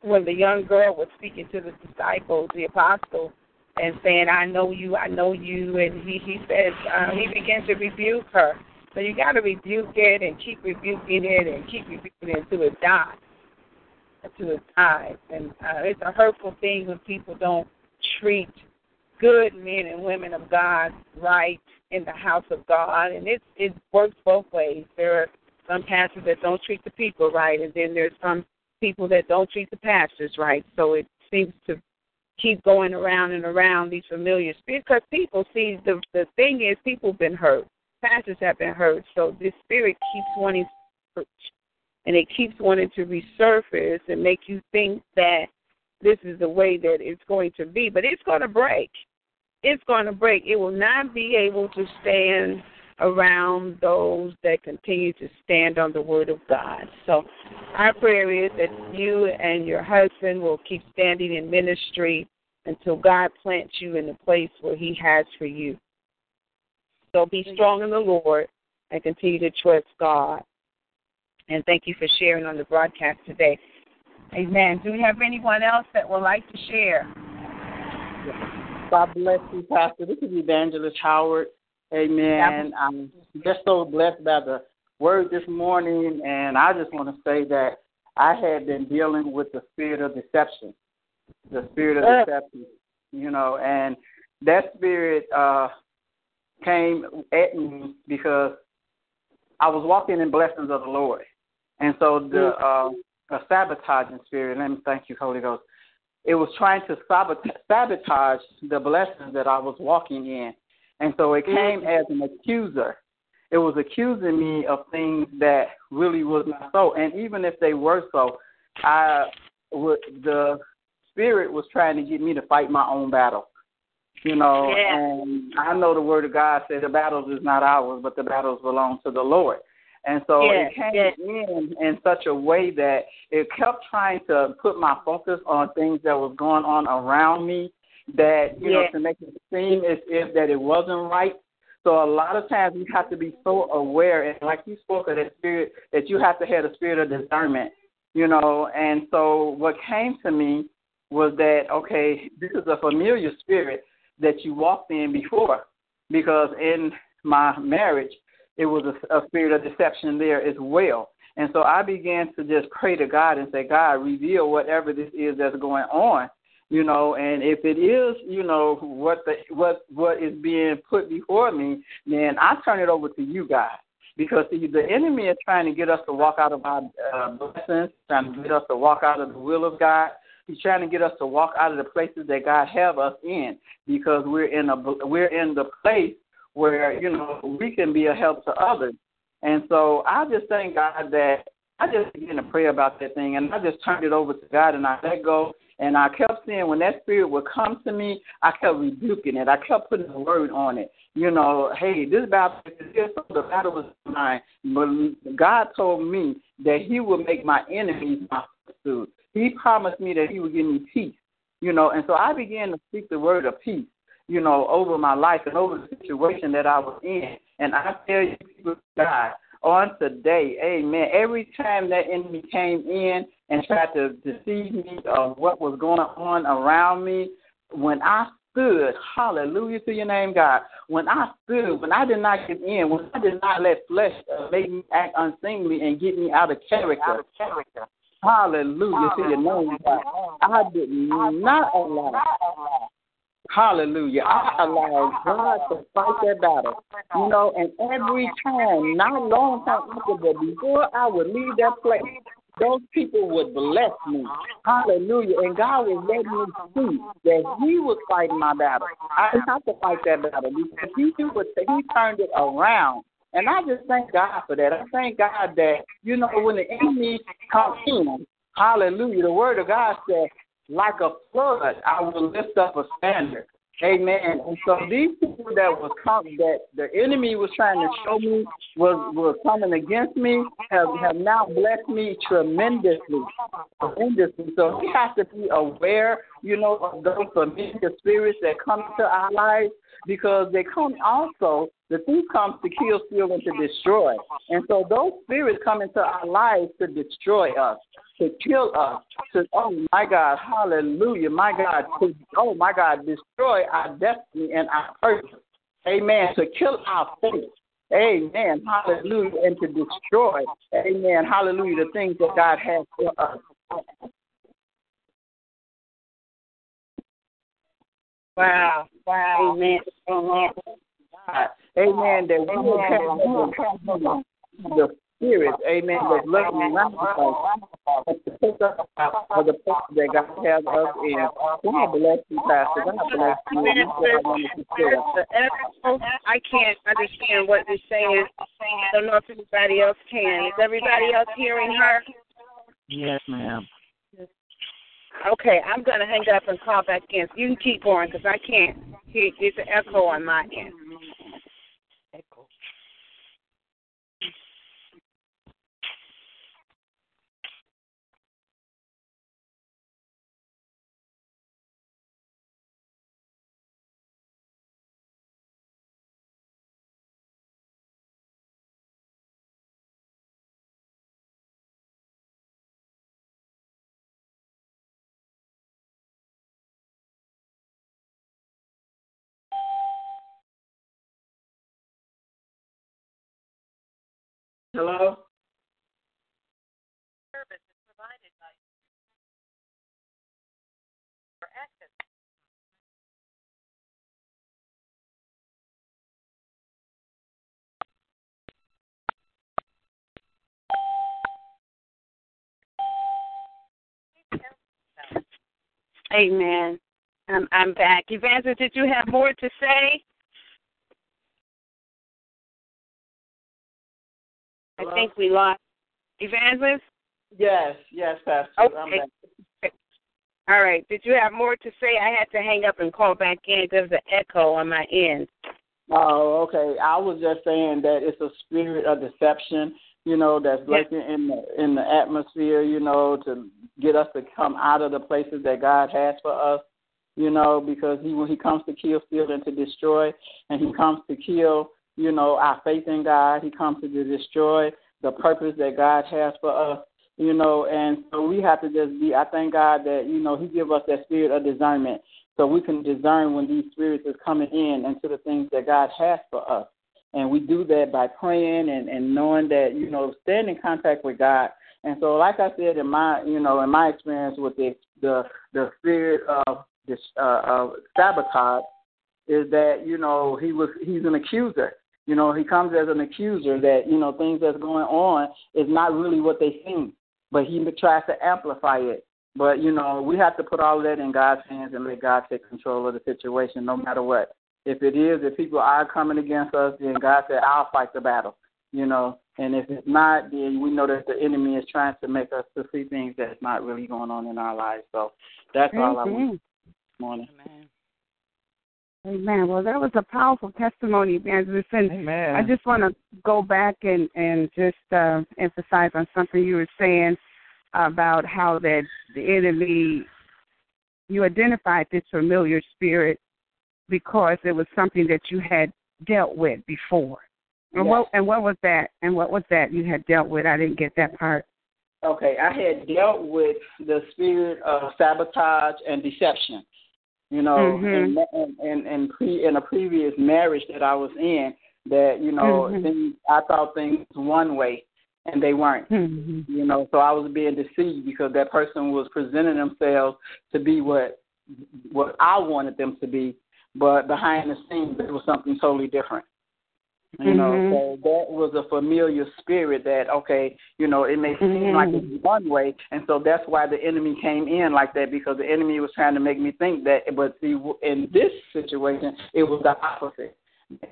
when the young girl was speaking to the disciples, the apostles, and saying, "I know you, I know you," and he he says uh, he began to rebuke her. So you got to rebuke it and keep rebuking it and keep rebuking it until it dies, until it dies. And uh, it's a hurtful thing when people don't treat good men and women of God right in the house of God, and it it works both ways. There are some pastors that don't treat the people right, and then there's some people that don't treat the pastors right. So it seems to keep going around and around these familiar spirits because people see the the thing is people have been hurt, pastors have been hurt, so this spirit keeps wanting to and it keeps wanting to resurface and make you think that this is the way that it's going to be, but it's going to break. It's going to break. It will not be able to stand around those that continue to stand on the word of God. So our prayer is that you and your husband will keep standing in ministry until God plants you in the place where he has for you. So be strong in the Lord and continue to trust God. And thank you for sharing on the broadcast today. Amen. Do we have anyone else that would like to share? God bless you, Pastor. This is Evangelist Howard. Amen. I'm just so blessed by the word this morning, and I just want to say that I had been dealing with the spirit of deception, the spirit of deception, you know, and that spirit uh, came at me because I was walking in blessings of the Lord, and so the uh, a sabotaging spirit. Let me thank you, Holy Ghost. It was trying to sabotage the blessings that I was walking in. And so it came mm-hmm. as an accuser. It was accusing me of things that really was not so. And even if they were so, I would the spirit was trying to get me to fight my own battle. You know, yeah. and I know the word of God says the battles is not ours, but the battles belong to the Lord. And so yeah, it came yeah. in in such a way that it kept trying to put my focus on things that was going on around me that, you yeah. know, to make it seem as if that it wasn't right. So a lot of times you have to be so aware and like you spoke of that spirit that you have to have a spirit of discernment, you know, and so what came to me was that, okay, this is a familiar spirit that you walked in before because in my marriage it was a, a spirit of deception there as well. And so I began to just pray to God and say, God, reveal whatever this is that's going on you know and if it is you know what the what what is being put before me then i turn it over to you God because the, the enemy is trying to get us to walk out of our uh, blessings trying to get us to walk out of the will of god he's trying to get us to walk out of the places that god have us in because we're in a we're in the place where you know we can be a help to others and so i just thank god that I just began to pray about that thing, and I just turned it over to God, and I let go. And I kept saying, when that spirit would come to me, I kept rebuking it. I kept putting the word on it. You know, hey, this battle is here, so the battle was mine. But God told me that He would make my enemies my footstool. He promised me that He would give me peace. You know, and so I began to speak the word of peace. You know, over my life and over the situation that I was in. And I tell you, God, on today. Amen. Every time that enemy came in and tried to deceive me of what was going on around me, when I stood, hallelujah to your name, God, when I stood, when I did not give in, when I did not let flesh uh, make me act unseemly and get me out of character, out of character. Hallelujah to your name, God. I did not allow Hallelujah. I allowed God to fight that battle. You know, and every time, not long time after, but before I would leave that place, those people would bless me. Hallelujah. And God was letting me see that He was fighting my battle. I didn't have to fight that battle because He would He turned it around. And I just thank God for that. I thank God that, you know, when the enemy comes in, hallelujah, the word of God says, like a flood, I will lift up a standard. Amen. And so these people that was coming, that the enemy was trying to show me was was coming against me, have have now blessed me tremendously, tremendously. So we have to be aware, you know, of those familiar spirits that come into our lives because they come also. The thief comes to kill, steal, and to destroy. And so those spirits come into our lives to destroy us to kill us, to, oh my God, hallelujah, my God, to, oh my God, destroy our destiny and our purpose. Amen. To kill our faith. Amen. Hallelujah. And to destroy, amen. Hallelujah, the things that God has for us. Wow. Wow. Amen. Amen. Amen. That we will have the spirit, amen, that's looking around us to pick up for the place that God has us in. God bless you, Pastor. God bless you. I can't understand what you're saying. I don't know if anybody else can. Is everybody else hearing her? Yes, ma'am. Okay, I'm going to hang up and call back in. You can keep going because I can't hear. It's an echo on my end. Hello? Service is provided by for access. Amen. I'm I'm back. Evangelist, did you have more to say? I think we lost Evangelist. Yes, yes, Pastor. Okay. All right. Did you have more to say? I had to hang up and call back in because of the echo on my end. Oh, okay. I was just saying that it's a spirit of deception, you know, that's lurking in the in the atmosphere, you know, to get us to come out of the places that God has for us, you know, because he when he comes to kill, steal, and to destroy, and he comes to kill you know, our faith in God. He comes to destroy the purpose that God has for us, you know, and so we have to just be, I thank God that, you know, He give us that spirit of discernment so we can discern when these spirits is coming in into the things that God has for us. And we do that by praying and, and knowing that, you know, staying in contact with God. And so, like I said, in my, you know, in my experience with the the, the spirit of this uh, of sabotage, is that you know he was he's an accuser. You know, he comes as an accuser that you know things that's going on is not really what they seem, but he tries to amplify it. But you know, we have to put all of that in God's hands and let God take control of the situation, no matter what. If it is, if people are coming against us, then God said, "I'll fight the battle." You know, and if it's not, then we know that the enemy is trying to make us to see things that's not really going on in our lives. So that's all I want this morning. Amen. Amen. Well, that was a powerful testimony, Evangelist. And Amen. I just want to go back and and just uh, emphasize on something you were saying about how that the enemy you identified this familiar spirit because it was something that you had dealt with before. And Yes. what and what was that? And what was that you had dealt with? I didn't get that part. Okay, I had dealt with the spirit of sabotage and deception. You know, Mhm. and and and pre in a previous marriage that I was in, that you know, Mhm. things, I thought things one way, and they weren't. Mhm. You know, so I was being deceived because that person was presenting themselves to be what what I wanted them to be, but behind the scenes it was something totally different. You know, Mhm. so that was a familiar spirit that okay, you know, it may seem like Mhm. it's one way, and so that's why the enemy came in like that because the enemy was trying to make me think that. But see, in this situation, it was the opposite.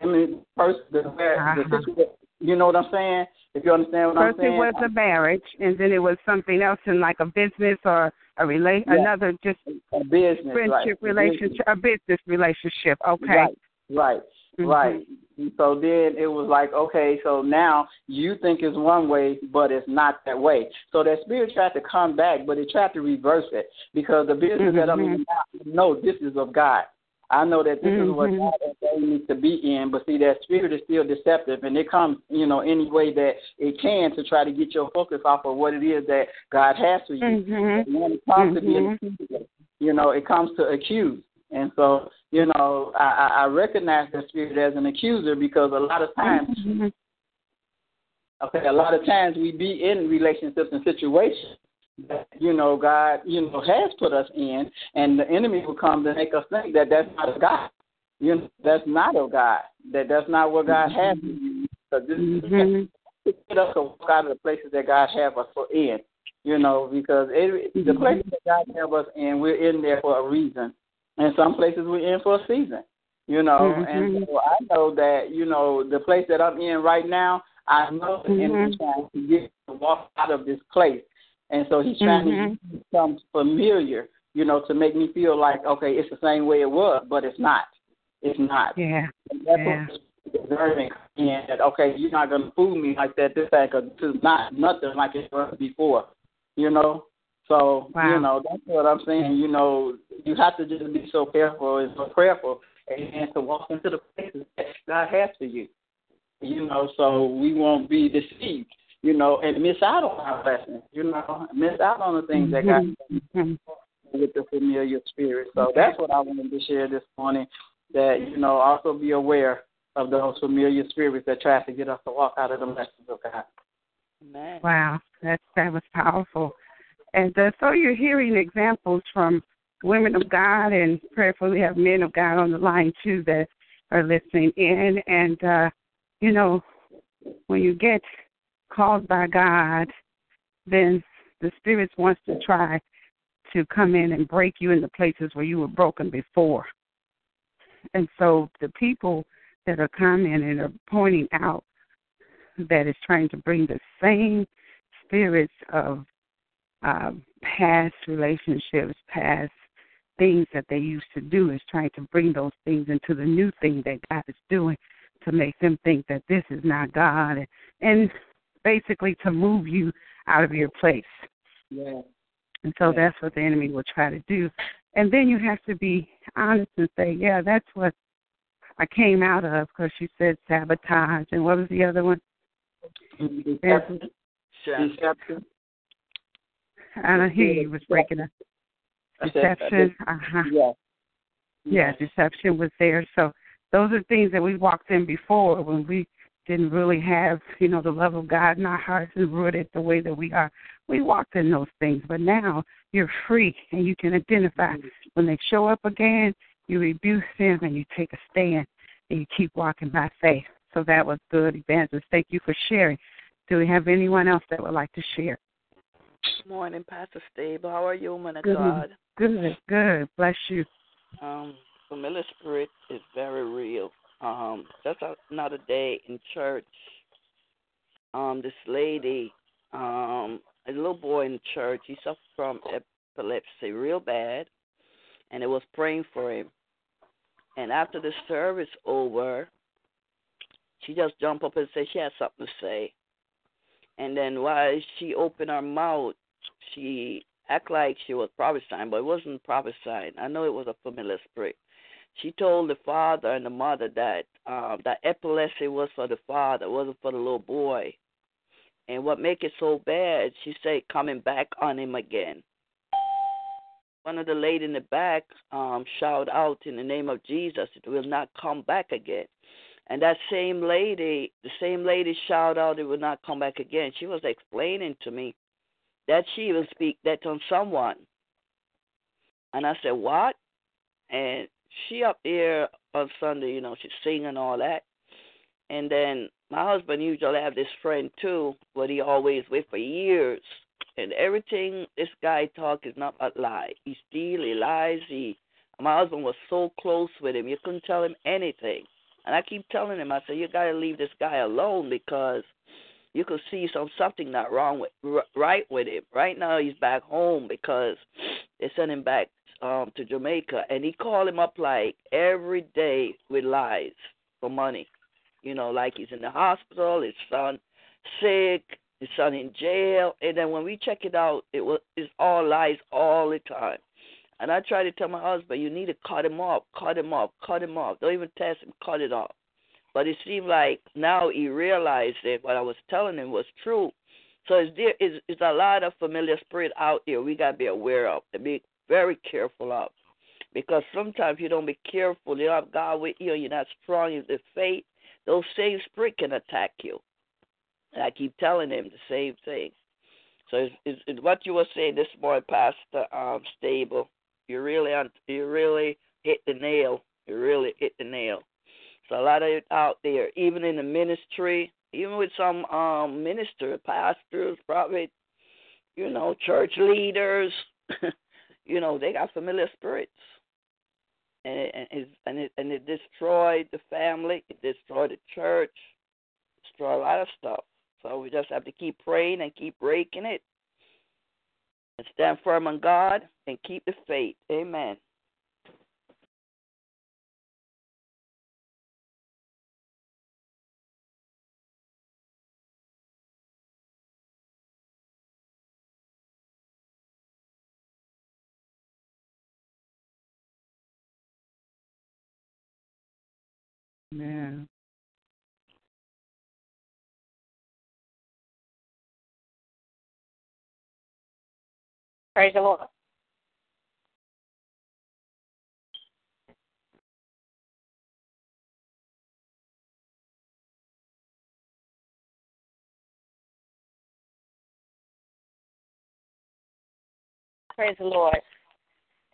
I mean, first the, the Uh-huh. situation, you know what I'm saying? If you understand what I'm saying. First, it was a marriage, and then it was something else in like a business or a rela- Yeah. another just a business, friendship right? relationship, a business relationship. Okay. Right, right, Mhm. right. So then it was like, okay, so now you think it's one way, but it's not that way. So that spirit tried to come back, but it tried to reverse it because the business that I'm in Mhm. now, know this is of God. I know that this is what Mhm. God ordained me to be in, but see that spirit is still deceptive, and it comes, you know, any way that it can to try to get your focus off of what it is that God has for you. Mhm. And when it comes to being Mhm. you know, it comes to accuse. And so, you know, I, I recognize that spirit as an accuser because a lot of times, Mhm. okay, a lot of times we be in relationships and situations that, you know, God, you know, has put us in, and the enemy will come to make us think that that's not of God. You know, that's not of God. That that's not what God has for you. So this Mhm. to get us to walk out of the places that God have us for in. You know, because it, the places that God have us in, we're in there for a reason, and some places we're in for a season. You know, Mhm. and so I know that you know the place that I'm in right now. I know the enemy's Mhm. trying to get to walk out of this place, and so he's trying Mhm. to become familiar. You know, to make me feel like okay, it's the same way it was, but it's not. It's not. Yeah. And that's Yeah. what and that okay, you're not gonna fool me like that this time because this is not nothing like it was before. You know? So Wow. you know, that's what I'm saying. You know, you have to just be so careful and so prayerful and to walk into the places that God has for you. You know, so we won't be deceived, you know, and miss out on our blessings, you know, miss out on the things that God Mhm. with the familiar spirit. So that's what I wanted to share this morning. That you know, also be aware of those familiar spirits that try to get us to walk out of the blessings of God. Amen. Wow, that that was powerful. And so you're hearing examples from women of God, and prayerfully have men of God on the line too that are listening in. And uh, you know, when you get called by God, then the spirits wants to try to come in and break you in the places where you were broken before. And so the people that are coming and are pointing out that is trying to bring the same spirits of um, past relationships, past things that they used to do, is trying to bring those things into the new thing that God is doing to make them think that this is not God and, and basically to move you out of your place. Yeah. And so that's what the enemy will try to do. And then you have to be honest and say, yeah, that's what I came out of because you said sabotage. And what was the other one? Deception. Deception. I don't hear you. Was breaking up. Deception. Uh huh. Yeah. Yeah, deception was there. So those are things that we walked in before when we didn't really have, you know, the love of God in our hearts and rooted the way that we are. We walked in those things, but now you're free and you can identify when they show up again. You rebuke them and you take a stand and you keep walking by faith. So that was good, Evangelist. Thank you for sharing. Do we have anyone else that would like to share? Good morning, Pastor Stable. How are you, man of good, God? Good, good. Bless you. Um, familiar spirit is very real. Um, just another day in church. Um, this lady, um, a little boy in church, he suffered from epilepsy real bad, and it was praying for him. And after the service over, she just jumped up and said she had something to say. And then while she opened her mouth, she act like she was prophesying, but it wasn't prophesying. I know it was a familiar spirit. She told the father and the mother that um, that epilepsy was for the father, it wasn't for the little boy. And what make it so bad, she said, coming back on him again. One of the lady in the back um, shout out in the name of Jesus, it will not come back again. And that same lady, the same lady shout out, it will not come back again. She was explaining to me that she will speak that on someone. And I said, What? And she up there on Sunday, you know, she's singing all that. And then my husband usually have this friend too, but he always with for years. And everything this guy talk is not a lie. He steal, he lies, he my husband was so close with him, you couldn't tell him anything. And I keep telling him, I said, you got to leave this guy alone because you could see some something not wrong with right with him. Right now he's back home because they sent him back um to Jamaica and he called him up like every day with lies for money. You know, like he's in the hospital, his son sick, his son in jail, and then when we check it out, it was it's all lies all the time. And I try to tell my husband, you need to cut him off, cut him off, cut him off. Don't even test him, cut it off. But it seemed like now he realized that what I was telling him was true. So it's there is it's a lot of familiar spirit out there we gotta be aware of and be very careful of. Because sometimes you don't be careful, you don't have God with you, you're not strong in the faith, those same spirit can attack you. And I keep telling him the same thing. So it's, it's, it's what you were saying this morning, Pastor um, Stable. You really you really hit the nail. You really hit the nail. So a lot of it out there, even in the ministry, even with some um ministers, pastors, prophets, you know, church leaders, you know, they got familiar spirits. And it, and it, and it and it destroyed the family, it destroyed the church, destroyed a lot of stuff. So we just have to keep praying and keep breaking it. And stand firm on God and keep the faith. Amen. Praise the Lord. Praise the Lord.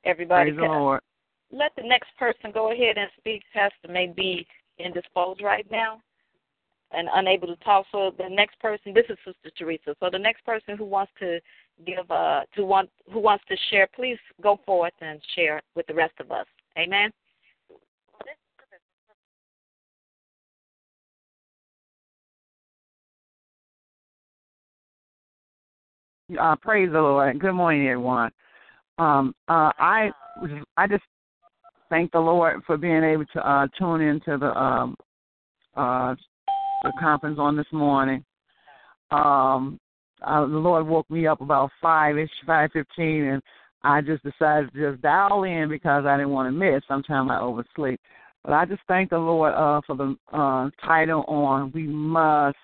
Everybody. Praise the Lord. Let the next person go ahead and speak. Pastor may be indisposed right now and unable to talk. So the next person, this is Sister Teresa. So the next person who wants to give uh to want who wants to share, please go forth and share with the rest of us. Amen. Uh, praise the Lord. Good morning, everyone. Um, uh, I I just thank the Lord for being able to uh, tune into the um, uh, the conference on this morning. Um, uh, the Lord woke me up about five ish, five fifteen, and I just decided to just dial in because I didn't want to miss. Sometimes I oversleep, but I just thank the Lord uh, for the uh, title on "We must,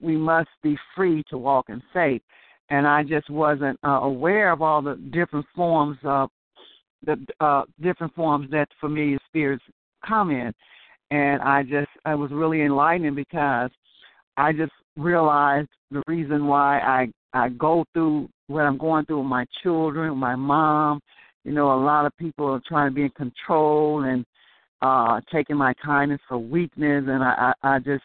we must be free to walk in faith." And I just wasn't uh, aware of all the different forms of the uh, different forms that familiar spirits come in. and I just I was really enlightening because I just realized the reason why I I go through what I'm going through with my children, my mom. You know, a lot of people are trying to be in control and uh taking my kindness for weakness, and I I, I just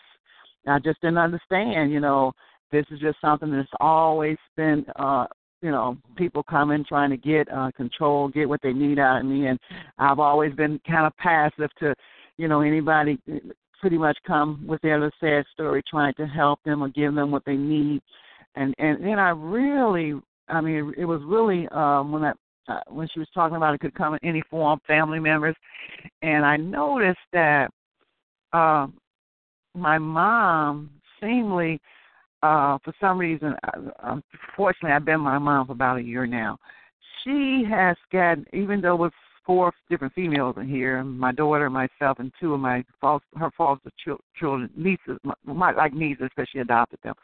I just didn't understand. You know, this is just something that's always been uh you know people coming trying to get uh control get what they need out of me and i've always been kind of passive to you know anybody pretty much come with their little sad story trying to help them or give them what they need and and then i really i mean it was really um when that uh, when she was talking about it could come in any form family members and i noticed that um my mom seemingly uh, for some reason, uh, unfortunately, I've been my mom for about a year now. She has gotten, even though with four different females in here, my daughter, myself, and two of my false, her foster children, nieces, my, my, like nieces, because she adopted them.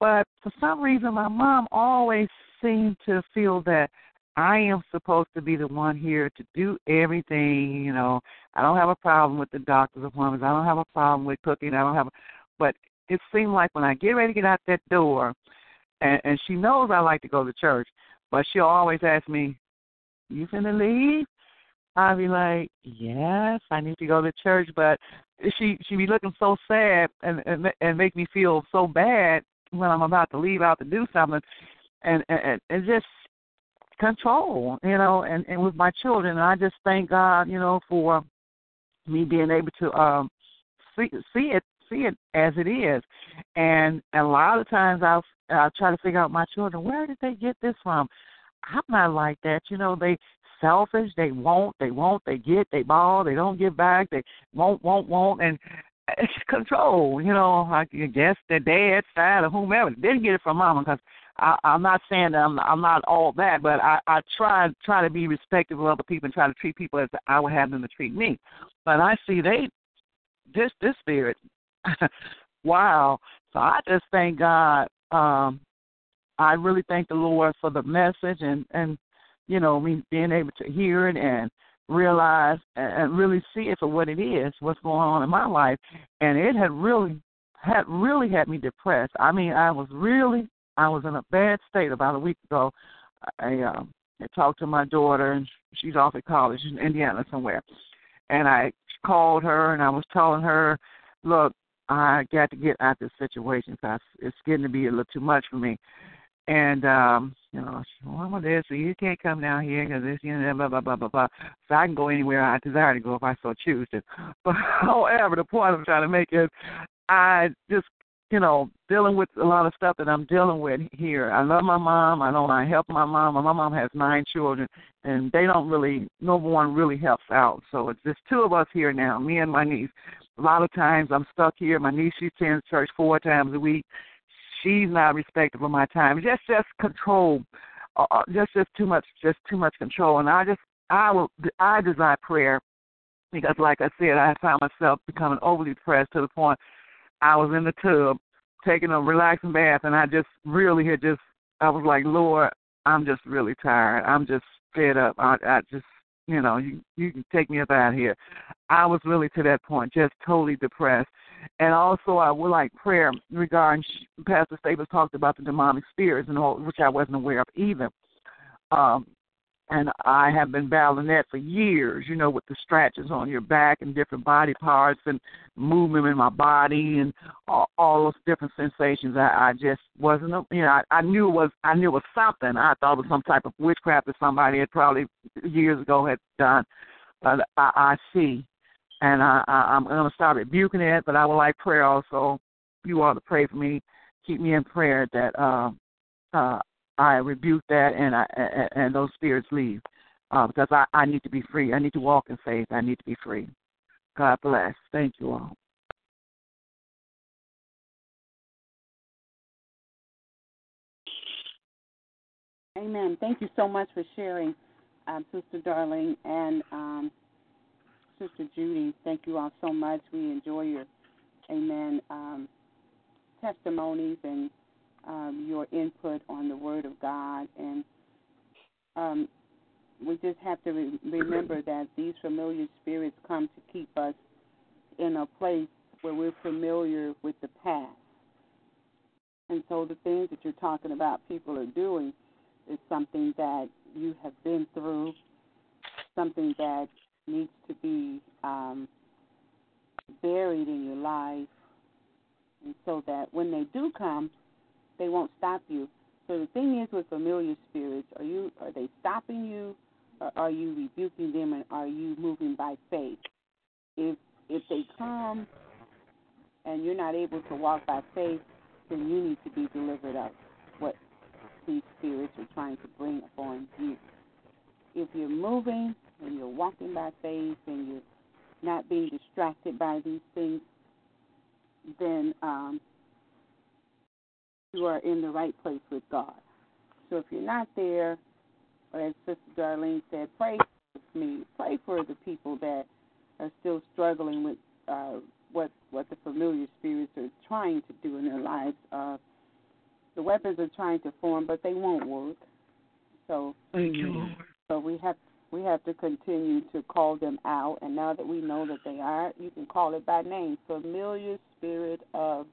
But for some reason, my mom always seemed to feel that I am supposed to be the one here to do everything. You know, I don't have a problem with the doctor's appointments. I don't have a problem with cooking. I don't have, a, but it seemed like when I get ready to get out that door, and, and she knows I like to go to church, but she'll always ask me, "You finna leave?" I'll be like, "Yes, I need to go to church," but she she be looking so sad and and, and make me feel so bad when I'm about to leave out to do something, and and, and just control, you know, and and with my children, and I just thank God, you know, for me being able to um see see it see it as it is. And a lot of times I'll I'll try to figure out my children, where did they get this from? I'm not like that. You know, they selfish, they won't, they won't, they get, they ball, they don't give back, they won't, won't, won't and it's control, you know, I guess their dad's side or whomever didn't get it from mama because I, I'm not saying that I'm, I'm not all that, but I, I try try to be respectful of other people and try to treat people as I would have them to treat me. But I see they this this spirit wow. So I just thank God. Um, I really thank the Lord for the message and and you know me being able to hear it and realize and really see it for what it is, what's going on in my life, and it had really had really had me depressed. I mean, I was really I was in a bad state about a week ago. I um I talked to my daughter and she's off at college in Indiana somewhere. And I called her and I was telling her, look, I got to get out of this situation because it's getting to be a little too much for me. And um, you know, well, I'm this, so you can't come down here because this, you know, blah blah blah blah blah. So I can go anywhere I desire to go if I so choose to. But however, the point I'm trying to make is, I just, you know, dealing with a lot of stuff that I'm dealing with here. I love my mom. I know I help my mom. My mom has nine children, and they don't really, no one really helps out. So it's just two of us here now, me and my niece a lot of times I'm stuck here. My niece she attends church four times a week. She's not respectful of my time. Just just control. Uh, uh, just just too much just too much control. And I just I will I desire prayer because like I said, I found myself becoming overly depressed to the point I was in the tub taking a relaxing bath and I just really had just I was like, Lord, I'm just really tired. I'm just fed up. I I just you know, you you can take me up out of here. I was really to that point, just totally depressed. And also, I would like prayer regarding Pastor Staples talked about the demonic spirits, and all, which I wasn't aware of either. Um, and I have been battling that for years, you know, with the scratches on your back and different body parts and movement in my body and all, all those different sensations. I, I just wasn't, you know, I, I knew it was, I knew it was something. I thought it was some type of witchcraft that somebody had probably years ago had done. But I, I see, and I, I, I'm going to start rebuking it. But I would like prayer also. You all to pray for me, keep me in prayer that uh, uh, I rebuke that and I and, and those spirits leave. Uh, because I, I need to be free. I need to walk in faith. I need to be free. God bless. Thank you all. Amen. Thank you so much for sharing, um, Sister Darling and um, Sister Judy. Thank you all so much. We enjoy your, amen, um, testimonies and um, your input on the Word of God. And um, we just have to re- remember that these familiar spirits come to keep us in a place where we're familiar with the past. And so the things that you're talking about people are doing is something that you have been through, something that needs to be um, buried in your life, and so that when they do come, they won't stop you. So the thing is with familiar spirits, are you are they stopping you, or are you rebuking them, and are you moving by faith? If if they come and you're not able to walk by faith, then you need to be delivered of what these spirits are trying to bring upon you. If you're moving and you're walking by faith and you're not being distracted by these things, then um, you are in the right place with God. So if you're not there, as Sister Darlene said, pray for me. Pray for the people that are still struggling with uh, what what the familiar spirits are trying to do in their lives. Uh, the weapons are trying to form, but they won't work. So, Thank you, Lord. so we have we have to continue to call them out. And now that we know that they are, you can call it by name. Familiar spirit of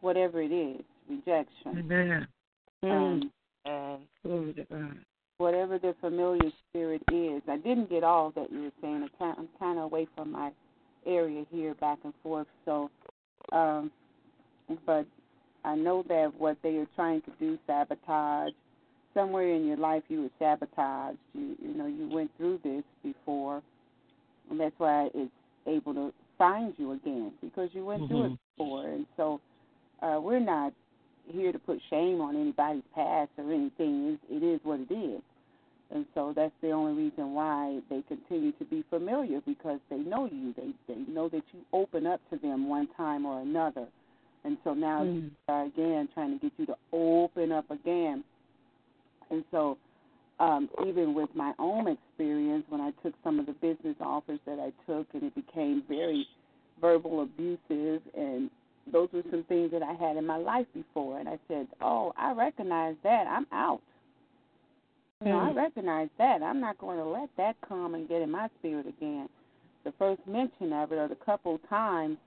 whatever it is, rejection. Amen. Um, Glory to whatever the familiar spirit is. I didn't get all that you were saying. I'm kind of away from my area here, back and forth. So, um, but I know that what they are trying to do, sabotage. Somewhere in your life, you were sabotaged. You, you know, you went through this before, and that's why it's able to find you again because you went through it Mhm. before. And so, uh, we're not here to put shame on anybody's past or anything. It, it is what it is. And so that's the only reason why they continue to be familiar because they know you. They they know that you open up to them one time or another. And so now Mm. they are again trying to get you to open up again. And so um, even with my own experience when I took some of the business offers that I took and it became very verbal abusive and those were some things that I had in my life before and I said, Oh, I recognize that. I'm out. You know, I Mm. recognize that. I'm not going to let that come and get in my spirit again. The first mention of it, or the couple times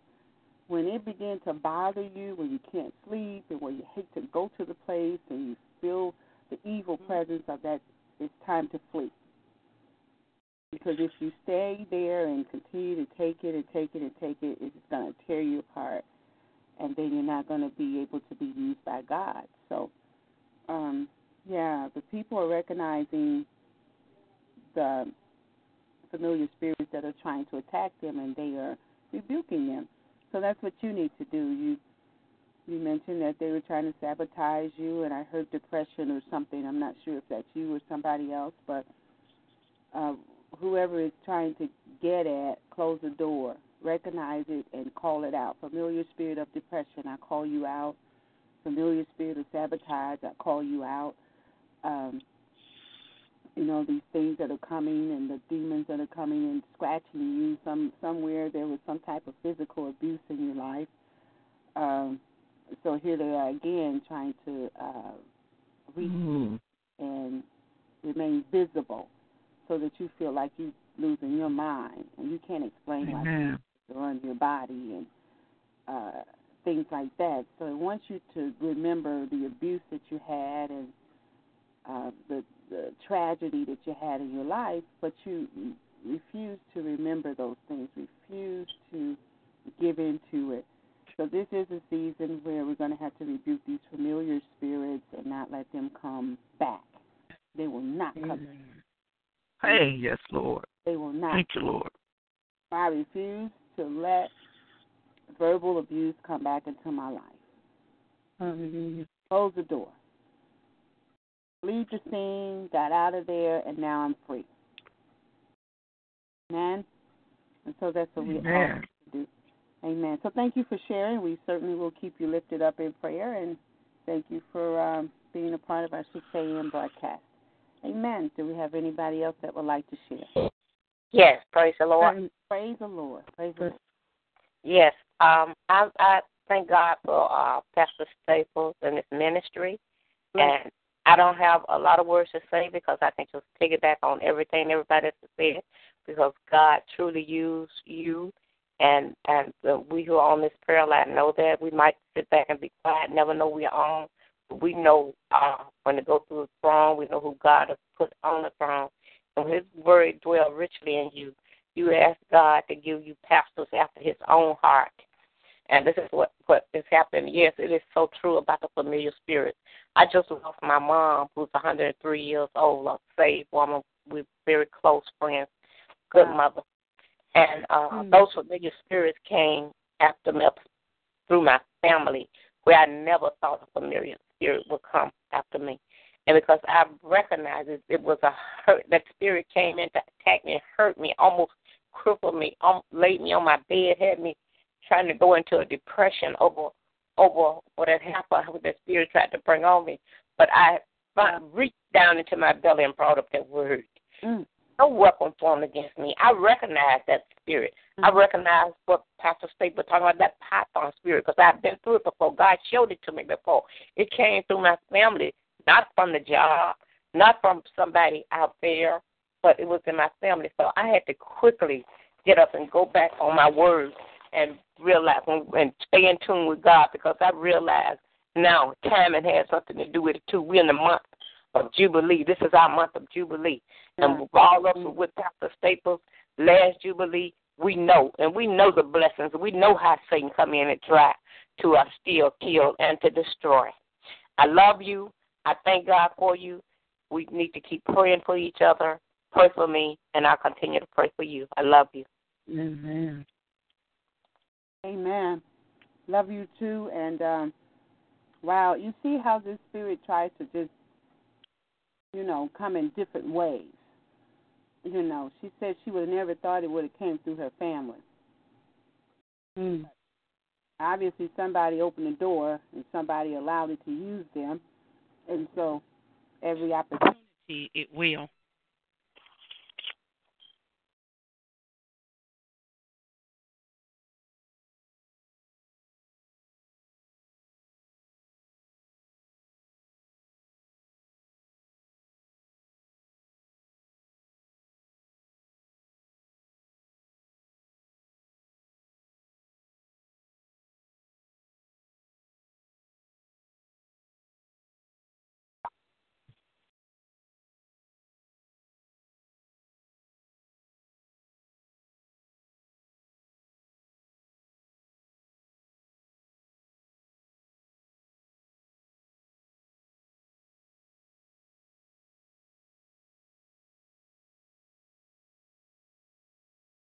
when it began to bother you, when you can't sleep, and when you hate to go to the place, and you feel the evil presence of that, it's time to flee. Because if you stay there and continue to take it and take it and take it, it's going to tear you apart, and then you're not going to be able to be used by God. So, um, yeah, the people are recognizing the familiar spirits that are trying to attack them, and they are rebuking them. So that's what you need to do. You you mentioned that they were trying to sabotage you, and I heard depression or something. I'm not sure if that's you or somebody else, but uh, whoever is trying to get at, close the door, recognize it, and call it out. Familiar spirit of depression, I call you out. Familiar spirit of sabotage, I call you out. Um, you know these things that are coming and the demons that are coming and scratching you. Some somewhere there was some type of physical abuse in your life. Um, so here they are again trying to uh, reach Mm. and remain visible, so that you feel like you're losing your mind and you can't explain Amen. are on your body and uh, things like that. So it wants you to remember the abuse that you had and uh, the the tragedy that you had in your life, but you refuse to remember those things, refuse to give into it. So this is a season where we're going to have to rebuke these familiar spirits and not let them come back. They will not come. back. Mm. Hey, yes, Lord. They will not. Thank you, Lord. I refuse to let verbal abuse come back into my life. Hallelujah. Close the door. Leave the scene, got out of there, and now I'm free. Amen. And so that's what we Amen. to do. Amen. So thank you for sharing. We certainly will keep you lifted up in prayer, and thank you for um, being a part of our 6 a.m. broadcast. Amen. Do we have anybody else that would like to share? Yes, praise the Lord. Praise the Lord. Praise the Lord. Yes, um, I, I thank God for uh, Pastor Staples and his ministry, and I don't have a lot of words to say because I can just piggyback on everything everybody has said because God truly used you And and uh, we who are on this prayer line know that we might sit back and be quiet, never know we're on. But we know uh, when to go through the throne, we know who God has put on the throne. And His word dwell richly in you. You ask God to give you pastors after His own heart. And this is what what is happening. Yes, it is so true about the familiar spirit. I just lost my mom, who's 103 years old, a saved woman. We're very close friends, good wow. mother. And uh, mm-hmm. those familiar spirits came after me through my family, where I never thought a familiar spirit would come after me. And because I recognized it, it was a hurt. That spirit came in to attack me, hurt me, almost crippled me, um, laid me on my bed, had me trying to go into a depression over over what had happened, what the spirit tried to bring on me. But I reached down into my belly and brought up that word. Mm. No weapon formed against me. I recognize that spirit. Mm. I recognize what Pastor State was talking about, that python spirit, because I've been through it before. God showed it to me before. It came through my family, not from the job, not from somebody out there, but it was in my family. So I had to quickly get up and go back on my words and realize and stay in tune with God because I realize now timing has something to do with it too. We're in the month of Jubilee. This is our month of Jubilee. And all of us with Pastor Staples, last Jubilee, we know. And we know the blessings. We know how Satan come in and try to uh, steal, kill, and to destroy. I love you. I thank God for you. We need to keep praying for each other. Pray for me, and I'll continue to pray for you. I love you. Amen. Amen. Love you too. And um, wow, you see how this spirit tries to just, you know, come in different ways. You know, she said she would have never thought it would have came through her family. Mm. Obviously, somebody opened the door and somebody allowed it to use them, and so every opportunity it will.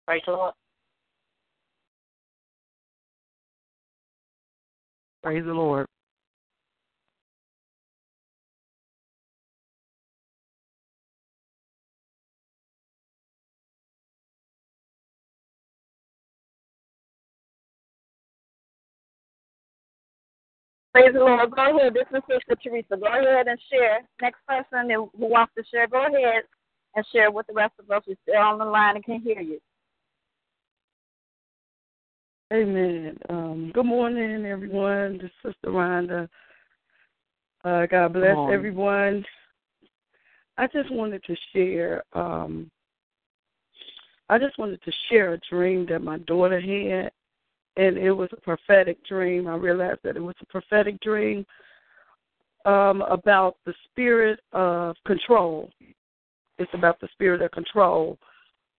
Praise the Lord. Praise the Lord. Praise the Lord. Go ahead. This is Sister Teresa. Go ahead and share. Next person who wants to share, go ahead and share with the rest of us. We're still on the line and can hear you. Amen. Um, good morning, everyone. This is Sister Rhonda. Uh, God bless everyone. I just wanted to share. Um, I just wanted to share a dream that my daughter had, and it was a prophetic dream. I realized that it was a prophetic dream um, about the spirit of control. It's about the spirit of control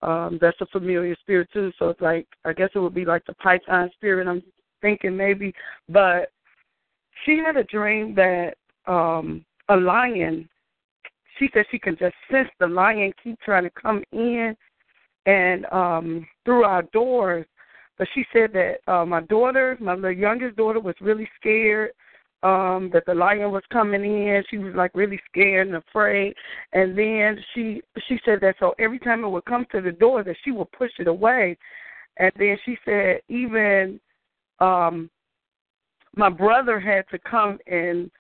um, that's a familiar spirit too. So it's like I guess it would be like the Python spirit. I'm thinking maybe, but she had a dream that um, a lion. She said she can just sense the lion keep trying to come in and um through our doors. But she said that uh, my daughter, my youngest daughter, was really scared um that the lion was coming in. She was like really scared and afraid. And then she she said that so every time it would come to the door that she would push it away. And then she said even um my brother had to come and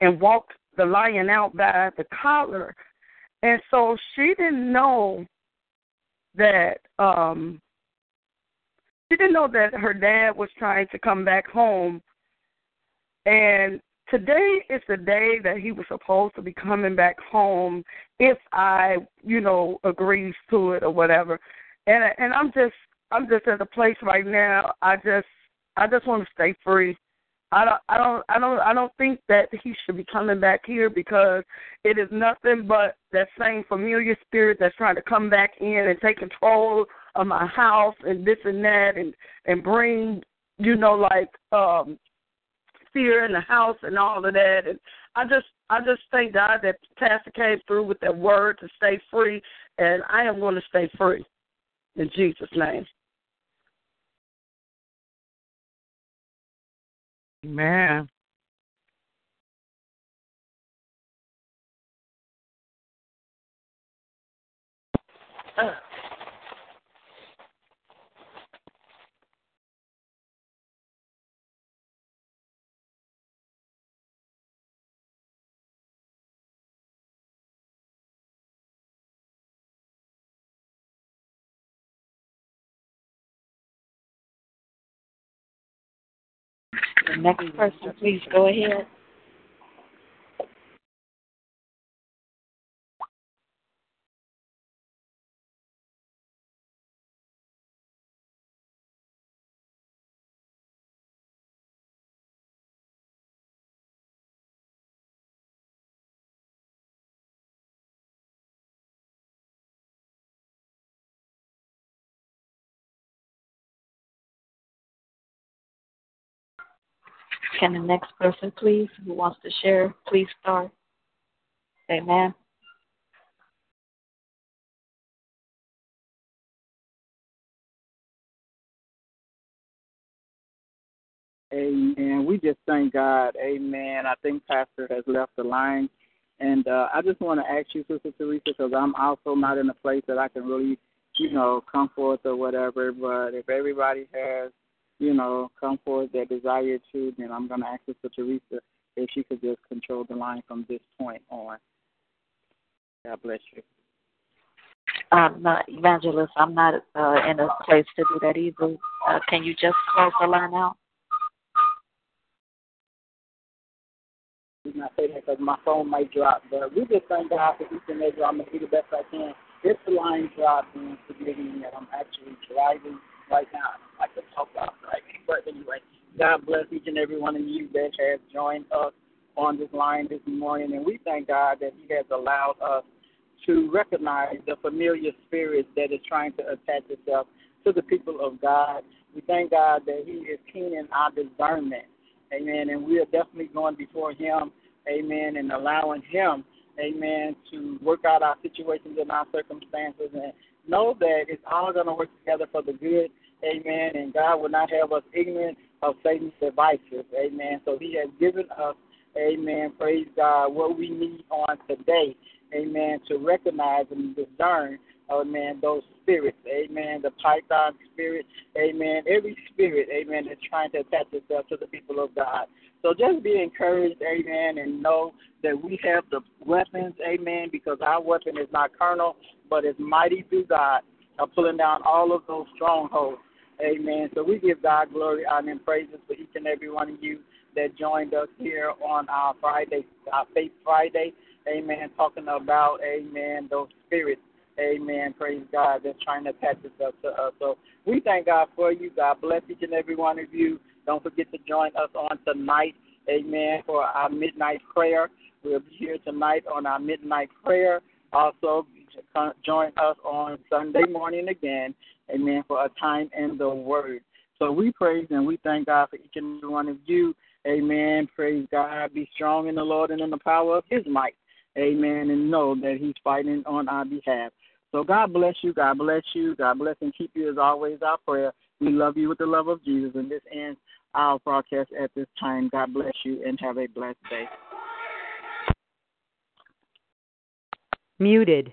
and walk the lion out by the collar. And so she didn't know that um she didn't know that her dad was trying to come back home and today is the day that he was supposed to be coming back home if I, you know, agrees to it or whatever. And and I'm just I'm just at a place right now. I just I just want to stay free. I don't I don't I don't I don't think that he should be coming back here because it is nothing but that same familiar spirit that's trying to come back in and take control of my house and this and that and and bring you know like um fear in the house and all of that and I just I just thank God that Pastor came through with that word to stay free and I am going to stay free in Jesus' name. Amen. The next person, please go ahead. Can the next person, please, who wants to share, please start? Amen. Amen. We just thank God. Amen. I think Pastor has left the line. And uh, I just want to ask you, Sister Teresa, because I'm also not in a place that I can really, you know, come forth or whatever. But if everybody has, you know, come forth their desire to, then I'm going to ask Sister Teresa if she could just control the line from this point on. God bless you. I'm not evangelist. I'm not uh, in a place to do that either. Uh, can you just close the line out? I say that because my phone might drop. But we just thank God for each and every. I'm gonna do the best I can. If the line drops, then forgive me that I'm actually driving right now. I can talk about driving, but anyway, God bless each and every one of you that has joined us on this line this morning, and we thank God that He has allowed us to recognize the familiar spirit that is trying to attach itself to the people of God. We thank God that He is keen in our discernment Amen. And we are definitely going before Him, Amen, and allowing Him, Amen, to work out our situations and our circumstances and know that it's all going to work together for the good, Amen. And God will not have us ignorant of Satan's devices, Amen. So He has given us, Amen, praise God, what we need on today, Amen, to recognize and discern amen, those spirits, amen, the python spirit, amen, every spirit, amen, that's trying to attach itself to the people of God. So just be encouraged, amen, and know that we have the weapons, amen, because our weapon is not carnal, but is mighty through God, of pulling down all of those strongholds. Amen. So we give God glory, honor, and praises for each and every one of you that joined us here on our Friday, our Faith Friday. Amen. Talking about, amen, those spirits Amen. Praise God. That's trying to attach itself to us. So we thank God for you. God bless each and every one of you. Don't forget to join us on tonight. Amen. For our midnight prayer. We'll be here tonight on our midnight prayer. Also, join us on Sunday morning again. Amen. For a time in the Word. So we praise and we thank God for each and every one of you. Amen. Praise God. Be strong in the Lord and in the power of His might. Amen. And know that He's fighting on our behalf. So God bless you. God bless you. God bless and keep you as always our prayer. We love you with the love of Jesus. And this ends our broadcast at this time. God bless you and have a blessed day. Muted.